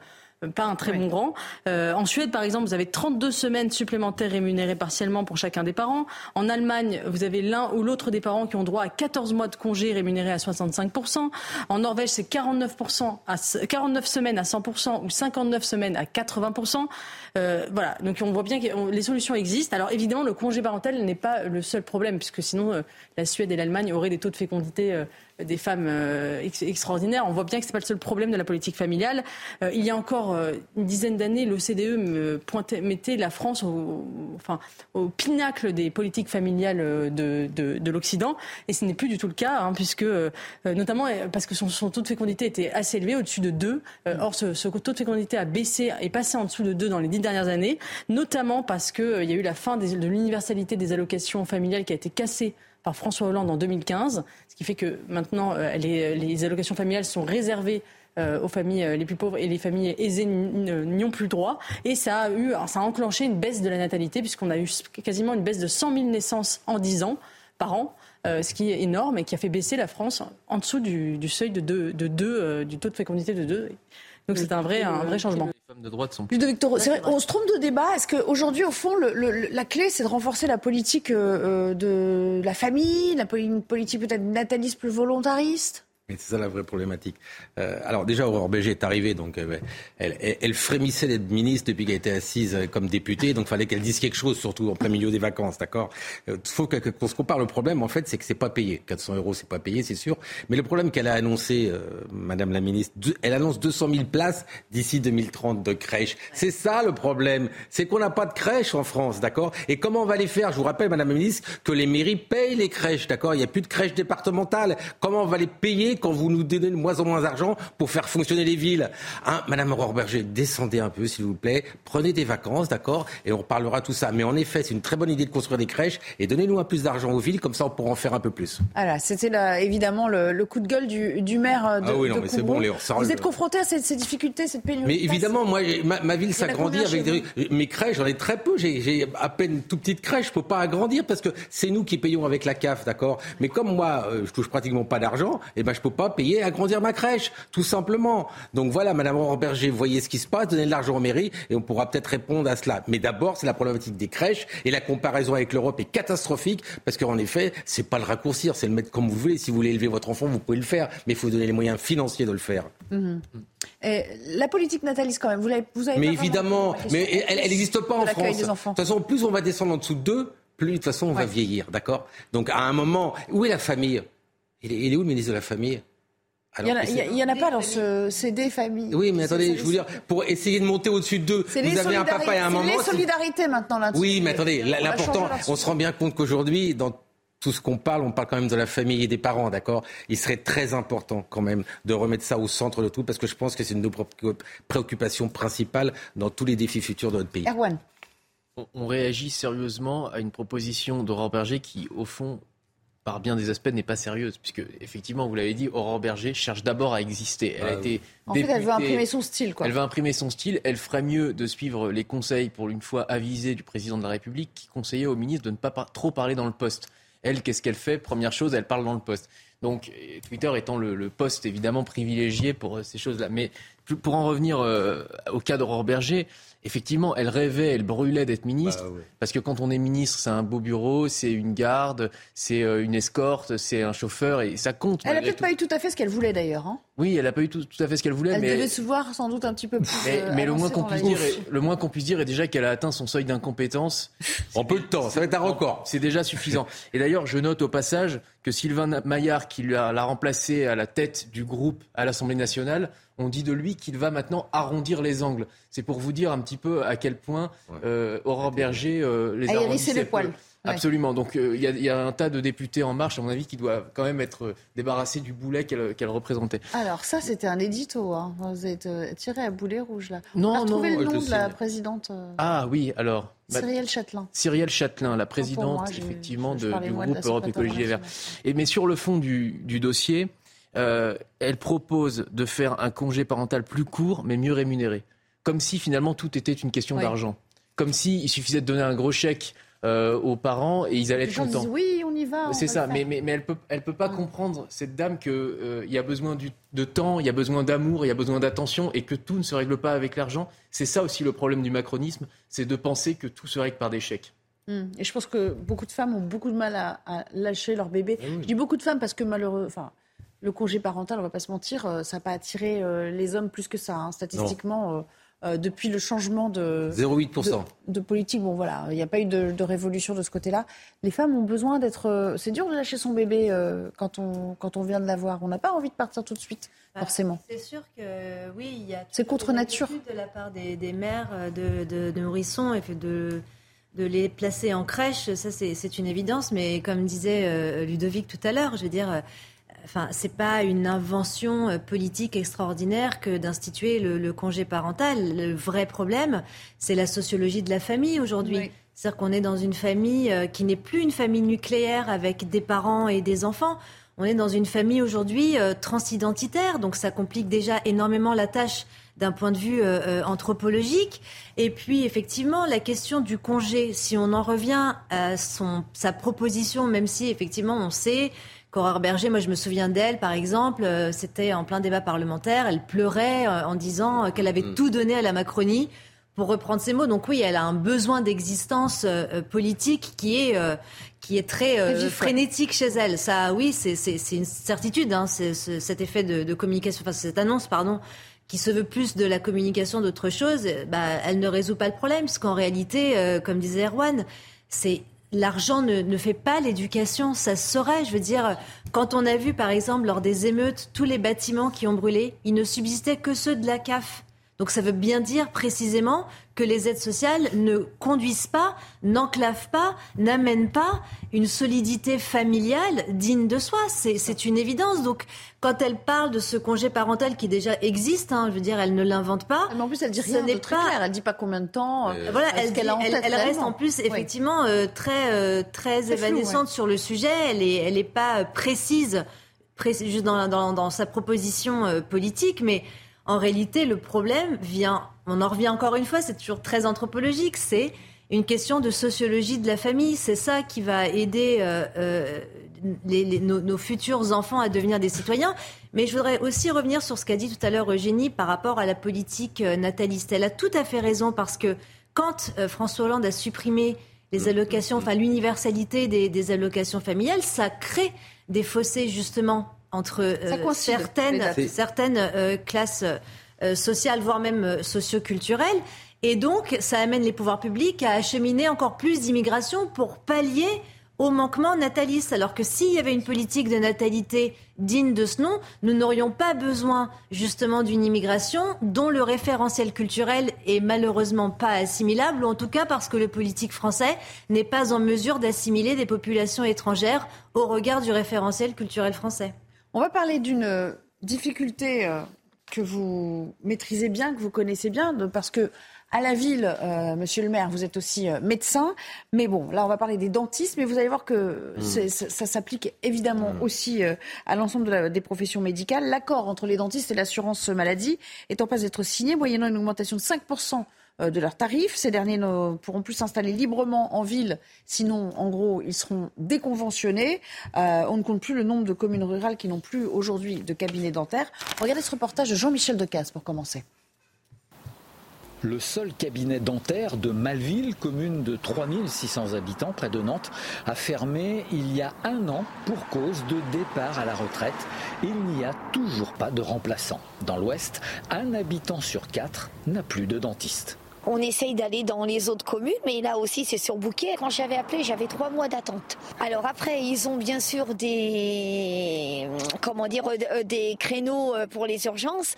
Pas un très bon rang. Euh, en Suède, par exemple, vous avez 32 semaines supplémentaires rémunérées partiellement pour chacun des parents. En Allemagne, vous avez l'un ou l'autre des parents qui ont droit à 14 mois de congé rémunérés à 65%. En Norvège, c'est 49%, à, 49 semaines à 100% ou 59 semaines à 80%. Euh, voilà, donc on voit bien que les solutions existent. Alors évidemment, le congé parental n'est pas le seul problème, puisque sinon, euh, la Suède et l'Allemagne auraient des taux de fécondité euh, des femmes euh, extraordinaires. On voit bien que ce n'est pas le seul problème de la politique familiale. Euh, il y a encore euh, une dizaine d'années, l'OCDE mettait la France au, pinacle des politiques familiales de, de, l'Occident. Et ce n'est plus du tout le cas, hein, puisque, notamment parce que son, taux de fécondité était assez élevé, au-dessus de 2. or, ce, taux de fécondité a baissé, est passé en dessous de 2 dans les dix dernières années, notamment parce qu'il il y a eu la fin de l'universalité des allocations familiales qui a été cassée par François Hollande en 2015, ce qui fait que maintenant euh, les, allocations familiales sont réservées euh, aux familles euh, les plus pauvres et les familles aisées n'y ont plus droit. Et ça a, eu, ça a enclenché une baisse de la natalité puisqu'on a eu quasiment une baisse de 100 000 naissances en 10 ans par an. ce qui est énorme et qui a fait baisser la France en dessous du, seuil de 2, de du taux de fécondité de 2. Donc c'est un vrai, un vrai changement. Les femmes de droite sont on se trompe de débat. Est-ce qu'aujourd'hui, au fond, la clé, c'est de renforcer la politique euh, de la famille, la, une politique peut-être nataliste plus volontariste? C'est ça la vraie problématique. Euh, alors déjà, Aurore Béger est arrivée, donc euh, elle, elle, frémissait d'être ministre depuis qu'elle était assise euh, comme députée, donc il fallait qu'elle dise quelque chose, surtout en plein milieu des vacances, d'accord? Il faut qu'on se compare. Le problème, en fait, c'est que c'est pas payé. 400 euros, c'est pas payé, c'est sûr. Mais le problème qu'elle a annoncé, Madame la ministre, elle annonce 200 000 places d'ici 2030 de crèches. C'est ça le problème, c'est qu'on n'a pas de crèches en France, d'accord? Et comment on va les faire? Je vous rappelle, Madame la ministre, que les mairies payent les crèches, d'accord? Il n'y a plus de crèches départementales. Comment on va les payer? Quand vous nous donnez de moins en moins d'argent pour faire fonctionner les villes. Hein, Madame Aurore Berger, descendez un peu, s'il vous plaît. Prenez des vacances, d'accord Et on reparlera tout ça. Mais en effet, c'est une très bonne idée de construire des crèches et donnez-nous un plus d'argent aux villes, comme ça on pourra en faire un peu plus. Voilà, c'était évidemment le, coup de gueule du, maire de, ah oui, non, mais c'est bon, Vous êtes confronté à ces, difficultés, cette pénurie Mais évidemment, moi, ma, ville s'agrandit avec des... mes crèches. J'en ai très peu. J'ai à peine une toute petite crèche. Je peux pas agrandir parce que c'est nous qui payons avec la CAF, d'accord? Mais comme moi, euh, je touche pratiquement pas d'argent, et eh ben je peux pas payer à agrandir ma crèche, tout simplement. Donc voilà, Madame Berger, voyez ce qui se passe, donnez de l'argent aux mairies et on pourra peut-être répondre à cela. Mais d'abord, c'est la problématique des crèches et la comparaison avec l'Europe est catastrophique parce qu'en effet, c'est pas le raccourcir, c'est le mettre comme vous voulez. Si vous voulez élever votre enfant, vous pouvez le faire, mais il faut donner les moyens financiers de le faire. Mhm. la politique nataliste, quand même, vous avez, vous avez Mais évidemment, mais elle n'existe pas en France. De toute façon, plus on va descendre en dessous de deux, plus de toute façon on va vieillir, d'accord? Donc à un moment, où est la famille? Il est, où le ministre de la Famille? Il n'y en, a pas dans ce CD famille. Oui, mais attendez, je veux dire, pour essayer de monter au-dessus de deux, vous avez un papa et un maman. C'est les solidarités maintenant là-dessus. Oui, mais attendez, l'important, on se rend bien compte qu'aujourd'hui, dans tout ce qu'on parle, on parle quand même de la famille et des parents, d'accord? Il serait très important quand même de remettre ça au centre de tout, parce que je pense que c'est une de nos préoccupations principales dans tous les défis futurs de notre pays. Erwan. On réagit sérieusement à une proposition d'Aurore Berger qui, au fond, par bien des aspects, n'est pas sérieuse, puisque effectivement, vous l'avez dit, Aurore Berger cherche d'abord à exister. Elle a bah été en fait, elle veut imprimer son style. Quoi. Elle veut imprimer son style. Elle ferait mieux de suivre les conseils, pour une fois avisés, du président de la République, qui conseillait au ministre de ne pas trop parler dans le poste. Elle, qu'est-ce qu'elle fait? Première chose, elle parle dans le poste. Donc, Twitter étant le, poste évidemment privilégié pour euh, ces choses-là. Mais pour en revenir euh, au cas d'Aurore Berger, effectivement, elle rêvait, elle brûlait d'être ministre. Bah parce que quand on est ministre, c'est un beau bureau, c'est une garde, c'est euh, une escorte, c'est un chauffeur et ça compte. Elle n'a peut-être pas eu tout à fait ce qu'elle voulait d'ailleurs. Hein. Oui, elle n'a pas eu tout, à fait ce qu'elle voulait. Elle mais devait se voir sans doute un petit peu plus. Mais, le, moins qu'on puisse dire, le moins qu'on puisse dire est déjà qu'elle a atteint son seuil d'incompétence. [LAUGHS] En peu de temps, ça va être un record. C'est déjà suffisant. Et d'ailleurs, je note au passage que Sylvain Maillard, qui l'a remplacé à la tête du groupe à l'Assemblée nationale, on dit de lui qu'il va maintenant arrondir les angles. C'est pour vous dire un petit peu à quel point euh, Aurore Berger euh, les a les poils. Absolument. Donc euh, il y, a un tas de députés en marche, à mon avis, qui doivent quand même être débarrassés du boulet qu'elle représentait. Alors ça, c'était un édito. Hein. Vous êtes tiré à boulet rouge là. Non, On a retrouvé le nom de la présidente. Ah oui, alors. Cyrielle Châtelain. Cyrielle Châtelain, la présidente effectivement du groupe Europe Écologie et Verts. Et mais sur le fond du, du dossier, euh, elle propose de faire un congé parental plus court mais mieux rémunéré. Comme si finalement tout était une question d'argent. Comme s'il il suffisait de donner un gros chèque euh, aux parents et ils allaient être contents. Disent, oui, on y va. C'est ça, mais, mais, mais, elle peut, elle peut pas comprendre, cette dame, qu'il euh, y a besoin de temps, il y a besoin d'amour, il y a besoin d'attention et que tout ne se règle pas avec l'argent. C'est ça aussi le problème du macronisme, c'est de penser que tout se règle par des chèques. Hum. Et je pense que beaucoup de femmes ont beaucoup de mal à, lâcher leur bébé. Eh je dis beaucoup de femmes parce que malheureux, enfin, le congé parental, on va pas se mentir, euh, ça n'a pas attiré euh, les hommes plus que ça. Hein. Statistiquement, euh, depuis le changement de, 0,8%. De, politique, bon voilà, il n'y a pas eu de, révolution de ce côté-là. Les femmes ont besoin d'être. c'est dur de lâcher son bébé quand, on, quand on vient de l'avoir. On n'a pas envie de partir tout de suite, bah, forcément. C'est sûr que oui, il y a. C'est contre nature. De la part des, mères de, de, nourrissons et de de les placer en crèche, ça c'est une évidence, mais comme disait Ludovic tout à l'heure, je veux dire, enfin, c'est pas une invention euh, politique extraordinaire que d'instituer le, congé parental. Le vrai problème, c'est la sociologie de la famille aujourd'hui. C'est-à-dire qu'on est dans une famille euh, qui n'est plus une famille nucléaire avec des parents et des enfants. On est dans une famille aujourd'hui euh, transidentitaire, donc ça complique déjà énormément la tâche d'un point de vue anthropologique. Et puis, effectivement, la question du congé, si on en revient à son, sa proposition, même si, effectivement, on sait Aurore Berger, moi je me souviens d'elle, par exemple, euh, c'était en plein débat parlementaire, elle pleurait euh, en disant euh, qu'elle avait mm. tout donné à la Macronie, pour reprendre ses mots. Donc oui, elle a un besoin d'existence politique qui est qui est très frénétique chez elle. Ça, oui, c'est une certitude. Hein, cet effet de, communication, enfin cette annonce, pardon, qui se veut plus de la communication d'autre chose. Bah, elle ne résout pas le problème, parce qu'en réalité, comme disait Erwan, c'est l'argent ne, fait pas l'éducation, ça se saurait. Je veux dire, quand on a vu par exemple lors des émeutes tous les bâtiments qui ont brûlé, il ne subsistait que ceux de la CAF. Donc ça veut bien dire précisément que les aides sociales ne conduisent pas, n'enclavent pas, n'amènent pas une solidité familiale digne de soi. C'est une évidence. Donc quand elle parle de ce congé parental qui déjà existe, hein, je veux dire, elle ne l'invente pas. Mais en plus, elle dit rien de très pas... clair. Elle dit pas combien de temps. Euh, voilà, elle, elle, reste en plus effectivement euh, très euh, très évanescente sur le sujet. Elle est elle est pas précise, précise dans, dans, dans sa proposition politique, mais en réalité, le problème vient, on en revient encore une fois, c'est toujours très anthropologique, c'est une question de sociologie de la famille. C'est ça qui va aider euh, euh, nos, futurs enfants à devenir des citoyens. Mais je voudrais aussi revenir sur ce qu'a dit tout à l'heure Eugénie par rapport à la politique euh, nataliste. Elle a tout à fait raison parce que quand François Hollande a supprimé les mmh. allocations, enfin l'universalité des, des allocations familiales, ça crée des fossés justement entre euh, certaines, certaines euh, classes euh, sociales, voire même socioculturelles. Et donc, ça amène les pouvoirs publics à acheminer encore plus d'immigration pour pallier au manquement nataliste. Alors que s'il y avait une politique de natalité digne de ce nom, nous n'aurions pas besoin justement d'une immigration dont le référentiel culturel est malheureusement pas assimilable, ou en tout cas parce que le politique français n'est pas en mesure d'assimiler des populations étrangères au regard du référentiel culturel français. On va parler d'une difficulté euh, que vous maîtrisez bien, que vous connaissez bien, parce que à la ville, euh, monsieur le maire, vous êtes aussi euh, médecin. Mais bon, là, on va parler des dentistes, mais vous allez voir que mmh. ça, s'applique évidemment mmh. aussi euh, à l'ensemble des professions médicales. L'accord entre les dentistes et l'assurance maladie est en passe d'être signé, moyennant une augmentation de 5% de leurs tarifs. Ces derniers ne pourront plus s'installer librement en ville, sinon, en gros, ils seront déconventionnés. on ne compte plus le nombre de communes rurales qui n'ont plus aujourd'hui de cabinet dentaire. Regardez ce reportage de Jean-Michel Decaze pour commencer. Le seul cabinet dentaire de Malville, commune de 3600 habitants près de Nantes, a fermé il y a un an pour cause de départ à la retraite. Il n'y a toujours pas de remplaçant. Dans l'Ouest, un habitant sur quatre n'a plus de dentiste. On essaye d'aller dans les autres communes, mais là aussi c'est surbooké. Quand j'avais appelé, j'avais trois mois d'attente. Alors après, ils ont bien sûr des comment dire euh, des créneaux euh, pour les urgences,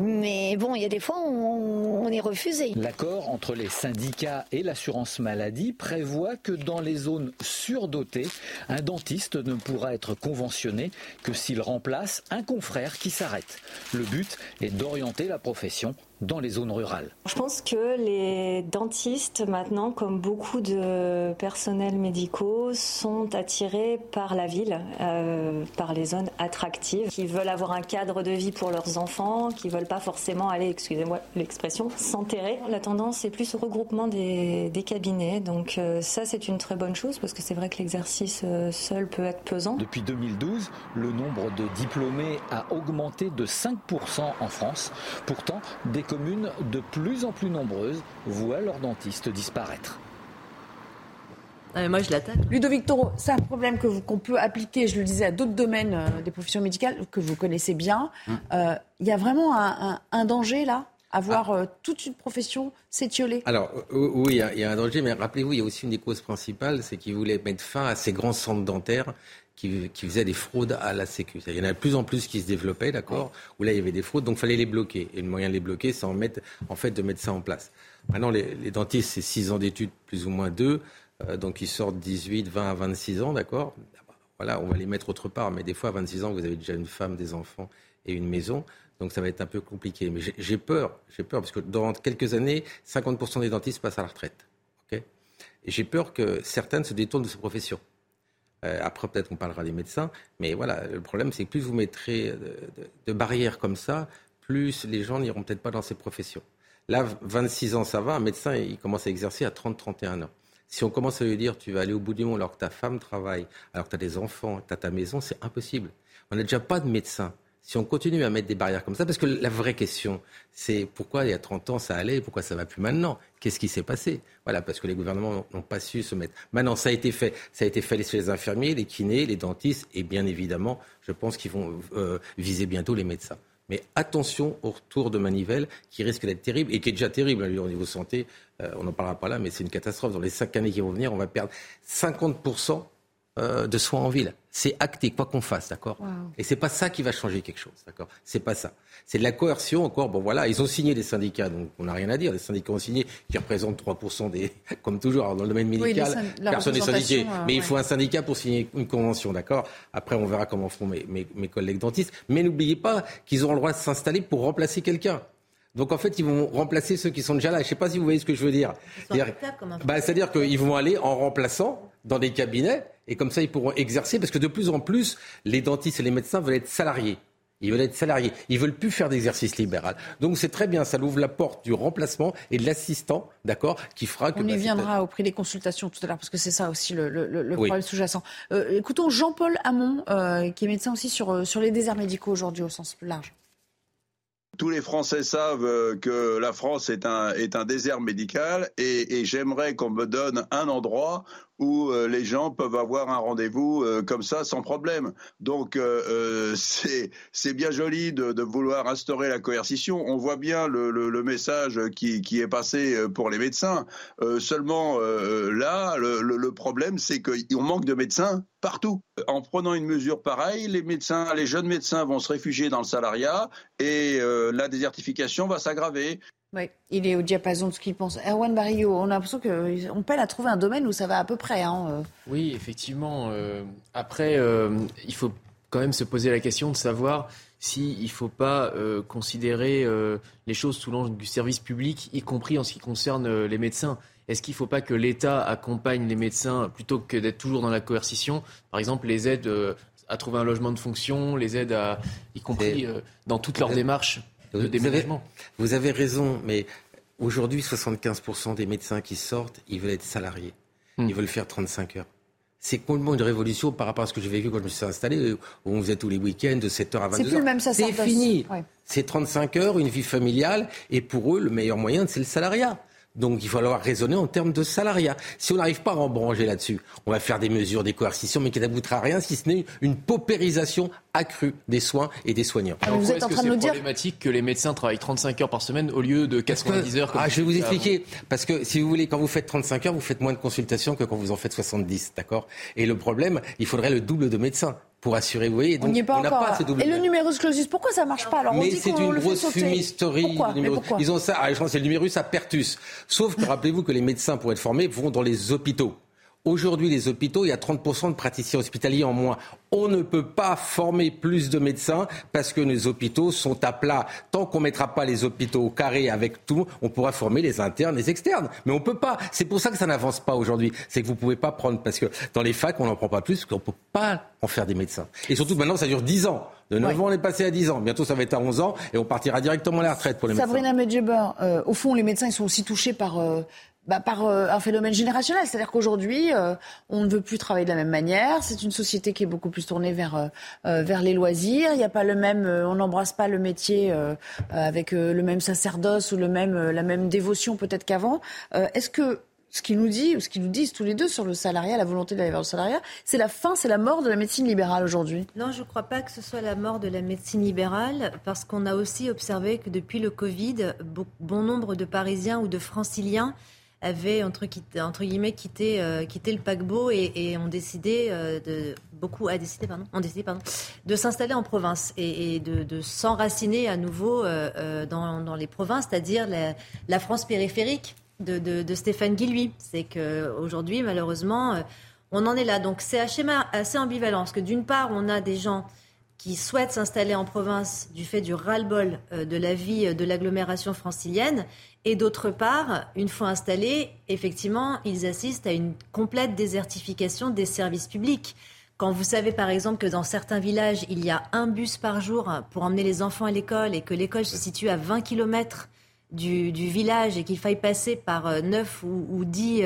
mais bon, il y a des fois où on est refusé. L'accord entre les syndicats et l'assurance maladie prévoit que dans les zones surdotées, un dentiste ne pourra être conventionné que s'il remplace un confrère qui s'arrête. Le but est d'orienter la profession dans les zones rurales. Je pense que les dentistes, maintenant, comme beaucoup de personnels médicaux, sont attirés par la ville, euh, par les zones attractives, qui veulent avoir un cadre de vie pour leurs enfants, qui veulent pas forcément aller, excusez-moi l'expression, s'enterrer. La tendance est plus au regroupement des, cabinets, donc euh, ça c'est une très bonne chose parce que c'est vrai que l'exercice euh, seul peut être pesant. Depuis 2012, le nombre de diplômés a augmenté de 5% en France. Pourtant, des communes de plus en plus nombreuses voient leurs dentistes disparaître. Ah, moi, je l'attaque. Ludovic Toro, c'est un problème qu'on peut appliquer, je le disais, à d'autres domaines euh, des professions médicales que vous connaissez bien. Hum. Euh, il y a vraiment un, danger là à voir ah. euh, toute une profession s'étioler Alors, oui, il y, a un danger, mais rappelez-vous, il y a aussi une des causes principales, c'est qu'ils voulaient mettre fin à ces grands centres dentaires qui, faisaient des fraudes à la Sécu. Il y en a de plus en plus qui se développaient, d'accord, où là il y avait des fraudes, donc il fallait les bloquer. Et le moyen de les bloquer, c'est en, mettre, en fait de mettre ça en place. Maintenant, les, dentistes, c'est 6 ans d'études, plus ou moins 2, euh, donc ils sortent 18, 20 à 26 ans, d'accord Voilà, on va les mettre autre part, mais des fois à 26 ans, vous avez déjà une femme, des enfants et une maison. Donc ça va être un peu compliqué. Mais j'ai peur, j'ai peur, parce que dans quelques années, 50% des dentistes passent à la retraite. ok et j'ai peur que certaines se détournent de cette profession. Euh, après, peut-être qu'on parlera des médecins, mais voilà, le problème, c'est que plus vous mettrez de, barrières comme ça, plus les gens n'iront peut-être pas dans ces professions. Là, 26 ans, ça va. Un médecin, il commence à exercer à 30-31 ans. Si on commence à lui dire tu vas aller au bout du monde alors que ta femme travaille, alors que tu as des enfants, tu as ta maison, c'est impossible. On n'a déjà pas de médecin si on continue à mettre des barrières comme ça, parce que la vraie question, c'est pourquoi il y a 30 ans ça allait pourquoi ça va plus maintenant? Qu'est-ce qui s'est passé? Voilà, parce que les gouvernements n'ont pas su se mettre. Maintenant, ça a été fait. Ça a été fait chez les infirmiers, les kinés, les dentistes et bien évidemment, je pense qu'ils vont euh, viser bientôt les médecins. Mais attention au retour de manivelle qui risque d'être terrible et qui est déjà terrible hein, au niveau santé. Euh, on n'en parlera pas là, mais c'est une catastrophe. Dans les cinq années qui vont venir, on va perdre 50 euh, de soins en ville. C'est acté, quoi qu'on fasse, d'accord Et c'est pas ça qui va changer quelque chose, d'accord C'est pas ça. C'est de la coercion encore. Bon, voilà, ils ont signé des syndicats, donc on n'a rien à dire. Les syndicats ont signé, qui représentent 3% des, [LAUGHS] comme toujours, dans le domaine médical, personne n'est syndiqué. Euh, mais il faut un syndicat pour signer une convention, d'accord Après, on verra comment feront mes, mes collègues dentistes. Mais n'oubliez pas qu'ils auront le droit de s'installer pour remplacer quelqu'un. Donc en fait, ils vont remplacer ceux qui sont déjà là. Je ne sais pas si vous voyez ce que je veux dire. Bah, c'est-à-dire qu'ils vont aller en remplaçant dans des cabinets et comme ça, ils pourront exercer parce que de plus en plus, les dentistes et les médecins veulent être salariés. Ils veulent être salariés. Ils veulent plus faire d'exercice libéral. Donc c'est très bien. Ça ouvre la porte du remplacement et de l'assistant, d'accord, qui fera que. On y bah, viendra au prix des consultations tout à l'heure parce que c'est ça aussi le, problème sous-jacent. Euh, écoutons Jean-Paul Hamon, euh, qui est médecin aussi sur, euh, sur les déserts médicaux aujourd'hui au sens plus large. Tous les Français savent que la France est un, est un désert médical et, et j'aimerais qu'on me donne un endroit où euh, les gens peuvent avoir un rendez-vous euh, comme ça sans problème. Donc euh, [LAUGHS] c'est bien joli de, vouloir instaurer la coercition. On voit bien le, le, le message qui, qui, est passé pour les médecins. seulement là, le, le problème, c'est qu'on manque de médecins partout. En prenant une mesure pareille, les médecins, les jeunes médecins vont se réfugier dans le salariat et la désertification va s'aggraver. Oui, il est au diapason de ce qu'il pense. Erwan Barrio, on a l'impression qu'on peine à trouver un domaine où ça va à peu près. Hein. Euh. Oui, effectivement. Euh, après, euh, il faut quand même se poser la question de savoir s'il ne faut pas considérer les choses sous l'angle du service public, y compris en ce qui concerne les médecins. Est-ce qu'il ne faut pas que l'État accompagne les médecins plutôt que d'être toujours dans la coercition? Par exemple, les aides à trouver un logement de fonction, les aides à, y compris dans toutes leurs démarches vous avez, raison, mais aujourd'hui, 75% des médecins qui sortent, ils veulent être salariés. Hmm. Ils veulent faire 35 heures. C'est complètement une révolution par rapport à ce que j'ai vécu quand je me suis installé, où on faisait tous les week-ends de 7h à 22h. C'est plus le même C'est fini. C'est 35 heures, une vie familiale, et pour eux, le meilleur moyen, c'est le salariat. Donc il va falloir raisonner en termes de salariat. Si on n'arrive pas à embrancher là-dessus, on va faire des mesures, des coercitions, mais qui n'aboutira à rien si ce n'est une paupérisation accrue des soins et des soignants. vous êtes en train de nous dire problématique que les médecins travaillent 35 heures par semaine au lieu de 90 heures. ah, je vais vous expliquer. Parce que si vous voulez, quand vous faites 35 heures, vous faites moins de consultations que quand vous en faites 70, d'accord? Et le problème, il faudrait le double de médecins pour assurer. Vous voyez, donc, on n'y est pas encore. et le numerus clausus, pourquoi ça marche pas Alors Mais c'est une grosse fumisterie. Ils ont ça. Ah, je pense c'est le numerus apertus. Sauf que rappelez-vous que les médecins, pour être formés, vont dans les hôpitaux. Aujourd'hui, les hôpitaux, il y a 30% de praticiens hospitaliers en moins. On ne peut pas former plus de médecins parce que nos hôpitaux sont à plat. Tant qu'on ne mettra pas les hôpitaux au carré avec tout, on pourra former les internes, les externes. Mais on ne peut pas. C'est pour ça que ça n'avance pas aujourd'hui. C'est que vous ne pouvez pas prendre, parce que dans les facs, on n'en prend pas plus, parce qu'on ne peut pas en faire des médecins. Et surtout maintenant, ça dure 10 ans. De 9 ans, on est passé à 10 ans. Bientôt, ça va être à 11 ans et on partira directement à la retraite pour les médecins. Sabrina Medjeber, euh, au fond, les médecins, ils sont aussi touchés par euh, bah, par euh, un phénomène générationnel. C'est-à-dire qu'aujourd'hui, euh, on ne veut plus travailler de la même manière. C'est une société qui est beaucoup plus tournée vers, euh, vers les loisirs. Il n'y a pas le même, on n'embrasse pas le métier avec le même sacerdoce ou le même, la même dévotion peut-être qu'avant. Est-ce que ce qu'ils nous dit, ou ce qu'ils nous disent tous les deux sur le salariat, la volonté d'aller vers le salariat, c'est la fin, c'est la mort de la médecine libérale aujourd'hui? Non, je ne crois pas que ce soit la mort de la médecine libérale, parce qu'on a aussi observé que depuis le Covid, bon nombre de Parisiens ou de Franciliens avaient entre, entre guillemets quitté, euh, quitté le paquebot et, ont décidé euh, de beaucoup a décidé pardon ont décidé pardon de s'installer en province et, de, de s'enraciner à nouveau euh, dans, dans, les provinces, c'est-à-dire la, France périphérique de, de, Stéphane Guilluy. C'est que aujourd'hui malheureusement on en est là. Donc c'est un schéma assez ambivalent parce que d'une part on a des gens qui souhaitent s'installer en province du fait du ras-le-bol de la vie de l'agglomération francilienne et d'autre part, une fois installés, effectivement, ils assistent à une complète désertification des services publics. Quand vous savez par exemple que dans certains villages, il y a un bus par jour pour emmener les enfants à l'école et que l'école se situe à 20 km du, village et qu'il faille passer par 9 euh, ou, ou 10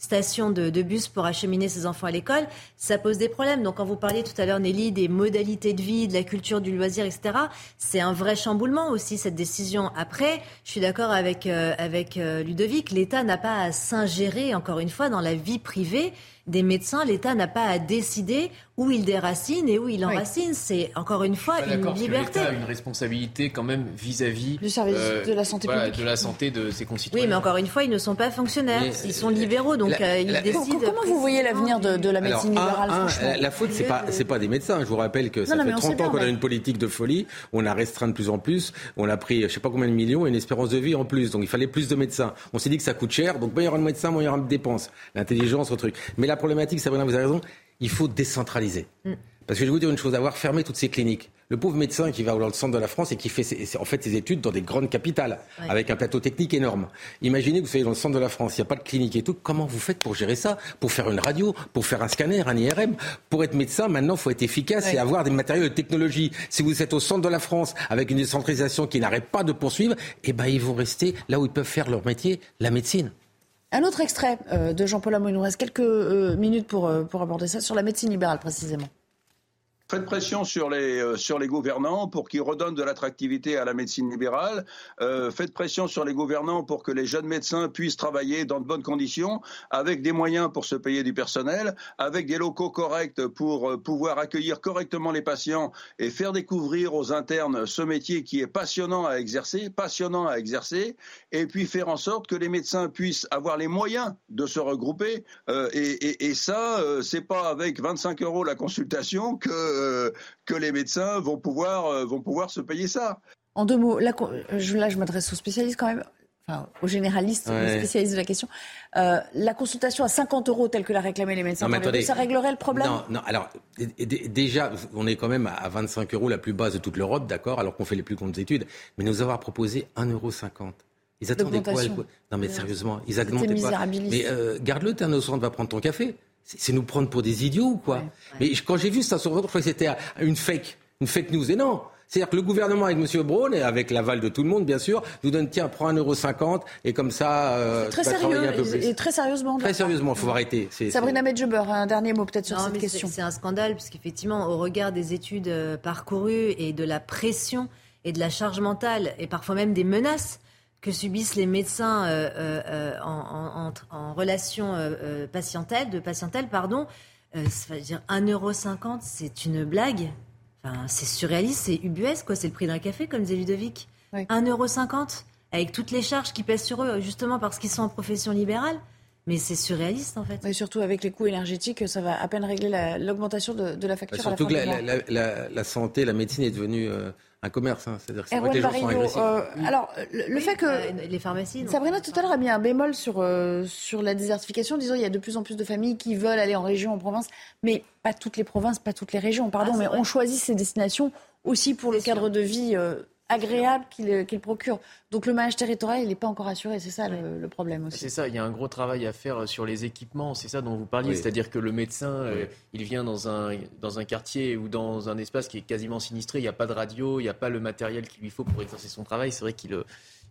stations de, bus pour acheminer ses enfants à l'école, ça pose des problèmes. Donc quand vous parliez tout à l'heure, Nelly, des modalités de vie, de la culture du loisir, etc., c'est un vrai chamboulement aussi, cette décision. Après, je suis d'accord avec, euh, avec euh, Ludovic, l'État n'a pas à s'ingérer, encore une fois, dans la vie privée des médecins, l'État n'a pas à décider où il déracine et où il enracine. C'est encore une fois une liberté. L'État a une responsabilité quand même vis-à-vis du service euh, de la santé publique, de la santé de ses concitoyens. Oui, mais encore une fois, ils ne sont pas fonctionnaires, ils sont libéraux, donc euh. Comment vous voyez l'avenir de, la médecine libérale La faute, c'est pas c'est pas des médecins. Je vous rappelle que ça fait 30 ans qu'on a une politique de folie. On a restreint de plus en plus. On a pris je sais pas combien de millions et une espérance de vie en plus. Donc il fallait plus de médecins. On s'est dit que ça coûte cher, donc moins il y aura de médecins, moins il y aura de dépenses. L'intelligence, le truc. Mais la problématique, Sabrina, vous avez raison, il faut décentraliser. Mm. Parce que je vais vous dire une chose, avoir fermé toutes ces cliniques. Le pauvre médecin qui va dans le centre de la France et qui fait ses, en fait ses études dans des grandes capitales, avec un plateau technique énorme. Imaginez que vous soyez dans le centre de la France, il n'y a pas de clinique et tout. Comment vous faites pour gérer ça? Pour faire une radio, pour faire un scanner, un IRM Pour être médecin, maintenant, il faut être efficace et avoir des matériaux de technologie. Si vous êtes au centre de la France avec une décentralisation qui n'arrête pas de poursuivre, eh ben, ils vont rester là où ils peuvent faire leur métier, la médecine. Un autre extrait euh, de Jean-Paul Amo. Il nous reste quelques euh, minutes pour, euh, pour aborder ça sur la médecine libérale précisément. Faites pression sur les, euh, sur les gouvernants pour qu'ils redonnent de l'attractivité à la médecine libérale. Euh, faites pression sur les gouvernants pour que les jeunes médecins puissent travailler dans de bonnes conditions, avec des moyens pour se payer du personnel, avec des locaux corrects pour euh, pouvoir accueillir correctement les patients et faire découvrir aux internes ce métier qui est passionnant à exercer, passionnant à exercer, et puis faire en sorte que les médecins puissent avoir les moyens de se regrouper. Et, et, et, ça, c'est pas avec 25 euros la consultation que euh, que les médecins vont pouvoir, euh, vont pouvoir se payer ça. En deux mots, là, je, là, je m'adresse aux spécialistes quand même, enfin, aux généralistes, ouais. aux spécialistes de la question. Euh, la consultation à 50 euros, telle que l'a réclamé les médecins, non, attendez, ça réglerait le problème? Non, non. Alors, déjà, on est quand même à 25 euros, la plus basse de toute l'Europe, d'accord, alors qu'on fait les plus grandes études. Mais nous avoir proposé 1,50 euros. Ils attendaient quoi Non, mais sérieusement, ils attendaient quoi Mais euh, garde-le, t'es un innocent, va prendre ton café. C'est nous prendre pour des idiots ou quoi ouais, ouais. Mais quand j'ai vu ça sur je crois que c'était une fake, une fake news. Et non c'est-à-dire que le gouvernement avec M. Braun et avec l'aval de tout le monde, bien sûr, nous donne tiens, prends 1,50€ et comme ça, euh, très sérieux, un peu plus. Et très sérieusement. Très sérieusement, il faut arrêter. Sabrina Medjeber, un dernier mot peut-être sur non, cette question. C'est un scandale, puisqu'effectivement, au regard des études euh, parcourues et de la pression et de la charge mentale et parfois même des menaces que subissent les médecins euh, euh, en, en, en, relation euh, patientèle, de patientèle, pardon, ça veut dire 1,50€, c'est une blague. Enfin, c'est surréaliste, c'est ubuesque, quoi. C'est le prix d'un café, comme disait Ludovic. Oui. 1,50€ avec toutes les charges qui pèsent sur eux, justement parce qu'ils sont en profession libérale. Mais c'est surréaliste, en fait. Et surtout avec les coûts énergétiques, ça va à peine régler l'augmentation de, de, la facture. Bah, surtout à la que la, la, la, santé, la médecine est devenue euh, un commerce. Hein. C'est-à-dire que les gens sont agressifs. Euh, alors, le, le oui, fait que euh, les pharmacies. Sabrina tout à l'heure a mis un bémol sur euh, sur la désertification, disant il y a de plus en plus de familles qui veulent aller en région, en province, mais pas toutes les provinces, pas toutes les régions. Pardon, ah, mais vrai. on choisit ces destinations aussi pour le cadre de vie agréable qu'il qu procure. Donc le maillage territorial, il n'est pas encore assuré. C'est ça le, le, problème aussi. C'est ça. Il y a un gros travail à faire sur les équipements. C'est ça dont vous parliez. Oui. C'est-à-dire que le médecin, oui. euh, il vient dans un, dans un quartier ou dans un espace qui est quasiment sinistré. Il n'y a pas de radio, il n'y a pas le matériel qu'il lui faut pour exercer son travail. C'est vrai qu'il ne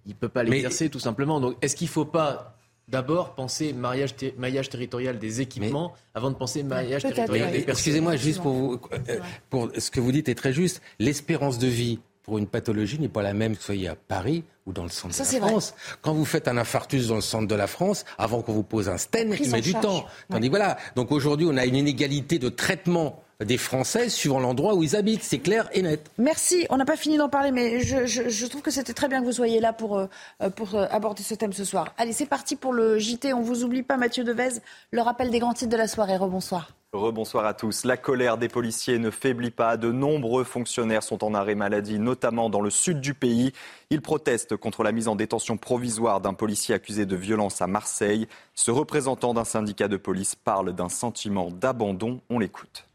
il peut pas l'exercer tout simplement. Donc est-ce qu'il ne faut pas D'abord, penser maillage, ter maillage, territorial des équipements Mais... avant de penser maillage territorial des Excusez-moi, juste pour, vous, euh, pour ce que vous dites est très juste. L'espérance de vie pour une pathologie n'est pas la même que soyez à Paris ou dans le centre Ça, de la France. Vrai. Quand vous faites un infarctus dans le centre de la France, avant qu'on vous pose un stent, il met du temps. Tandis ouais. voilà. Donc aujourd'hui, on a une inégalité de traitement des Français suivant l'endroit où ils habitent. C'est clair et net. Merci. On n'a pas fini d'en parler, mais je, je, je trouve que c'était très bien que vous soyez là pour, euh, pour euh, aborder ce thème ce soir. Allez, c'est parti pour le JT. On vous oublie pas, Mathieu Devez. Le rappel des grands titres de la soirée. Rebonsoir. Rebonsoir à tous. La colère des policiers ne faiblit pas. De nombreux fonctionnaires sont en arrêt maladie, notamment dans le sud du pays. Ils protestent contre la mise en détention provisoire d'un policier accusé de violence à Marseille. Ce représentant d'un syndicat de police parle d'un sentiment d'abandon. On l'écoute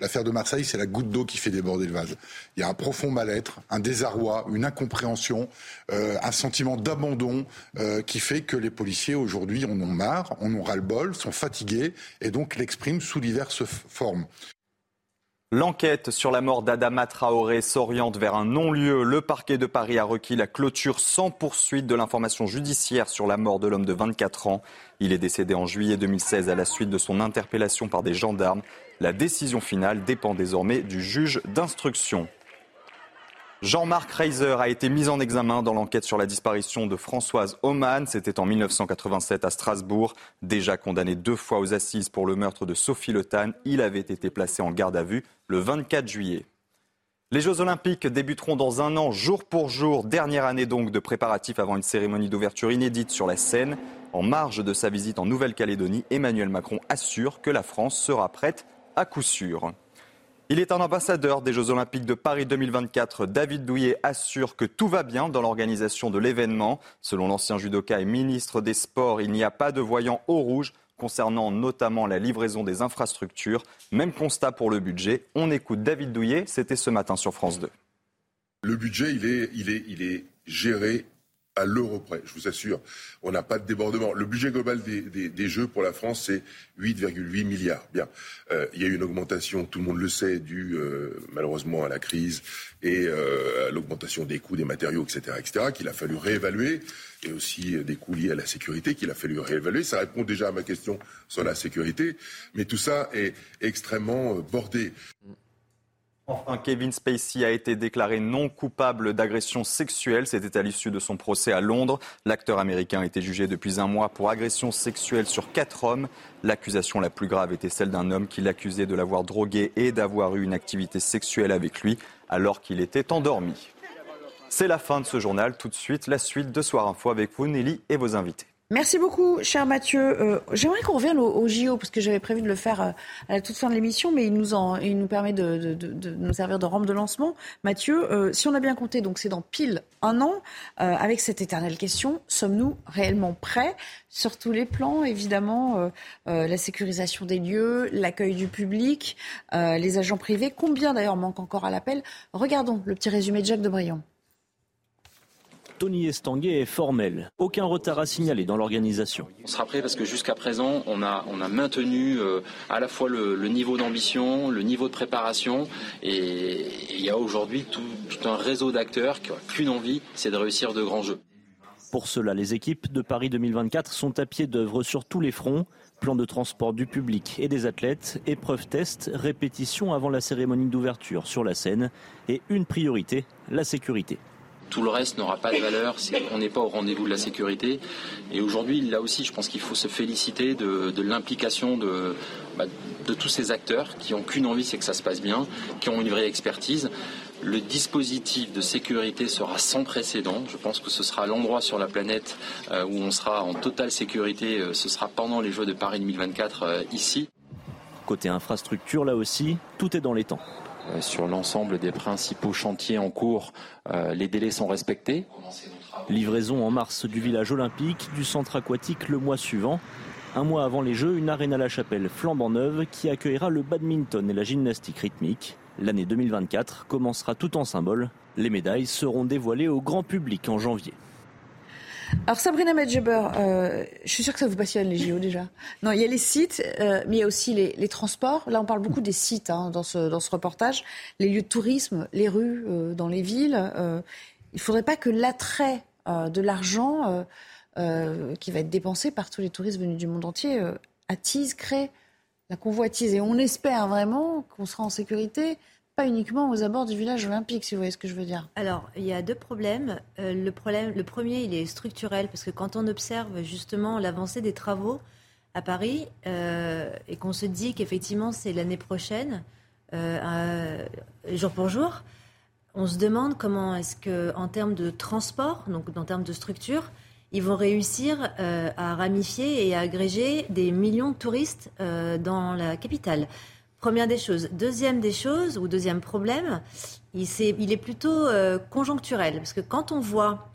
l'affaire de Marseille, c'est la goutte d'eau qui fait déborder le vase. Il y a un profond mal-être, un désarroi, une incompréhension, euh, un sentiment d'abandon euh, qui fait que les policiers aujourd'hui en ont marre, en ont ras-le-bol, sont fatigués et donc l'expriment sous diverses formes. L'enquête sur la mort d'Adama Traoré s'oriente vers un non-lieu. Le parquet de Paris a requis la clôture sans poursuite de l'information judiciaire sur la mort de l'homme de 24 ans. Il est décédé en juillet 2016 à la suite de son interpellation par des gendarmes. La décision finale dépend désormais du juge d'instruction. Jean-Marc Reiser a été mis en examen dans l'enquête sur la disparition de Françoise Oman. C'était en 1987 à Strasbourg. Déjà condamné deux fois aux assises pour le meurtre de Sophie Le Tan, il avait été placé en garde à vue le 24 juillet. Les Jeux Olympiques débuteront dans un an, jour pour jour. Dernière année donc de préparatifs avant une cérémonie d'ouverture inédite sur la scène. En marge de sa visite en Nouvelle-Calédonie, Emmanuel Macron assure que la France sera prête à coup sûr. Il est un ambassadeur des Jeux Olympiques de Paris 2024. David Douillet assure que tout va bien dans l'organisation de l'événement. Selon l'ancien judoka et ministre des Sports, il n'y a pas de voyant au rouge concernant notamment la livraison des infrastructures. Même constat pour le budget. On écoute David Douillet, c'était ce matin sur France 2. Le budget, il est, géré à l'euro près, je vous assure. On n'a pas de débordement. Le budget global des, Jeux pour la France, c'est 8,8 milliards. Bien. Euh, il y a eu une augmentation, tout le monde le sait, due euh, malheureusement à la crise et euh, à l'augmentation des coûts des matériaux, etc., etc., qu'il a fallu réévaluer, et aussi des coûts liés à la sécurité qu'il a fallu réévaluer. Ça répond déjà à ma question sur la sécurité, mais tout ça est extrêmement bordé. Enfin, Kevin Spacey a été déclaré non coupable d'agression sexuelle. C'était à l'issue de son procès à Londres. L'acteur américain a été jugé depuis un mois pour agression sexuelle sur quatre hommes. L'accusation la plus grave était celle d'un homme qui l'accusait de l'avoir drogué et d'avoir eu une activité sexuelle avec lui alors qu'il était endormi. C'est la fin de ce journal. Tout de suite, la suite de Soir Info avec vous, Nelly, et vos invités. Merci beaucoup, cher Mathieu. Euh, j'aimerais qu'on revienne au, JO, parce que j'avais prévu de le faire euh, à la toute fin de l'émission, mais il nous, en, il nous permet de, nous servir de rampe de lancement. Mathieu, euh, si on a bien compté, donc c'est dans pile un an, avec cette éternelle question, sommes-nous réellement prêts? Sur tous les plans, évidemment, la sécurisation des lieux, l'accueil du public, les agents privés, combien d'ailleurs manque encore à l'appel? Regardons le petit résumé de Jacques de Briand. Tony Estanguet est formel. Aucun retard à signaler dans l'organisation. On sera prêt parce que jusqu'à présent, on a, on a maintenu euh, à la fois le, niveau d'ambition, le niveau de préparation, et il y a aujourd'hui tout, un réseau d'acteurs qui n'ont qu'une envie, c'est de réussir de grands jeux. Pour cela, les équipes de Paris 2024 sont à pied d'œuvre sur tous les fronts. Plan de transport du public et des athlètes, épreuves test, répétition avant la cérémonie d'ouverture sur la scène et une priorité, la sécurité. Tout le reste n'aura pas de valeur si on n'est pas au rendez-vous de la sécurité. Et aujourd'hui, là aussi, je pense qu'il faut se féliciter de, l'implication bah, de, tous ces acteurs qui n'ont qu'une envie, c'est que ça se passe bien, qui ont une vraie expertise. Le dispositif de sécurité sera sans précédent. Je pense que ce sera l'endroit sur la planète euh, où on sera en totale sécurité. Euh, ce sera pendant les Jeux de Paris 2024 euh, ici. Côté infrastructure, là aussi, tout est dans les temps. Euh, sur l'ensemble des principaux chantiers en cours, euh, les délais sont respectés. Livraison en mars du village olympique, du centre aquatique le mois suivant. Un mois avant les Jeux, une arène à la chapelle flambant neuve qui accueillera le badminton et la gymnastique rythmique. L'année 2024 commencera tout en symbole. Les médailles seront dévoilées au grand public en janvier. Alors Sabrina Medjeber, euh, je suis sûre que ça vous passionne les JO déjà. Non, il y a les sites, euh, mais il y a aussi les, transports. Là, on parle beaucoup des sites hein, dans, ce, dans ce reportage. Les lieux de tourisme, les rues euh, dans les villes. il ne faudrait pas que l'attrait de l'argent qui va être dépensé par tous les touristes venus du monde entier attise, crée la convoitise. Et on espère vraiment qu'on sera en sécurité pas uniquement aux abords du village olympique, si vous voyez ce que je veux dire. Alors, il y a deux problèmes. Euh, le, problème le premier, il est structurel, parce que quand on observe justement l'avancée des travaux à Paris, euh, et qu'on se dit qu'effectivement c'est l'année prochaine, euh, jour pour jour, on se demande comment est-ce que, en termes de transport, donc en termes de structure, ils vont réussir à ramifier et à agréger des millions de touristes dans la capitale. Première des choses. Deuxième des choses, ou deuxième problème, il, est, il est plutôt euh, conjoncturel. Parce que quand on voit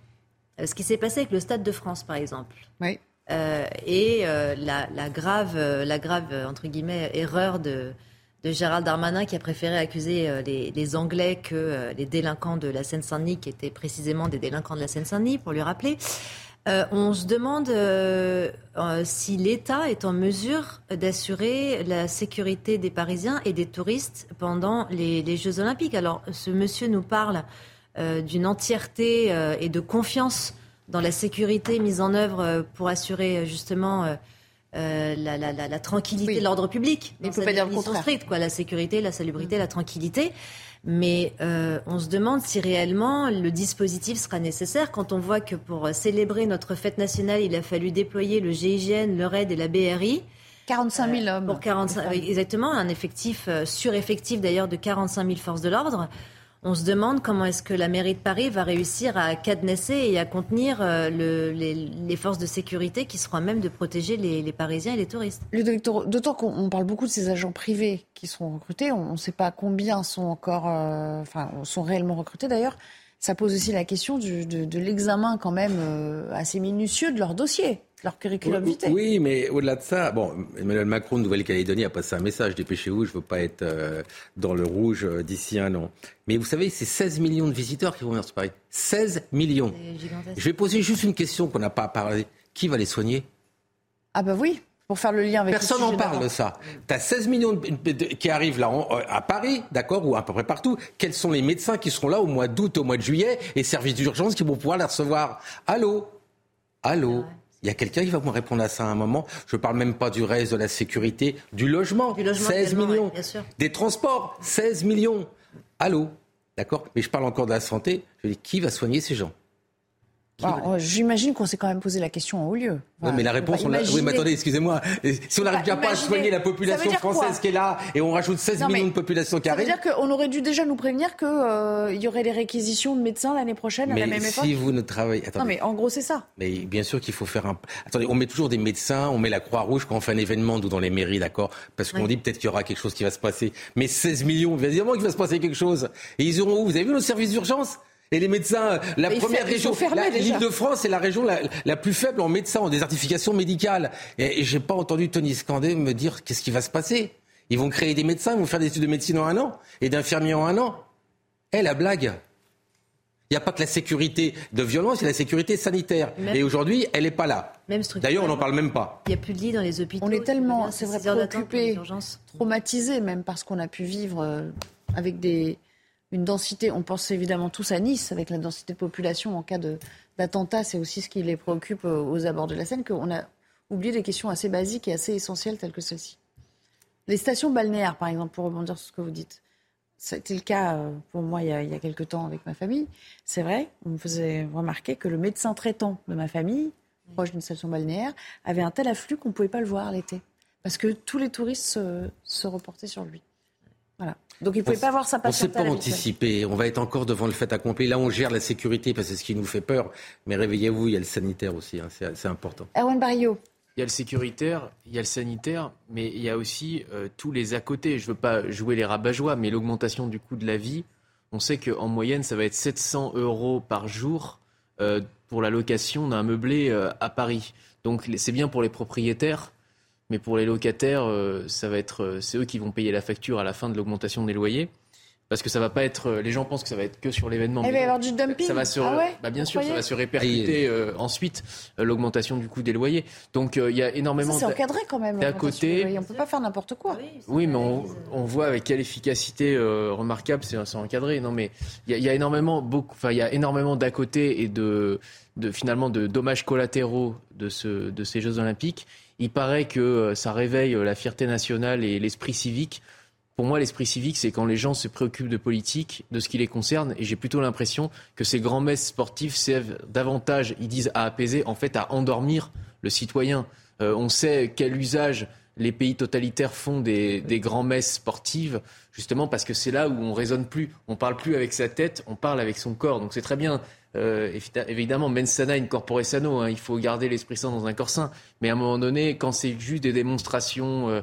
euh, ce qui s'est passé avec le Stade de France, par exemple, euh, et la, grave, la grave, entre guillemets, erreur de, de Gérald Darmanin qui a préféré accuser les, Anglais que les délinquants de la Seine-Saint-Denis, qui étaient précisément des délinquants de la Seine-Saint-Denis, pour lui rappeler. Euh, on se demande euh, euh, si l'État est en mesure d'assurer la sécurité des Parisiens et des touristes pendant les, Jeux Olympiques. Alors, ce monsieur nous parle d'une entièreté et de confiance dans la sécurité mise en œuvre pour assurer justement la, tranquillité de l'ordre public. Mais il ne faut pas dire le contraire. quoi, la sécurité, la salubrité, la tranquillité. Mais euh, on se demande si réellement le dispositif sera nécessaire quand on voit que pour célébrer notre fête nationale, il a fallu déployer le GIGN, le RAID et la BRI. 45 000 hommes. Pour 45, exactement, un effectif euh, sureffectif d'ailleurs de 45 000 forces de l'ordre on se demande comment est-ce que la mairie de Paris va réussir à cadenasser et à contenir euh, les, forces de sécurité qui seront à même de protéger les, Parisiens et les touristes. D'autant qu'on parle beaucoup de ces agents privés qui seront recrutés. On ne sait pas combien sont encore, euh, enfin, sont réellement recrutés d'ailleurs. Ça pose aussi la question de, l'examen quand même euh, assez minutieux de leur dossier leur curriculum vitae. Oui, mais au-delà de ça, bon, Emmanuel Macron de Nouvelle-Calédonie a passé un message dépêchez-vous, je ne veux pas être euh, dans le rouge euh, d'ici un an. Mais vous savez, c'est 16 millions de visiteurs qui vont venir sur Paris. 16 millions. Je vais poser juste une question qu'on n'a pas parlé. Qui va les soigner? Ah ben oui. Pour faire le lien avec Personne n'en parle de ça. Tu as 16 millions qui arrivent là euh, à Paris, d'accord, ou à peu près partout. Quels sont les médecins qui seront là au mois d'août, au mois de juillet, et services d'urgence qui vont pouvoir les recevoir? Allô? Allô? Il y a quelqu'un qui va me répondre à ça à un moment. Je ne parle même pas du reste de la sécurité, du logement, 16 millions. des transports, 16 millions. l'eau. D'accord? Mais je parle encore de la santé. Je dis, qui va soigner ces gens? Alors, J'imagine qu'on s'est quand même posé la question en haut lieu. Oui, mais la réponse, on l'a. Oui, mais attendez, excusez-moi. Si on n'arrive déjà pas à soigner la population française qui est là et on rajoute 16 millions de population qui arrive. Ça veut dire qu'on aurait dû déjà nous prévenir qu'il euh, y aurait des réquisitions de médecins l'année prochaine à la même époque si vous ne travaillez. Attendez. Non, mais en gros, c'est ça. Mais bien sûr qu'il faut faire un. Attendez, on met toujours des médecins, on met la Croix-Rouge quand on fait un événement, nous, dans les mairies, d'accord Parce qu'on dit peut-être qu'il y aura quelque chose qui va se passer. Mais 16 millions, évidemment qu'il va se passer quelque chose. Et ils auront où Vous avez vu nos services d'urgence et les médecins, la première région, l'île de France est la région la, plus faible en médecins, en désertification médicale. Et, et j'ai pas entendu Tony Scandé me dire qu'est-ce qui va se passer. Ils vont créer des médecins, ils vont faire des études de médecine en un an et d'infirmiers en un an. Eh, la blague. Il n'y a pas que la sécurité de violence, il y a la sécurité sanitaire. et aujourd'hui, elle n'est pas là. D'ailleurs, on n'en parle même pas. Il n'y a plus de lits dans les hôpitaux. On est tellement, c'est vrai, préoccupés, traumatisés même parce qu'on a pu vivre euh, avec des, une densité. On pense évidemment tous à Nice, avec la densité de population en cas d'attentat. C'est aussi ce qui les préoccupe euh, aux abords de la Seine, qu'on a oublié des questions assez basiques et assez essentielles telles que celle-ci. Les stations balnéaires, par exemple, pour rebondir sur ce que vous dites. C'était le cas euh, pour moi il y, a, il quelques temps avec ma famille. C'est vrai, on me faisait remarquer que le médecin traitant de ma famille, proche d'une station balnéaire, avait un tel afflux qu'on ne pouvait pas le voir l'été. Parce que tous les touristes se reportaient sur lui. Voilà. Donc il ne pouvait pas voir sa patiente. On ne sait pas anticiper. On va être encore devant le fait accompli. Là, on gère la sécurité parce que c'est ce qui nous fait peur. Mais réveillez-vous, il y a le sanitaire aussi. Hein. C'est important. Erwan Barrio. Il y a le sécuritaire, il y a le sanitaire, mais il y a aussi euh, tous les à côté. Je ne veux pas jouer les rabat-joie, mais l'augmentation du coût de la vie, on sait qu'en moyenne, ça va être 700 euros par jour euh, pour la location d'un meublé euh, à Paris. Donc c'est bien pour les propriétaires, mais pour les locataires, euh, ça va être, euh, c'est eux qui vont payer la facture à la fin de l'augmentation des loyers. Parce que ça va pas être. Euh, les gens pensent que ça va être que sur l'événement. Il va y avoir du dumping. Ça va se, ah bah bien sûr, ça va se répercuter ensuite l'augmentation du coût des loyers. Donc il y a énormément. C'est encadré quand même. D'à côté, on peut pas faire n'importe quoi. Oui, mais on, voit avec quelle efficacité remarquable c'est encadré. Non, mais il y, a énormément beaucoup. Enfin, il y a énormément d'à côté et de, de finalement de dommages collatéraux de ce de ces Jeux Olympiques il paraît que euh, ça réveille euh, la fierté nationale et l'esprit civique. Pour moi, l'esprit civique, c'est quand les gens se préoccupent de politique, de ce qui les concerne, et j'ai plutôt l'impression que ces grands messes sportifs servent davantage, ils disent à apaiser, en fait à endormir le citoyen. Euh, on sait quel usage les pays totalitaires font des, des grands messes sportives, justement parce que c'est là où on raisonne plus. On parle plus avec sa tête, on parle avec son corps. Donc c'est très bien euh, évidemment, mensana in corpore sano, hein, il faut garder l'esprit sain dans un corps sain. Mais à un moment donné, quand c'est juste des démonstrations euh,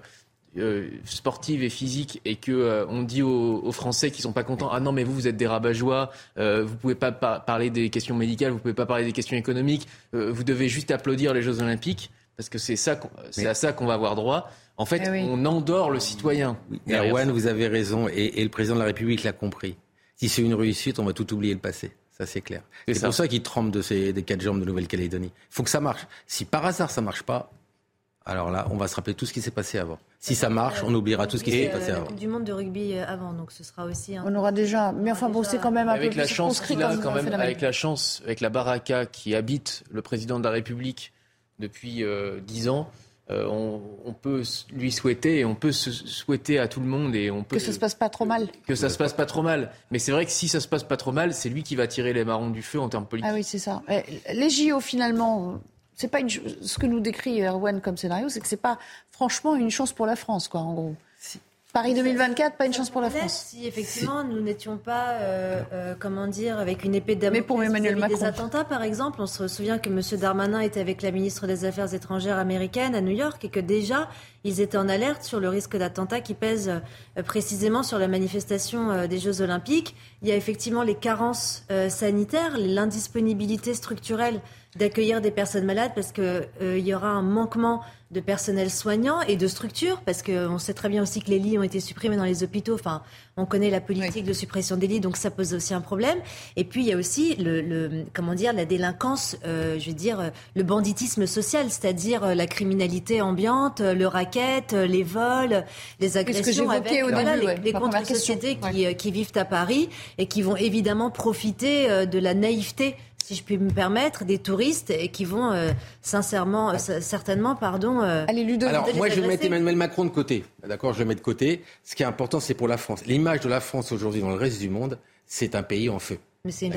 euh, sportives et physiques et que on dit aux, Français qui sont pas contents, ah non mais vous vous êtes des rabat-joie, vous pouvez pas parler des questions médicales, vous pouvez pas parler des questions économiques, vous devez juste applaudir les Jeux Olympiques parce que c'est ça, c'est à ça qu'on va avoir droit. En fait, eh on endort le citoyen. Erwan, vous avez raison, et, et le président de la République l'a compris. Si c'est une réussite, on va tout oublier le passé. Ça, c'est clair. C'est pour ça qu'il trempe de ces, des quatre jambes de Nouvelle-Calédonie. Il faut que ça marche. Si par hasard ça marche pas, alors là, on va se rappeler tout ce qui s'est passé avant. Si ça marche, on oubliera tout ce qui s'est passé avant. Du monde de rugby euh, avant, donc ce sera aussi. On aura déjà. Mais enfin, bon, c'est quand même un avec peu la plus chance qu'il a, quand même, avec la chance, avec la baraka qui habite le président de la République depuis euh, dix ans. Euh, on, peut lui souhaiter et on peut se souhaiter à tout le monde et on peut que ça se passe pas trop mal. Que ça se passe pas trop mal. Mais c'est vrai que si ça se passe pas trop mal, c'est lui qui va tirer les marrons du feu en termes politiques. Ah oui, c'est ça. Les JO finalement, c'est pas une... ce que nous décrit Erwan comme scénario, c'est que c'est pas franchement une chance pour la France, quoi, en gros. Paris 2024, pas une chance pour la France. Si effectivement nous n'étions pas, euh, euh, comment dire, avec une épée de Damoclès Mais pour Emmanuel Macron. des attentats, par exemple, on se souvient que M. Darmanin était avec la ministre des Affaires étrangères américaine à New York et que déjà ils étaient en alerte sur le risque d'attentat qui pèse euh, précisément sur la manifestation des Jeux Olympiques. Il y a effectivement les carences sanitaires, l'indisponibilité structurelle d'accueillir des personnes malades parce qu'il il y aura un manquement de personnel soignant et de structures, parce qu'on sait très bien aussi que les lits ont été supprimés dans les hôpitaux. Enfin, on connaît la politique de suppression des lits, donc ça pose aussi un problème. Et puis il y a aussi le, comment dire la délinquance, euh, je veux dire le banditisme social, c'est-à-dire euh, la criminalité ambiante, le racket, euh, les vols, les agressions avec les, contre-sociétés qui, qui, vivent à Paris et qui vont évidemment profiter de la naïveté si je puis me permettre, des touristes qui vont sincèrement, certainement, pardon. Allez, Ludo, Alors, moi, je vais mettre Emmanuel Macron de côté. D'accord, je le mets de côté. Ce qui est important, c'est pour la France. L'image de la France aujourd'hui dans le reste du monde, c'est un pays en feu. Mais c'est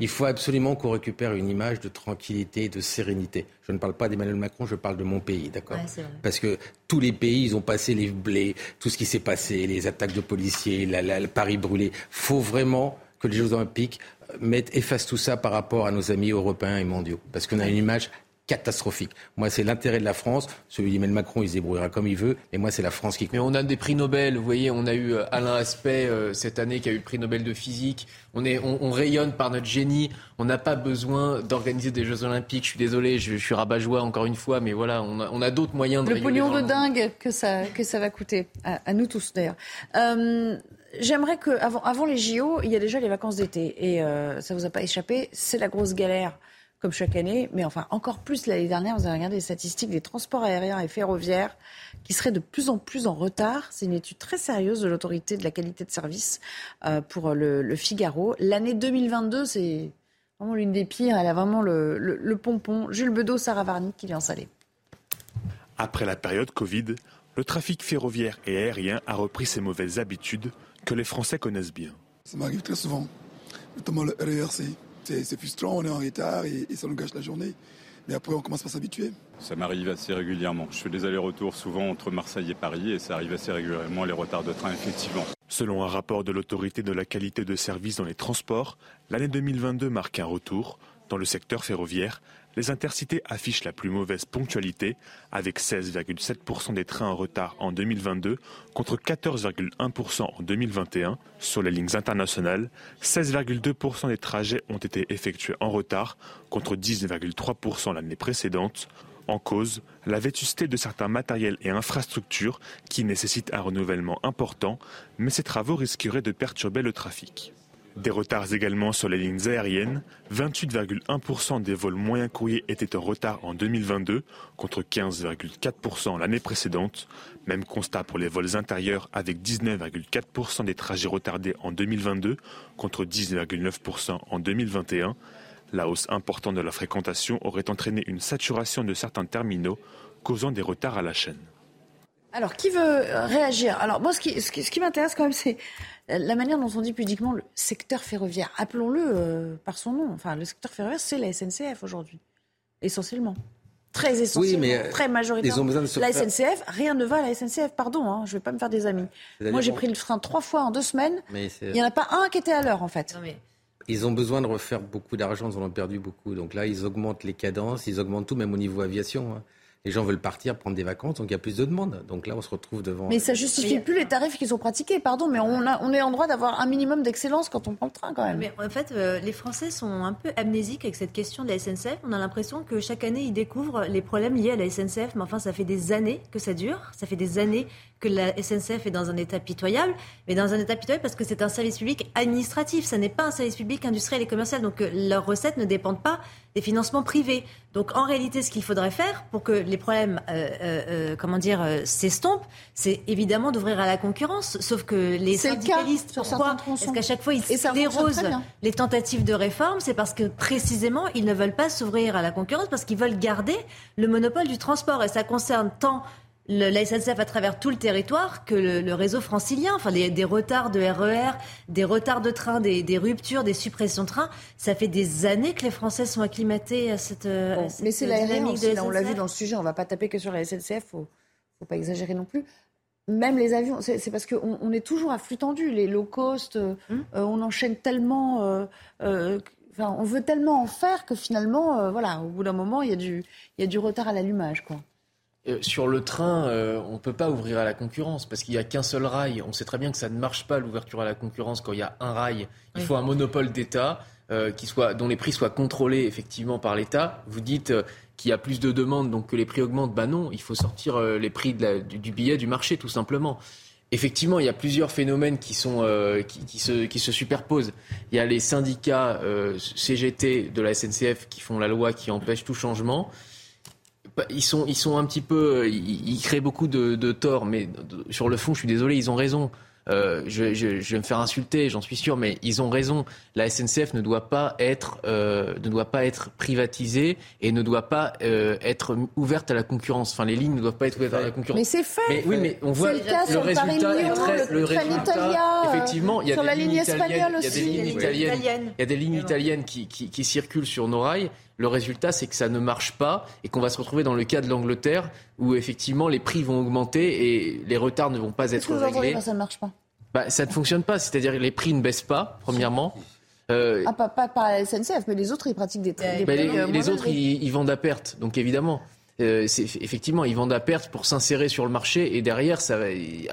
Il faut absolument qu'on récupère une image de tranquillité, de sérénité. Je ne parle pas d'Emmanuel Macron, je parle de mon pays, d'accord Parce que tous les pays, ils ont passé les blés, tout ce qui s'est passé, les attaques de policiers, la, la, le Paris brûlé. faut vraiment que les Jeux Olympiques mettent, effacent tout ça par rapport à nos amis européens et mondiaux. Parce qu'on a une image catastrophique. Moi, c'est l'intérêt de la France. Celui d'Emmanuel Macron, il se débrouillera comme il veut. Et moi, c'est la France qui compte. Mais on a des prix Nobel. Vous voyez, on a eu euh, Alain Aspect euh, cette année qui a eu le prix Nobel de physique. On, est, on, rayonne par notre génie. On n'a pas besoin d'organiser des Jeux Olympiques. Je suis désolé, je, suis rabat-joie encore une fois, mais voilà, on a, on a d'autres moyens de Le pognon de dingue que ça, que ça va coûter. À, nous tous, d'ailleurs. Euh, j'aimerais que, avant, avant les JO, il y a déjà les vacances d'été. Et ça vous a pas échappé. C'est la grosse galère comme chaque année, mais enfin encore plus l'année dernière, vous avez regardé les statistiques des transports aériens et ferroviaires qui seraient de plus en plus en retard. C'est une étude très sérieuse de l'autorité de la qualité de service euh, pour le, Figaro. L'année 2022, c'est vraiment l'une des pires. Elle a vraiment le, pompon. Jules Bedeau, Sarah Varny qui vient saler. Après la période Covid, le trafic ferroviaire et aérien a repris ses mauvaises habitudes que les Français connaissent bien. Ça m'arrive très souvent, notamment le RERC c'est frustrant, on est en retard et, ça nous gâche la journée. Mais après, on commence à s'habituer. Ça m'arrive assez régulièrement. Je fais des allers-retours souvent entre Marseille et Paris et ça arrive assez régulièrement, les retards de train, effectivement. Selon un rapport de l'autorité de la qualité de service dans les transports, l'année 2022 marque un retour. Dans le secteur ferroviaire, les intercités affichent la plus mauvaise ponctualité, avec 16,7% des trains en retard en 2022 contre 14,1% en 2021. Sur les lignes internationales, 16,2% des trajets ont été effectués en retard contre 10,3% l'année précédente. En cause, la vétusté de certains matériels et infrastructures qui nécessitent un renouvellement important, mais ces travaux risqueraient de perturber le trafic. Des retards également sur les lignes aériennes. 28,1% des vols moyens courriers étaient en retard en 2022 contre 15,4% l'année précédente. Même constat pour les vols intérieurs avec 19,4% des trajets retardés en 2022 contre 10,9% en 2021. La hausse importante de la fréquentation aurait entraîné une saturation de certains terminaux causant des retards à la chaîne. Alors, qui veut réagir? Alors, moi, ce qui m'intéresse quand même, c'est la manière dont on dit pudiquement le secteur ferroviaire. Appelons-le euh, par son nom. Enfin, le secteur ferroviaire, c'est la SNCF aujourd'hui, essentiellement. Très essentiellement, euh, très majoritairement. La SNCF, rien ne va à la SNCF, pardon, hein, je ne vais pas me faire des amis. Moi, j'ai pris le train trois fois en deux semaines. Il n'y en a pas un qui était à l'heure, en fait. Ils ont besoin de refaire beaucoup d'argent, ils en ont perdu beaucoup. Donc là, ils augmentent les cadences, ils augmentent tout, même au niveau aviation. Hein les gens veulent partir, prendre des vacances, donc il y a plus de demandes. Donc là, on se retrouve devant. Mais ça justifie plus les tarifs qu'ils ont pratiqués, pardon, mais on, a, on est en droit d'avoir un minimum d'excellence quand on prend le train quand même. Mais en fait, euh, les Français sont un peu amnésiques avec cette question de la SNCF. On a l'impression que chaque année, ils découvrent les problèmes liés à la SNCF, mais enfin, ça fait des années que ça dure. Ça fait des années que la SNCF est dans un état pitoyable, mais dans un état pitoyable parce que c'est un service public administratif, ça n'est pas un service public industriel et commercial, donc euh, leurs recettes ne dépendent pas des financements privés. Donc en réalité, ce qu'il faudrait faire pour que les problèmes, euh, euh, comment dire, s'estompent, c'est évidemment d'ouvrir à la concurrence. Sauf que les syndicalistes, pourquoi Parce qu'à chaque fois, ils sclérosent les tentatives de réforme, c'est parce que précisément, ils ne veulent pas s'ouvrir à la concurrence parce qu'ils veulent garder le monopole du transport. Et ça concerne tant le, la SNCF à travers tout le territoire que le, réseau francilien, enfin des, retards de RER, e des retards de train, des, ruptures, des suppressions de trains. Ça fait des années que les Français sont acclimatés à cette, Mais c'est la on l'a vu dans le sujet, on ne va pas taper que sur la SNCF, faut, faut pas exagérer non plus. Même les avions, c'est parce qu'on on est toujours à flux tendu. Les low cost, euh, hum. euh, on enchaîne tellement. Euh, enfin, on veut tellement en faire que finalement, voilà, au bout d'un moment, il y, a du, il y a du retard à l'allumage. quoi. Euh, sur le train, euh, on ne peut pas ouvrir à la concurrence parce qu'il n'y a qu'un seul rail. On sait très bien que ça ne marche pas l'ouverture à la concurrence quand il y a un rail. Il faut un monopole d'État euh, dont les prix soient contrôlés effectivement par l'État. Vous dites qu'il y a plus de demandes donc que les prix augmentent. Ben non, il faut sortir les prix du, billet du marché tout simplement. Effectivement, il y a plusieurs phénomènes qui, sont, qui, se, qui se superposent. Il y a les syndicats CGT de la SNCF qui font la loi qui empêche tout changement ils sont, ils sont un petit peu, ils, créent beaucoup de, de torts, mais sur le fond, je suis désolé, ils ont raison. euh, je, je, je, vais me faire insulter, j'en suis sûr, mais ils ont raison. La SNCF ne doit pas être, euh, ne doit pas être privatisée et ne doit pas euh, être ouverte à la concurrence. Enfin, les lignes ne doivent pas être ouvertes à la concurrence. Mais c'est fait. Mais, oui, mais on voit le, cas le résultat est très, le, le résultat. effectivement, il y a des lignes ligne italiennes, il y a des lignes italiennes, il y a des lignes italiennes qui, qui, qui circulent sur nos rails. Le résultat, c'est que ça ne marche pas et qu'on va se retrouver dans le cas de l'Angleterre où effectivement les prix vont augmenter et les retards ne vont pas être que vous réglés. quand ça ne marche pas? Bah, ça ne fonctionne pas, c'est-à-dire que les prix ne baissent pas, premièrement. Euh, Ah, pas, pas, pas la SNCF, mais les autres, ils pratiquent des, des bah, prix, les, les autres, ils vendent à perte, donc évidemment. Euh, c'est- effectivement, ils vendent à perte pour s'insérer sur le marché et derrière, ça va,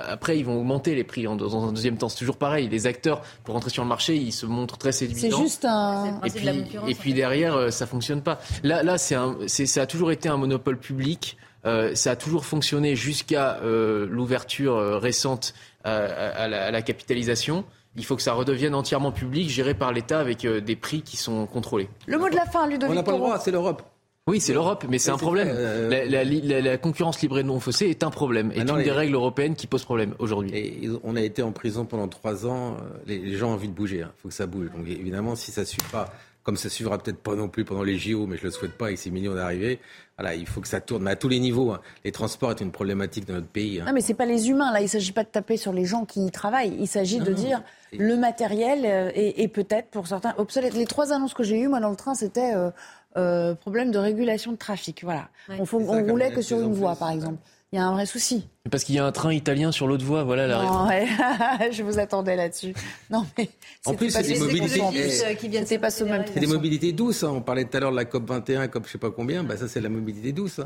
après, ils vont augmenter les prix en, dans un deuxième temps. C'est toujours pareil. Les acteurs, pour entrer sur le marché, ils se montrent très séduisants. C'est juste un. Et puis, et puis derrière, euh, ça fonctionne pas. Là, là, c'est un, c'est, ça a toujours été un monopole public. Euh, ça a toujours fonctionné jusqu'à euh, l'ouverture euh, récente euh, à, la, à la capitalisation. Il faut que ça redevienne entièrement public, géré par l'État avec euh, des prix qui sont contrôlés. Le mot de la fin, Ludovic On n'a pas le droit, c'est l'Europe. Oui, c'est l'Europe, mais c'est un problème. euh, La, la- la- la concurrence libre et non faussée est un problème, est Maintenant, une les- des règles européennes qui pose problème aujourd'hui. Et on a été en prison pendant trois ans. Les, les gens ont envie de bouger. Il faut que ça bouge. Donc évidemment, si ça ne suit pas, comme ça suivra peut-être pas non plus pendant les JO, mais je le souhaite pas avec ces millions d'arrivées. Voilà, il faut que ça tourne, mais à tous les niveaux. hein. Les transports est une problématique de notre pays. hein. Non, mais c'est pas les humains. Là, il s'agit pas de taper sur les gens qui y travaillent. Il s'agit de Non, non. dire le matériel euh, est, est peut-être pour certains obsolète. Les trois annonces que j'ai eues, moi, dans le train, c'était euh, euh, problème de régulation de trafic. Voilà. On, faut- ça, on roulait la que sur une voie, par exemple. Il y a un vrai souci. Parce qu'il y a un train italien sur l'autre voie, voilà la raison. Non, ouais. [LAUGHS] je vous attendais là-dessus. Non, mais En plus, c'est des mobilités. C'était pas ce même C'est des mobilités douces. hein. On parlait tout à l'heure de la COP 21, COP je sais pas combien. Bah, ça, c'est la mobilité douce.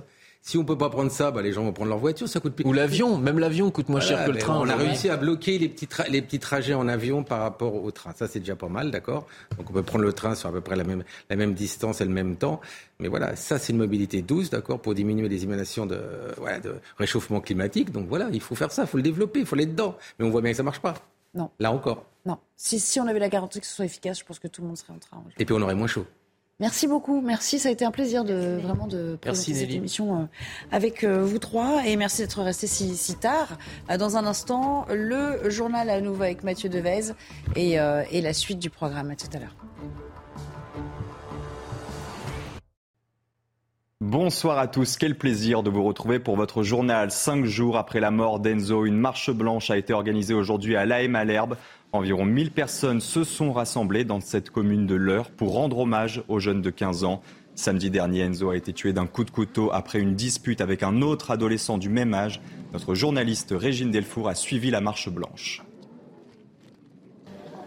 Si on peut pas prendre ça, bah, les gens vont prendre leur voiture. Ça coûte plus. Ou l'avion, même l'avion coûte moins cher que le ben, train. On a réussi à bloquer les petits, tra- les petits trajets en avion par rapport au train. Ça, c'est déjà pas mal, d'accord? Donc, on peut prendre le train sur à peu près la même, la même distance et le même temps. Mais voilà, ça, c'est une mobilité douce, d'accord, pour diminuer les émanations de, voilà, de réchauffement climatique. Donc, voilà, il faut faire ça, il faut le développer, il faut aller dedans. Mais on voit bien que ça marche pas. Non. Là encore. Non. Si, si on avait la garantie que ce soit efficace, je pense que tout le monde serait en train. Et puis, on aurait moins chaud. Merci beaucoup, merci, ça a été un plaisir de vraiment de présenter Merci, cette émission euh, avec euh, vous trois et merci d'être restés si, si tard. Euh, Dans un instant, le journal à nouveau avec Mathieu Devez et, et la suite du programme. À tout à l'heure. Bonsoir à tous, quel plaisir de vous retrouver pour votre journal. Cinq jours après la mort d'Enzo, une marche blanche a été organisée aujourd'hui à l'AM à l'Herbe. Environ 1000 personnes se sont rassemblées dans cette commune de l'Eure pour rendre hommage au jeune de 15 ans. Samedi dernier, Enzo a été tué d'un coup de couteau après une dispute avec un autre adolescent du même âge. Notre journaliste Régine Delfour a suivi la marche blanche.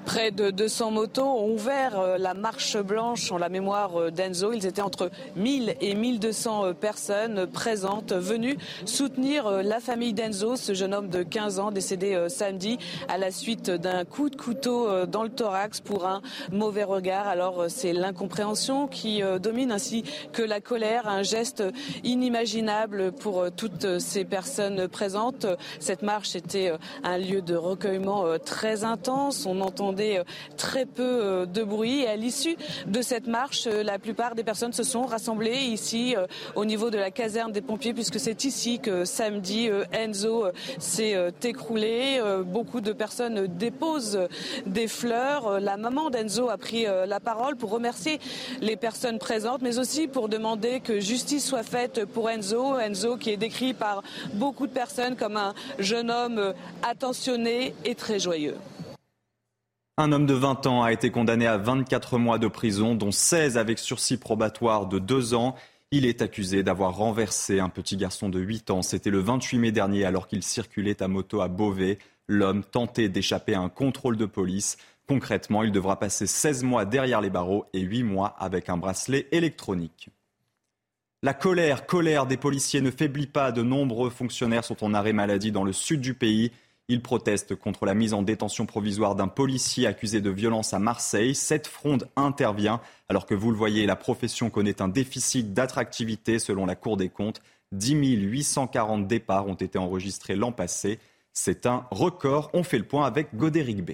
Près de 200 motos ont ouvert euh, la marche blanche en la mémoire euh, d'Enzo. Ils étaient entre 1000 et 1200 euh, personnes présentes venues soutenir la famille d'Enzo, ce jeune homme de 15 ans décédé samedi à la suite d'un coup de couteau dans le thorax pour un mauvais regard. Alors c'est l'incompréhension qui domine ainsi que la colère, un geste inimaginable pour toutes ces personnes présentes. Cette marche était un lieu de recueillement très intense. On euh, très peu euh, de bruit. Et à l'issue de cette marche, euh, la plupart des personnes se sont rassemblées ici au niveau de la caserne des pompiers puisque c'est ici que samedi Enzo s'est écroulé. Beaucoup de personnes déposent des fleurs. La maman d'Enzo a pris la parole pour remercier les personnes présentes mais aussi pour demander que justice soit faite pour Enzo. Enzo qui est décrit par beaucoup de personnes comme un jeune homme attentionné et très joyeux. Un homme de 20 ans a été condamné à 24 mois de prison, dont 16 avec sursis probatoire de 2 ans. Il est accusé d'avoir renversé un petit garçon de 8 ans. C'était le 28 mai dernier alors qu'il circulait à moto à Beauvais. L'homme tentait d'échapper à un contrôle de police. Concrètement, il devra passer 16 mois derrière les barreaux et 8 mois avec un bracelet électronique. La colère, colère des policiers ne faiblit pas. De nombreux fonctionnaires sont en arrêt maladie dans le sud du pays. Ils protestent contre la mise en détention provisoire d'un policier accusé de violence à Marseille. Cette fronde intervient alors que vous le voyez, la profession connaît un déficit d'attractivité selon la Cour des comptes. 10 840 départs ont été enregistrés l'an passé. C'est un record. On fait le point avec Godéric B.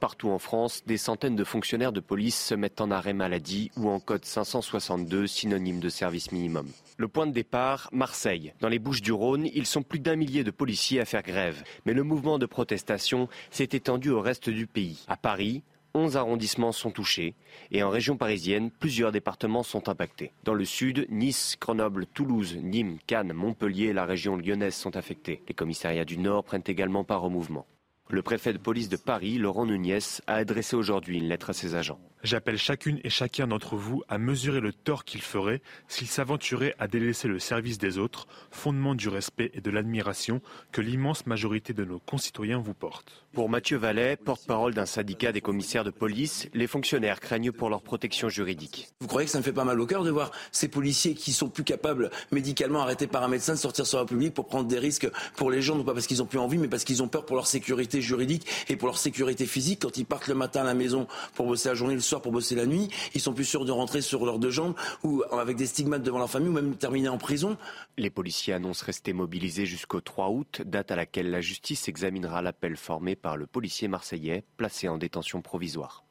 Partout en France, des centaines de fonctionnaires de police se mettent en arrêt maladie ou en code 562, synonyme de service minimum. Le point de départ, Marseille. Dans les Bouches du Rhône, ils sont plus d'un millier de policiers à faire grève. Mais le mouvement de protestation s'est étendu au reste du pays. À Paris, 11 arrondissements sont touchés et en région parisienne, plusieurs départements sont impactés. Dans le sud, Nice, Grenoble, Toulouse, Nîmes, Cannes, Montpellier et la région lyonnaise sont affectés. Les commissariats du Nord prennent également part au mouvement. Le préfet de police de Paris, Laurent Nunez, a adressé aujourd'hui une lettre à ses agents. J'appelle chacune et chacun d'entre vous à mesurer le tort qu'il ferait s'il s'aventurait à délaisser le service des autres, fondement du respect et de l'admiration que l'immense majorité de nos concitoyens vous portent. Pour Mathieu Vallet, porte-parole d'un syndicat des commissaires de police, les fonctionnaires craignent pour leur protection juridique. Vous croyez que ça me fait pas mal au cœur de voir ces policiers qui sont plus capables, médicalement arrêtés par un médecin, de sortir sur la public pour prendre des risques pour les gens, non pas parce qu'ils ont plus envie, mais parce qu'ils ont peur pour leur sécurité juridique et pour leur sécurité physique. Quand ils partent le matin à la maison pour bosser la journée, le soir pour bosser la nuit, ils sont plus sûrs de rentrer sur leurs deux jambes ou avec des stigmates devant leur famille ou même terminer en prison. Les policiers annoncent rester mobilisés jusqu'au 3 août, date à laquelle la justice examinera l'appel formé par le policier marseillais placé en détention provisoire.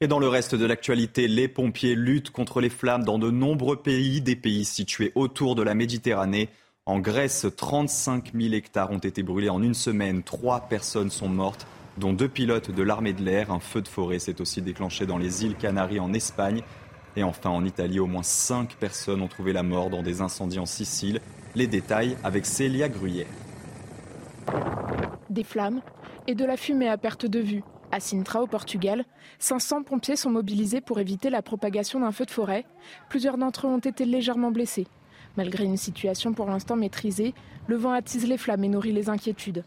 Et dans le reste de l'actualité, les pompiers luttent contre les flammes dans de nombreux pays, des pays situés autour de la Méditerranée. En Grèce, 35 000 hectares ont été brûlés en une semaine. Trois personnes sont mortes, dont deux pilotes de l'armée de l'air. Un feu de forêt s'est aussi déclenché dans les îles Canaries en Espagne. Et enfin, en Italie, au moins cinq personnes ont trouvé la mort dans des incendies en Sicile. Les détails avec Célia Gruyère. Des flammes et de la fumée à perte de vue. À Sintra, au Portugal, 500 pompiers sont mobilisés pour éviter la propagation d'un feu de forêt. Plusieurs d'entre eux ont été légèrement blessés. Malgré une situation pour l'instant maîtrisée, le vent attise les flammes et nourrit les inquiétudes.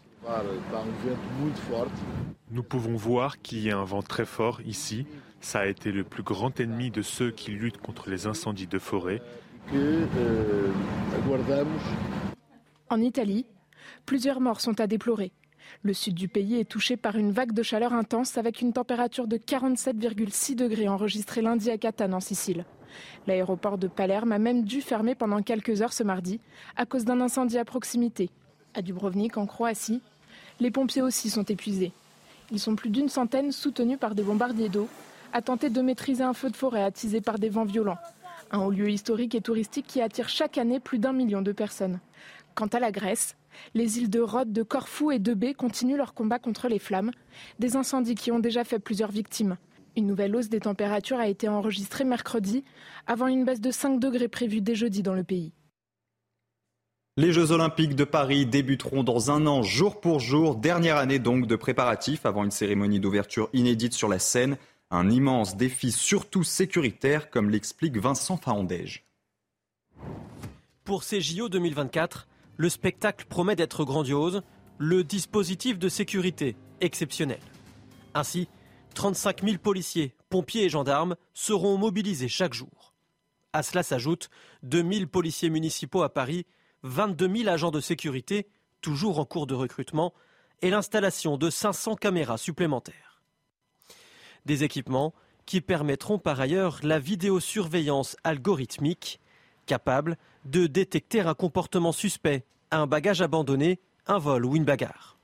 Nous pouvons voir qu'il y a un vent très fort ici. Ça a été le plus grand ennemi de ceux qui luttent contre les incendies de forêt. En Italie, plusieurs morts sont à déplorer. Le sud du pays est touché par une vague de chaleur intense avec une température de 47,6 degrés enregistrée lundi à Catane en Sicile. L'aéroport de Palerme a même dû fermer pendant quelques heures ce mardi à cause d'un incendie à proximité. À Dubrovnik, en Croatie, les pompiers aussi sont épuisés. Ils sont plus d'une centaine soutenus par des bombardiers d'eau à tenter de maîtriser un feu de forêt attisé par des vents violents. Un haut lieu historique et touristique qui attire chaque année plus d'un million de personnes. Quant à la Grèce, les îles de Rhodes, de Corfou et de Bé continuent leur combat contre les flammes, des incendies qui ont déjà fait plusieurs victimes. Une nouvelle hausse des températures a été enregistrée mercredi, avant une baisse de 5 degrés prévue dès jeudi dans le pays. Les Jeux Olympiques de Paris débuteront dans un an, jour pour jour. Dernière année donc de préparatifs avant une cérémonie d'ouverture inédite sur la scène. Un immense défi, surtout sécuritaire, comme l'explique Vincent Fahandège. Pour ces JO 2024, le spectacle promet d'être grandiose, le dispositif de sécurité exceptionnel. Ainsi, 35 000 policiers, pompiers et gendarmes seront mobilisés chaque jour. À cela s'ajoutent 2 000 policiers municipaux à Paris 22 000 agents de sécurité, toujours en cours de recrutement, et l'installation de 500 caméras supplémentaires. Des équipements qui permettront par ailleurs la vidéosurveillance algorithmique, capable de détecter un comportement suspect, un bagage abandonné, un vol ou une bagarre.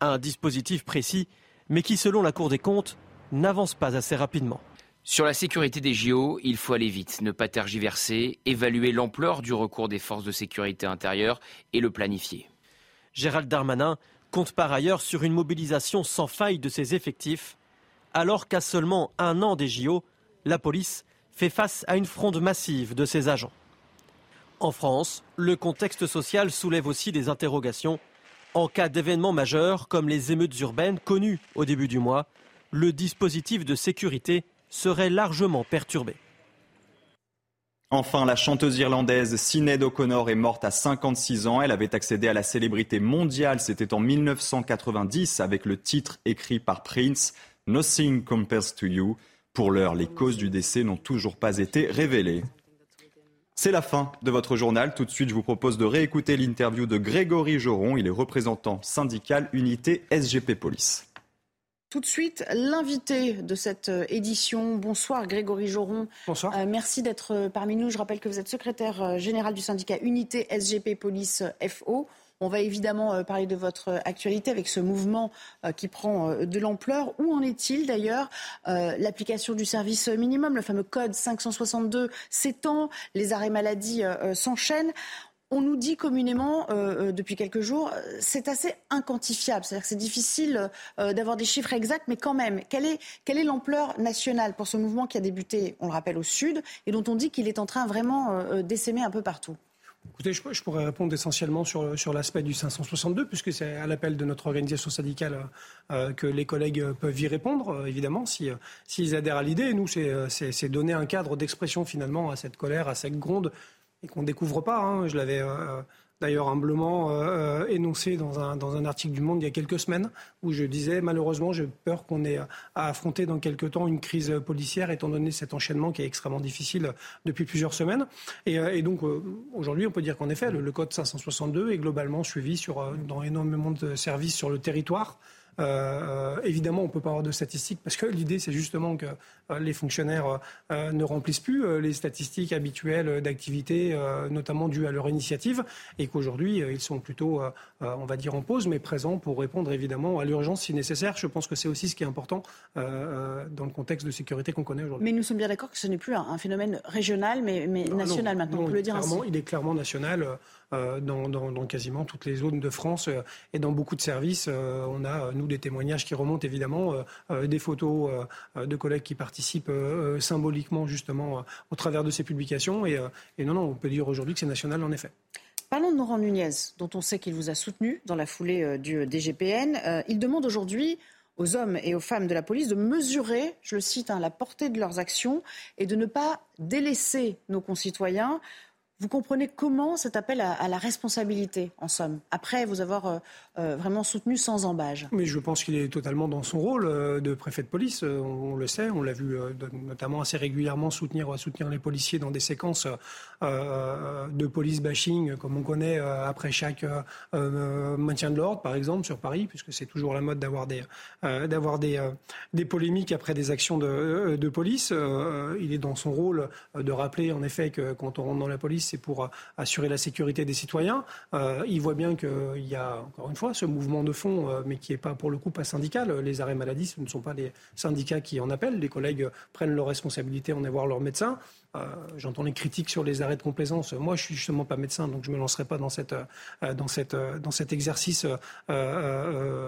Un dispositif précis, mais qui, selon la Cour des comptes, n'avance pas assez rapidement. Sur la sécurité des JO, il faut aller vite, ne pas tergiverser, évaluer l'ampleur du recours des forces de sécurité intérieure et le planifier. Gérald Darmanin compte par ailleurs sur une mobilisation sans faille de ses effectifs, alors qu'à seulement un an des JO, la police fait face à une fronde massive de ses agents. En France, le contexte social soulève aussi des interrogations. En cas d'événements majeurs comme les émeutes urbaines connues au début du mois, le dispositif de sécurité serait largement perturbée. Enfin, la chanteuse irlandaise Sinead O'Connor est morte à 56 ans. Elle avait accédé à la célébrité mondiale, c'était en 1990, avec le titre écrit par Prince, Nothing Compares to You. Pour l'heure, les causes du décès n'ont toujours pas été révélées. C'est la fin de votre journal. Tout de suite, je vous propose de réécouter l'interview de Grégory Joron. Il est représentant syndical unité SGP Police. Tout de suite, l'invité de cette euh, édition. Bonsoir Grégory Joron. Bonsoir. Euh, merci d'être euh, parmi nous. Je rappelle que vous êtes secrétaire général du syndicat Unité SGP Police FO. On va évidemment parler de votre actualité avec ce mouvement qui prend de l'ampleur. Où en est-il d'ailleurs L'application du service minimum, le fameux code 562 s'étend, les arrêts maladie s'enchaînent on nous dit communément euh, euh, depuis quelques jours, euh, c'est assez inquantifiable. C'est-à-dire que c'est difficile d'avoir des chiffres exacts, mais quand même, quelle est, l'ampleur nationale pour ce mouvement qui a débuté, on le rappelle, au sud, et dont on dit qu'il est en train vraiment d'essaimer un peu partout? Écoutez, je, pourrais répondre essentiellement sur, l'aspect du 562, puisque c'est à l'appel de notre organisation syndicale que les collègues peuvent y répondre, évidemment, s'ils si, adhèrent à l'idée. Nous, c'est donner un cadre d'expression finalement à cette colère, à cette gronde et qu'on ne découvre pas. Hein. Je l'avais euh, d'ailleurs humblement euh, énoncé dans un, dans un article du Monde il y a quelques semaines, où je disais malheureusement j'ai peur qu'on ait à affronter dans quelques temps une crise policière, étant donné cet enchaînement qui est extrêmement difficile depuis plusieurs semaines. Et, euh, donc aujourd'hui, on peut dire qu'en effet, le, le, code 562 est globalement suivi sur, dans énormément de services sur le territoire. Euh, évidemment, on ne peut pas avoir de statistiques parce que l'idée, c'est justement que euh, les fonctionnaires euh, ne remplissent plus les statistiques habituelles d'activité, notamment dues à leur initiative, et qu'aujourd'hui, ils sont plutôt, on va dire, en pause, mais présents pour répondre évidemment à l'urgence si nécessaire. Je pense que c'est aussi ce qui est important dans le contexte de sécurité qu'on connaît aujourd'hui. Mais nous sommes bien d'accord que ce n'est plus un, phénomène régional, mais, national maintenant, on peut le dire ainsi. Il est clairement national. Euh, dans, quasiment toutes les zones de France euh, et dans beaucoup de services. Euh, on a, nous, des témoignages qui remontent évidemment, des photos de collègues qui participent symboliquement justement au travers de ces publications. Et, non, non, on peut dire aujourd'hui que c'est national en effet. Parlons de Laurent Nunez, dont on sait qu'il vous a soutenu dans la foulée du DGPN. il demande aujourd'hui aux hommes et aux femmes de la police de mesurer, je le cite, hein, la portée de leurs actions et de ne pas délaisser nos concitoyens. Vous comprenez comment cet appel à, la responsabilité, en somme, après vous avoir euh, euh, vraiment soutenu sans embâge? Mais je pense qu'il est totalement dans son rôle euh, de préfet de police. On, le sait, on l'a vu notamment assez régulièrement soutenir, soutenir les policiers dans des séquences de police bashing, comme on connaît après chaque maintien de l'ordre, par exemple, sur Paris, puisque c'est toujours la mode d'avoir des, d'avoir des, des polémiques après des actions de, de police. il est dans son rôle de rappeler, en effet, que quand on rentre dans la police, c'est pour euh, assurer la sécurité des citoyens. Euh, il voit bien qu'il y a, encore une fois, ce mouvement de fond, euh, mais qui n'est pas, pour le coup, pas syndical. Les arrêts maladie, ce ne sont pas les syndicats qui en appellent. Les collègues prennent leurs responsabilités en voir leur médecin. J'entends les critiques sur les arrêts de complaisance. Moi, je suis justement pas médecin, donc je me lancerai pas dans cet exercice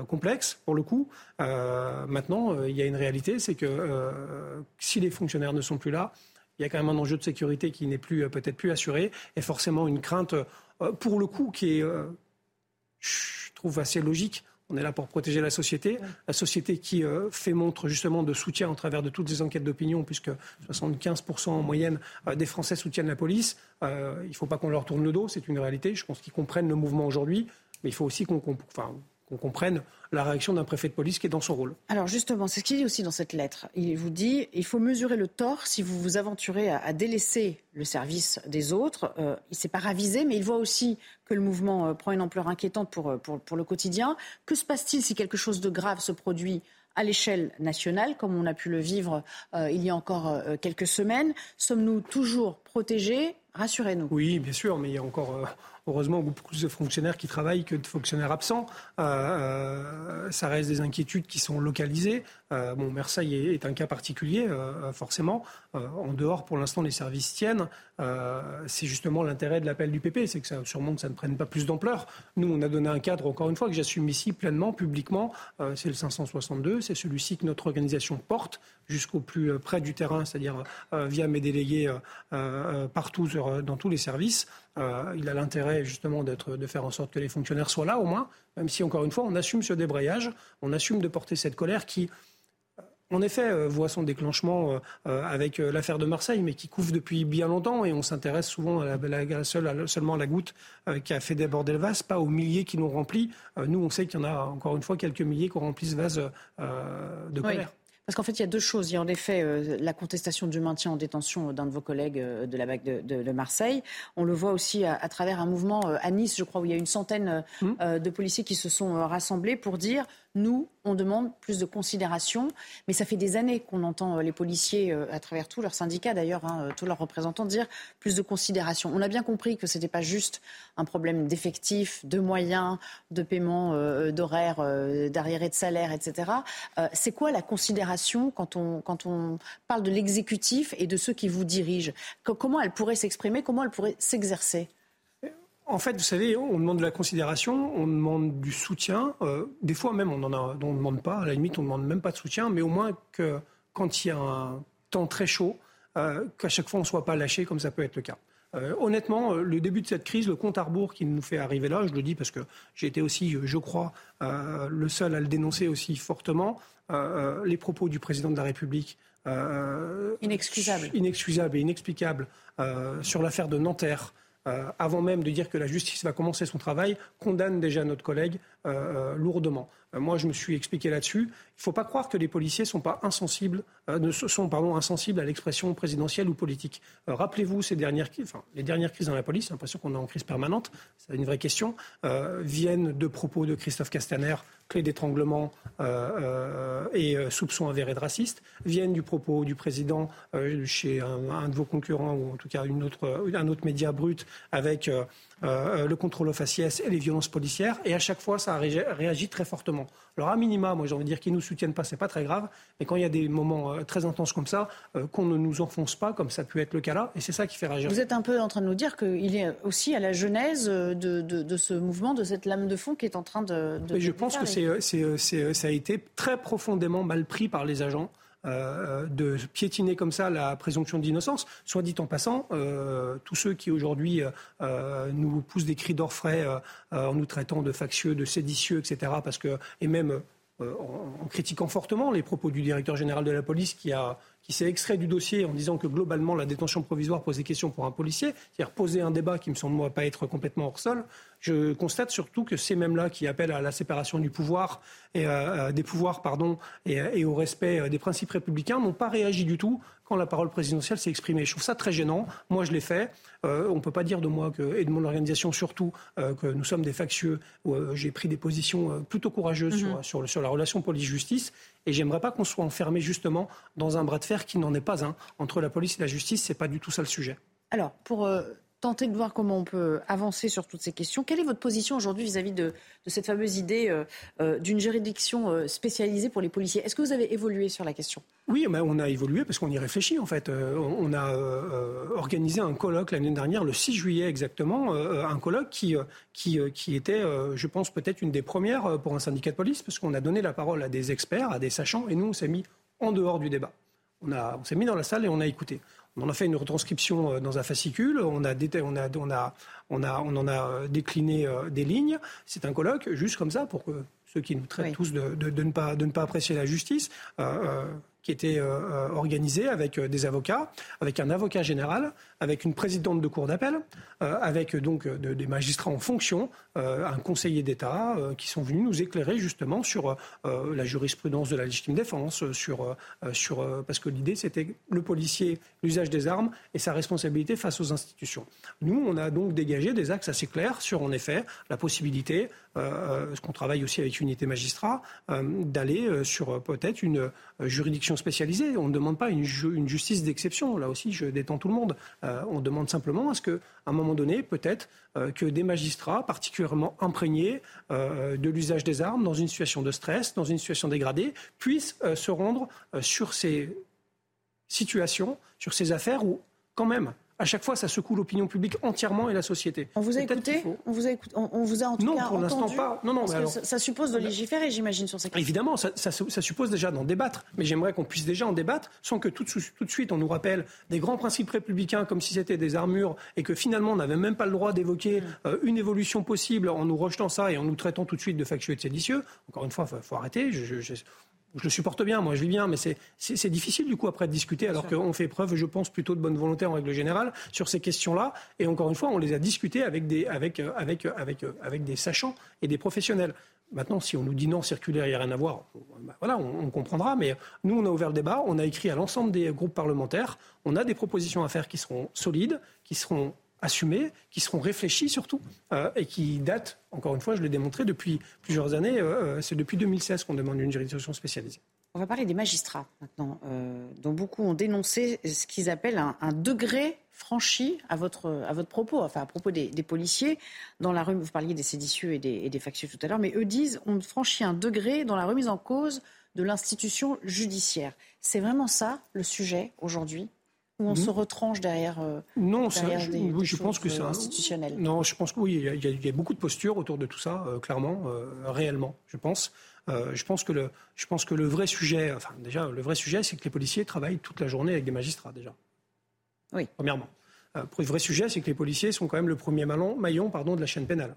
complexe pour le coup. maintenant, il y a une réalité, c'est que si les fonctionnaires ne sont plus là, il y a quand même un enjeu de sécurité qui n'est plus euh, peut-être plus assuré et forcément une crainte euh, pour le coup qui est, euh, je trouve assez logique. On est là pour protéger la société, la société qui fait montre justement de soutien au travers de toutes les enquêtes d'opinion, puisque 75% en moyenne des Français soutiennent la police. il ne faut pas qu'on leur tourne le dos, c'est une réalité. Je pense qu'ils comprennent le mouvement aujourd'hui, mais il faut aussi qu'on, enfin, qu'on comprenne la réaction d'un préfet de police qui est dans son rôle. Alors justement, c'est ce qu'il dit aussi dans cette lettre. Il vous dit il faut mesurer le tort si vous vous aventurez à, délaisser le service des autres. Euh, il ne s'est pas ravisé, mais il voit aussi que le mouvement euh, prend une ampleur inquiétante pour, euh, pour, pour le quotidien. Que se passe-t-il si quelque chose de grave se produit à l'échelle nationale, comme on a pu le vivre il y a encore quelques semaines? Sommes-nous toujours protégés? Rassurez-nous. Oui, bien sûr, mais il y a encore heureusement beaucoup plus de fonctionnaires qui travaillent que de fonctionnaires absents. Euh, euh, ça reste des inquiétudes qui sont localisées. Euh, bon, Marseille est, un cas particulier, forcément. en dehors, pour l'instant, les services tiennent. c'est justement l'intérêt de l'appel du PP, c'est que ça, sûrement que ça ne prenne pas plus d'ampleur. Nous, on a donné un cadre, encore une fois, que j'assume ici pleinement, publiquement. c'est le 562, c'est celui-ci que notre organisation porte jusqu'au plus près du terrain, c'est-à-dire via mes délégués partout dans tous les services. Euh, il a l'intérêt justement de faire en sorte que les fonctionnaires soient là au moins, même si encore une fois on assume ce débrayage, on assume de porter cette colère qui, euh, en effet, euh, voit son déclenchement avec l'affaire de Marseille, mais qui couvre depuis bien longtemps et on s'intéresse souvent à la, seulement à la goutte qui a fait déborder le vase, pas aux milliers qui l'ont rempli. nous, on sait qu'il y en a encore une fois quelques milliers qui ont rempli ce vase de colère. Parce qu'en fait, il y a deux choses. Il y a en effet euh, la contestation du maintien en détention d'un de vos collègues euh, de la BAC de, Marseille. On le voit aussi à, travers un mouvement euh, à Nice, je crois, où il y a une centaine mmh. de policiers qui se sont rassemblés pour dire nous, on demande plus de considération. Mais ça fait des années qu'on entend les policiers, à travers tous leurs syndicats d'ailleurs, hein, tous leurs représentants, dire plus de considération. On a bien compris que ce n'était pas juste un problème d'effectifs, de moyens, de paiement d'horaires, d'arriérés de salaire, etc. C'est quoi la considération quand on, quand on parle de l'exécutif et de ceux qui vous dirigent? Comment elle pourrait s'exprimer? Comment elle pourrait s'exercer? En fait, vous savez, on demande de la considération, on demande du soutien. Euh, des fois même, on ne demande pas. À la limite, on ne demande même pas de soutien, mais au moins que quand il y a un temps très chaud, euh, qu'à chaque fois on ne soit pas lâché, comme ça peut être le cas. Euh, honnêtement, le début de cette crise, le compte à rebours qui nous fait arriver là, je le dis parce que j'ai été aussi, je crois, le seul à le dénoncer aussi fortement, les propos du président de la République. inexcusable. Inexcusable et inexplicable sur l'affaire de Nanterre. Euh, avant même de dire que la justice va commencer son travail, condamne déjà notre collègue euh, euh, lourdement. Moi, je me suis expliqué là-dessus. Il ne faut pas croire que les policiers sont pas insensibles, ne sont pardon, insensibles à l'expression présidentielle ou politique. Rappelez-vous ces les dernières crises dans la police, l'impression qu'on est en crise permanente, c'est une vraie question, viennent de propos de Christophe Castaner clé d'étranglement euh, euh, et euh, soupçons avérés de raciste viennent du propos du président chez un, de vos concurrents ou en tout cas un autre média brut avec le contrôle aux faciès et les violences policières. Et à chaque fois, ça a réagi très fortement. Alors à minima, moi j'ai envie de dire qu'ils nous soutiennent pas, c'est pas très grave. Mais quand il y a des moments très intenses comme ça, qu'on ne nous enfonce pas, comme ça peut être le cas là, et c'est ça qui fait réagir. Vous êtes un peu en train de nous dire qu'il est aussi à la genèse de, de, ce mouvement, de cette lame de fond qui est en train de. de je pense que euh, euh, euh, ça a été très profondément mal pris par les agents. De piétiner comme ça la présomption d'innocence. Soit dit en passant, tous ceux qui aujourd'hui nous poussent des cris d'orfraie en nous traitant de factieux, de séditieux, etc., parce que, et même en, critiquant fortement les propos du directeur général de la police qui a qui s'est extrait du dossier en disant que globalement la détention provisoire pose des questions pour un policier, c'est-à-dire poser un débat qui me semble moi pas être complètement hors sol. Je constate surtout que ces mêmes-là qui appellent à la séparation du pouvoir et euh, euh, des pouvoirs, pardon, et, au respect euh, des principes républicains n'ont pas réagi du tout quand la parole présidentielle s'est exprimée. Je trouve ça très gênant. Moi, je l'ai fait. on ne peut pas dire de moi que, et de mon organisation surtout que nous sommes des factieux. J'ai pris des positions plutôt courageuses mhm. sur, sur, la relation police-justice. Et j'aimerais pas qu'on soit enfermé justement dans un bras de fer qui n'en est pas un. Entre la police et la justice, c'est pas du tout ça le sujet. Alors, pour tenter de voir comment on peut avancer sur toutes ces questions. Quelle est votre position aujourd'hui vis-à-vis de, cette fameuse idée euh, euh, d'une juridiction euh, spécialisée pour les policiers? Est-ce que vous avez évolué sur la question? Oui, mais on a évolué parce qu'on y réfléchit en fait. on a organisé un colloque l'année dernière, le 6 juillet exactement, un colloque qui, qui, qui était, je pense, peut-être une des premières pour un syndicat de police parce qu'on a donné la parole à des experts, à des sachants, et nous, on s'est mis en dehors du débat. On, on s'est mis dans la salle et on a écouté. On en a fait une retranscription euh, dans un fascicule, on, a, on, a, on, a, on, a, on en a euh, décliné euh, des lignes. C'est un colloque, juste comme ça, pour que ceux qui nous traitent tous de, de, ne pas, de ne pas apprécier la justice, qui était organisé avec des avocats, avec un avocat général, avec une présidente de cour d'appel, avec donc des magistrats en fonction, un conseiller d'État, qui sont venus nous éclairer justement sur la jurisprudence de la légitime défense, sur, sur parce que l'idée c'était le policier, l'usage des armes et sa responsabilité face aux institutions. Nous, on a donc dégagé des axes assez clairs sur, en effet, la possibilité, euh, ce qu'on travaille aussi avec Unité Magistrat, euh, d'aller euh, sur peut-être une juridiction spécialisée. On ne demande pas une, une justice d'exception. Là aussi, je détends tout le monde. on demande simplement à ce qu'à un moment donné, peut-être, que des magistrats particulièrement imprégnés de l'usage des armes dans une situation de stress, dans une situation dégradée, puissent se rendre sur ces situations, sur ces affaires où, quand même, à chaque fois, ça secoue l'opinion publique entièrement et la société. On vous a écouté on vous a, écouté on, vous a en tout non, cas pour l'instant pas. Non, non, parce que ça, suppose de légiférer, j'imagine, sur ces questions. Évidemment, ça, suppose déjà d'en débattre. Mais j'aimerais qu'on puisse déjà en débattre sans que tout, tout, de suite on nous rappelle des grands principes républicains comme si c'était des armures et que finalement on n'avait même pas le droit d'évoquer euh, une évolution possible en nous rejetant ça et en nous traitant tout de suite de factueux et de séditieux. Encore une fois, il faut, arrêter. je, je le supporte bien, moi je vis bien, mais c'est difficile du coup après de discuter alors qu'on fait preuve, je pense, plutôt de bonne volonté en règle générale sur ces questions-là. Et encore une fois, on les a discutées avec des, avec, avec, avec, avec des sachants et des professionnels. Maintenant, si on nous dit non, circulaire, il n'y a rien à voir, bah, voilà, on, comprendra. Mais nous, on a ouvert le débat, on a écrit à l'ensemble des groupes parlementaires, on a des propositions à faire qui seront solides, qui seront assumées, qui seront réfléchies surtout, et qui datent, encore une fois, je l'ai démontré depuis plusieurs années, c'est depuis 2016 qu'on demande une juridiction spécialisée. On va parler des magistrats maintenant, dont beaucoup ont dénoncé ce qu'ils appellent un, degré franchi à votre, à votre propos, enfin à propos des, policiers. Dans la vous parliez des séditieux et des, et factieux tout à l'heure, mais eux disent on franchit un degré dans la remise en cause de l'institution judiciaire. C'est vraiment ça le sujet aujourd'hui? Où on se retranche derrière, euh, non, derrière des, oui, je pense que c'est institutionnel. Non, je pense que oui, il y, a, beaucoup de postures autour de tout ça, euh, clairement, euh, réellement, je pense. je pense que le, je pense que le vrai sujet, enfin déjà, le vrai sujet, c'est que les policiers travaillent toute la journée avec des magistrats déjà. Oui. Premièrement. le vrai sujet, c'est que les policiers sont quand même le premier maillon, maillon pardon, de la chaîne pénale.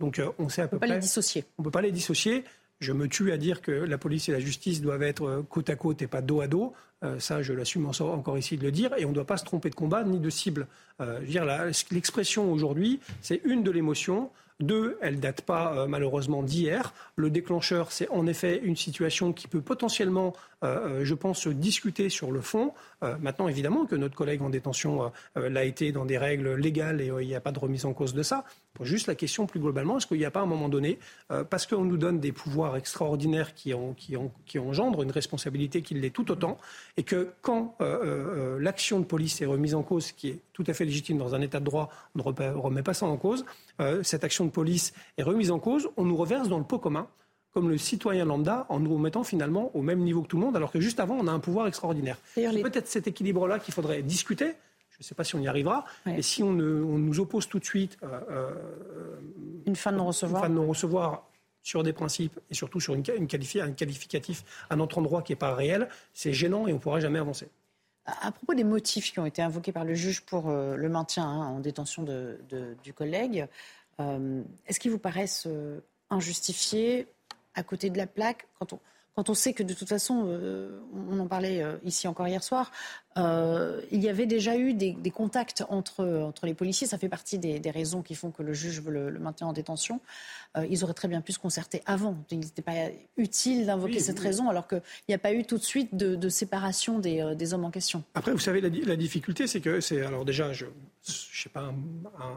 Donc on sait à peu près. On ne peut pas les dissocier. On peut pas les dissocier. Je me tue à dire que la police et la justice doivent être euh, côte à côte et pas dos à dos. Euh, ça, je l'assume encore ici de le dire. Et on ne doit pas se tromper de combat ni de cible. Euh, l'expression aujourd'hui, c'est une de l'émotion. Deux, elle ne date pas euh, malheureusement d'hier. Le déclencheur, c'est en effet une situation qui peut potentiellement, je pense, discuter sur le fond. maintenant, évidemment, que notre collègue en détention l'a été dans des règles légales et il n'y a pas de remise en cause de ça. Juste la question plus globalement, est-ce qu'il n'y a pas un moment donné, parce qu'on nous donne des pouvoirs extraordinaires qui engendrent une responsabilité qui l'est tout autant, et que quand l'action de police est remise en cause, ce qui est tout à fait légitime dans un état de droit, on ne remet pas ça en cause, cette action de police est remise en cause, on nous reverse dans le pot commun comme le citoyen lambda en nous mettant finalement au même niveau que tout le monde, alors que juste avant, on a un pouvoir extraordinaire. C'est peut-être cet équilibre-là qu'il faudrait discuter. Je ne sais pas si on y arrivera. Et si on, nous oppose tout de suite euh, euh, une fin de non-recevoir, non-recevoir sur des principes et surtout sur une, une un qualificatif à notre endroit qui n'est pas réel, c'est gênant et on ne pourra jamais avancer. À propos des motifs qui ont été invoqués par le juge pour euh, le maintien hein, en détention du collègue, euh, est-ce qu'ils vous paraissent euh, injustifiés à côté de la plaque quand on, quand on sait que de toute façon, on en parlait ici encore hier soir, il y avait déjà eu des, contacts entre, entre les policiers. Ça fait partie des, raisons qui font que le juge veut le, le maintien en détention. ils auraient très bien pu se concerter avant. Il n'était pas utile d'invoquer cette raison alors qu'il n'y a pas eu tout de suite de, séparation des, des, hommes en question. Après, vous savez, la, la difficulté, c'est que c'est. Alors déjà, je, je sais pas,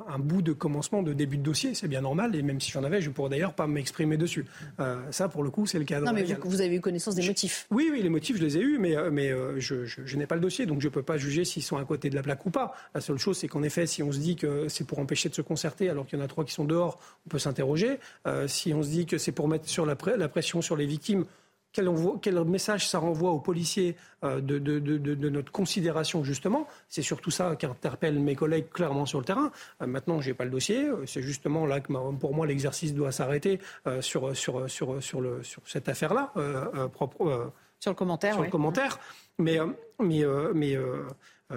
un, bout de commencement, de début de dossier, c'est bien normal. Et même si j'en avais, je pourrais d'ailleurs pas m'exprimer dessus. Euh, ça, pour le coup, c'est le cadre. Non, mais vous, avez eu connaissance des motifs. Oui, oui, les motifs, je les ai eus, mais, euh, mais euh, je, n'ai pas le dossier, donc je ne peux pas juger s'ils sont à côté de la plaque ou pas. La seule chose, c'est qu'en effet, si on se dit que c'est pour empêcher de se concerter, alors qu'il y en a trois qui sont dehors, on peut s'interroger. si on se dit que c'est pour mettre sur la pression sur les victimes, quel, message ça renvoie aux policiers euh, de, notre considération, justement? C'est surtout ça qui interpelle mes collègues clairement sur le terrain. Euh, maintenant, je n'ai pas le dossier. C'est justement là que, pour moi, l'exercice doit s'arrêter euh, sur, cette affaire-là. Sur le commentaire. Sur le commentaire. Mais, mais, mais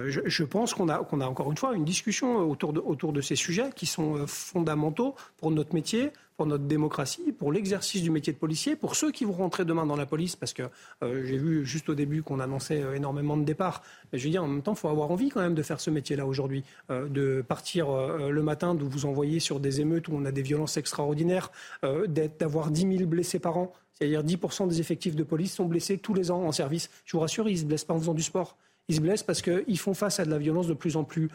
je, pense qu'on a, qu'on a encore une fois une discussion autour de, autour de ces sujets qui sont fondamentaux pour notre métier, pour notre démocratie, pour l'exercice du métier de policier, pour ceux qui vont rentrer demain dans la police, parce que euh, j'ai vu juste au début qu'on annonçait euh, énormément de départs. Mais je veux dire, en même temps, il faut avoir envie quand même de faire ce métier-là aujourd'hui, euh, de partir le matin, de vous envoyer sur des émeutes où on a des violences extraordinaires, d'avoir 10 000 blessés par an. C'est-à-dire 10% des effectifs de police sont blessés tous les ans en service. Je vous rassure, ils ne se blessent pas en faisant du sport. Ils se blessent parce qu'ils font face à de la violence de plus en plus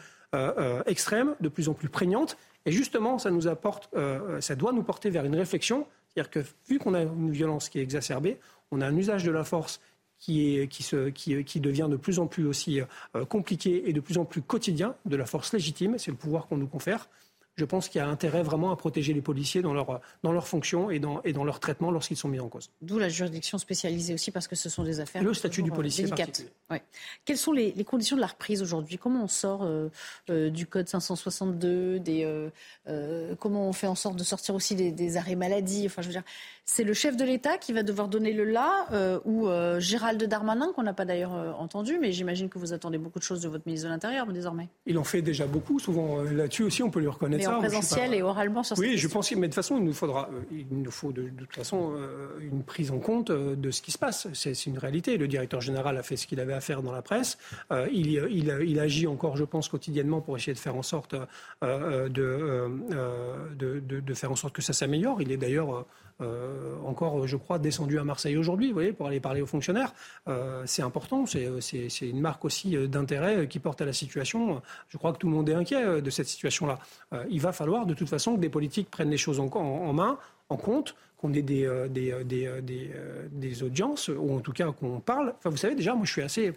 extrême, de plus en plus prégnante. Et justement, ça nous apporte, euh, ça doit nous porter vers une réflexion, c'est-à-dire que vu qu'on a une violence qui est exacerbée, on a un usage de la force qui, est, qui, se, qui, qui devient de plus en plus aussi euh, compliqué et de plus en plus quotidien, de la force légitime, c'est le pouvoir qu'on nous confère je pense qu'il y a intérêt vraiment à protéger les policiers dans leur, dans leur fonction et dans, et dans leur traitement lorsqu'ils sont mis en cause. D'où la juridiction spécialisée aussi, parce que ce sont des affaires. Le statut du policier. Délicates. Quelles sont les, conditions de la reprise aujourd'hui? Comment on sort euh, euh, du code 562 des, euh, Comment on fait en sorte de sortir aussi des, arrêts maladie? Enfin, je veux dire, c'est le chef de l'État qui va devoir donner le là, ou Gérald Darmanin, qu'on n'a pas d'ailleurs entendu, mais j'imagine que vous attendez beaucoup de choses de votre ministre de l'Intérieur désormais. Il en fait déjà beaucoup, souvent là-dessus aussi, on peut lui reconnaître en présentiel et oralement sur Oui, je pense, mais de toute façon, il nous faudra, euh, il nous faut de, toute façon euh, une prise en compte euh, de ce qui se passe. C'est une réalité. Le directeur général a fait ce qu'il avait à l'affaire dans la presse. il, il, agit encore, je pense, quotidiennement pour essayer de faire en sorte de, de, de, faire en sorte que ça s'améliore. Il est d'ailleurs euh, encore, je crois, descendu à Marseille aujourd'hui, vous voyez, pour aller parler aux fonctionnaires. Euh, c'est important, c'est une marque aussi euh, d'intérêt qui porte à la situation. Je crois que tout le monde est inquiet de cette situation-là. il va falloir, de toute façon, que des politiques prennent les choses en, en, main, en compte, qu'on ait des, des, des, des, audiences, ou en tout cas qu'on parle. Enfin, vous savez, déjà, moi, je suis assez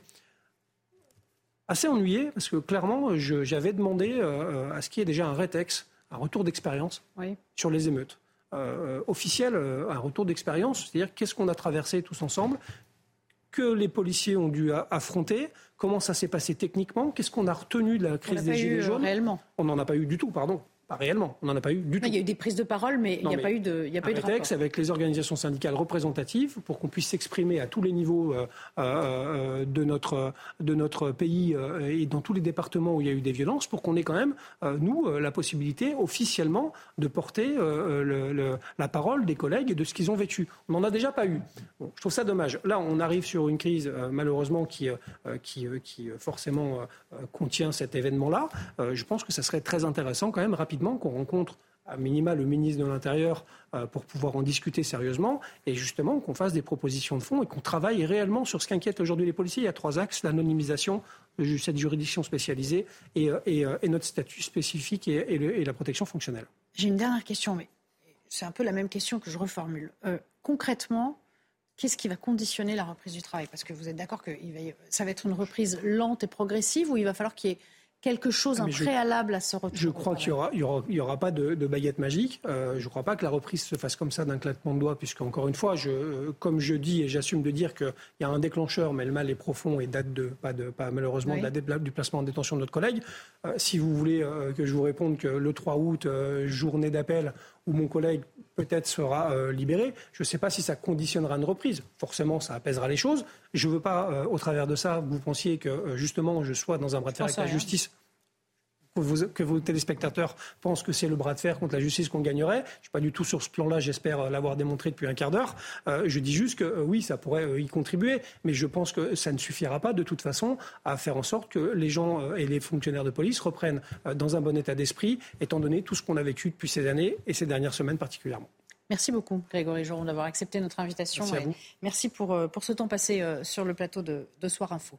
assez ennuyé parce que clairement, j'avais demandé à ce qu'il y ait déjà un rétex, un retour d'expérience sur les émeutes. Euh, officiel, euh, un retour d'expérience, c'est-à-dire qu'est-ce qu'on a traversé tous ensemble, que les policiers ont dû affronter, comment ça s'est passé techniquement, qu'est-ce qu'on a retenu de la crise des Gilets jaunes. Réellement. On n'en a pas eu du tout, pardon. Pas réellement, on n'en a pas eu du tout. Il y a eu des prises de parole, mais il n'y a, pas eu de, y a pas eu de rapport. avec les organisations syndicales représentatives pour qu'on puisse s'exprimer à tous les niveaux euh, euh, de, notre, de notre pays euh, et dans tous les départements où il y a eu des violences, pour qu'on ait quand même, nous, la possibilité officiellement de porter le, la parole des collègues et de ce qu'ils ont vécu. On n'en a déjà pas eu. je trouve ça dommage. Là, on arrive sur une crise, malheureusement, qui, qui, qui forcément contient cet événement-là. je pense que ça serait très intéressant quand même rapidement qu'on rencontre à minima le ministre de l'Intérieur euh, pour pouvoir en discuter sérieusement et justement qu'on fasse des propositions de fond et qu'on travaille réellement sur ce qu'inquiète aujourd'hui les policiers. Il y a trois axes, l'anonymisation, cette juridiction spécialisée et, euh, euh, notre statut spécifique et, la protection fonctionnelle. J'ai une dernière question, mais c'est un peu la même question que je reformule. concrètement, qu'est-ce qui va conditionner la reprise du travail? Parce que vous êtes d'accord que ça va être une reprise lente et progressive ou il va falloir qu'il y ait quelque chose, un préalable à ce retour Je crois qu'il n'y aura, y aura, pas de, baguette magique. Euh, je ne crois pas que la reprise se fasse comme ça d'un claquement de doigts, puisque, encore une fois, je, comme je dis et j'assume de dire qu'il y a un déclencheur, mais le mal est profond et date de, pas, de, pas malheureusement de la, du placement en détention de notre collègue. Euh, si vous voulez euh, que je vous réponde que le 3 août, journée d'appel, où mon collègue peut-être sera libéré. Je ne sais pas si ça conditionnera une reprise. Forcément, ça apaisera les choses. Je ne veux pas, au travers de ça, vous pensiez que justement je sois dans un bras de fer avec la justice que, vos téléspectateurs pensent que c'est le bras de fer contre la justice qu'on gagnerait. Je ne suis pas du tout sur ce plan-là, j'espère l'avoir démontré depuis un quart d'heure. Euh, je dis juste que euh, oui, ça pourrait euh, y contribuer, mais je pense que ça ne suffira pas de toute façon à faire en sorte que les gens et les fonctionnaires de police reprennent dans un bon état d'esprit, étant donné tout ce qu'on a vécu depuis ces années et ces dernières semaines particulièrement. Merci beaucoup, Grégory Joron, d'avoir accepté notre invitation. Merci, à vous. merci pour, pour ce temps passé sur le plateau de, de Soir Info.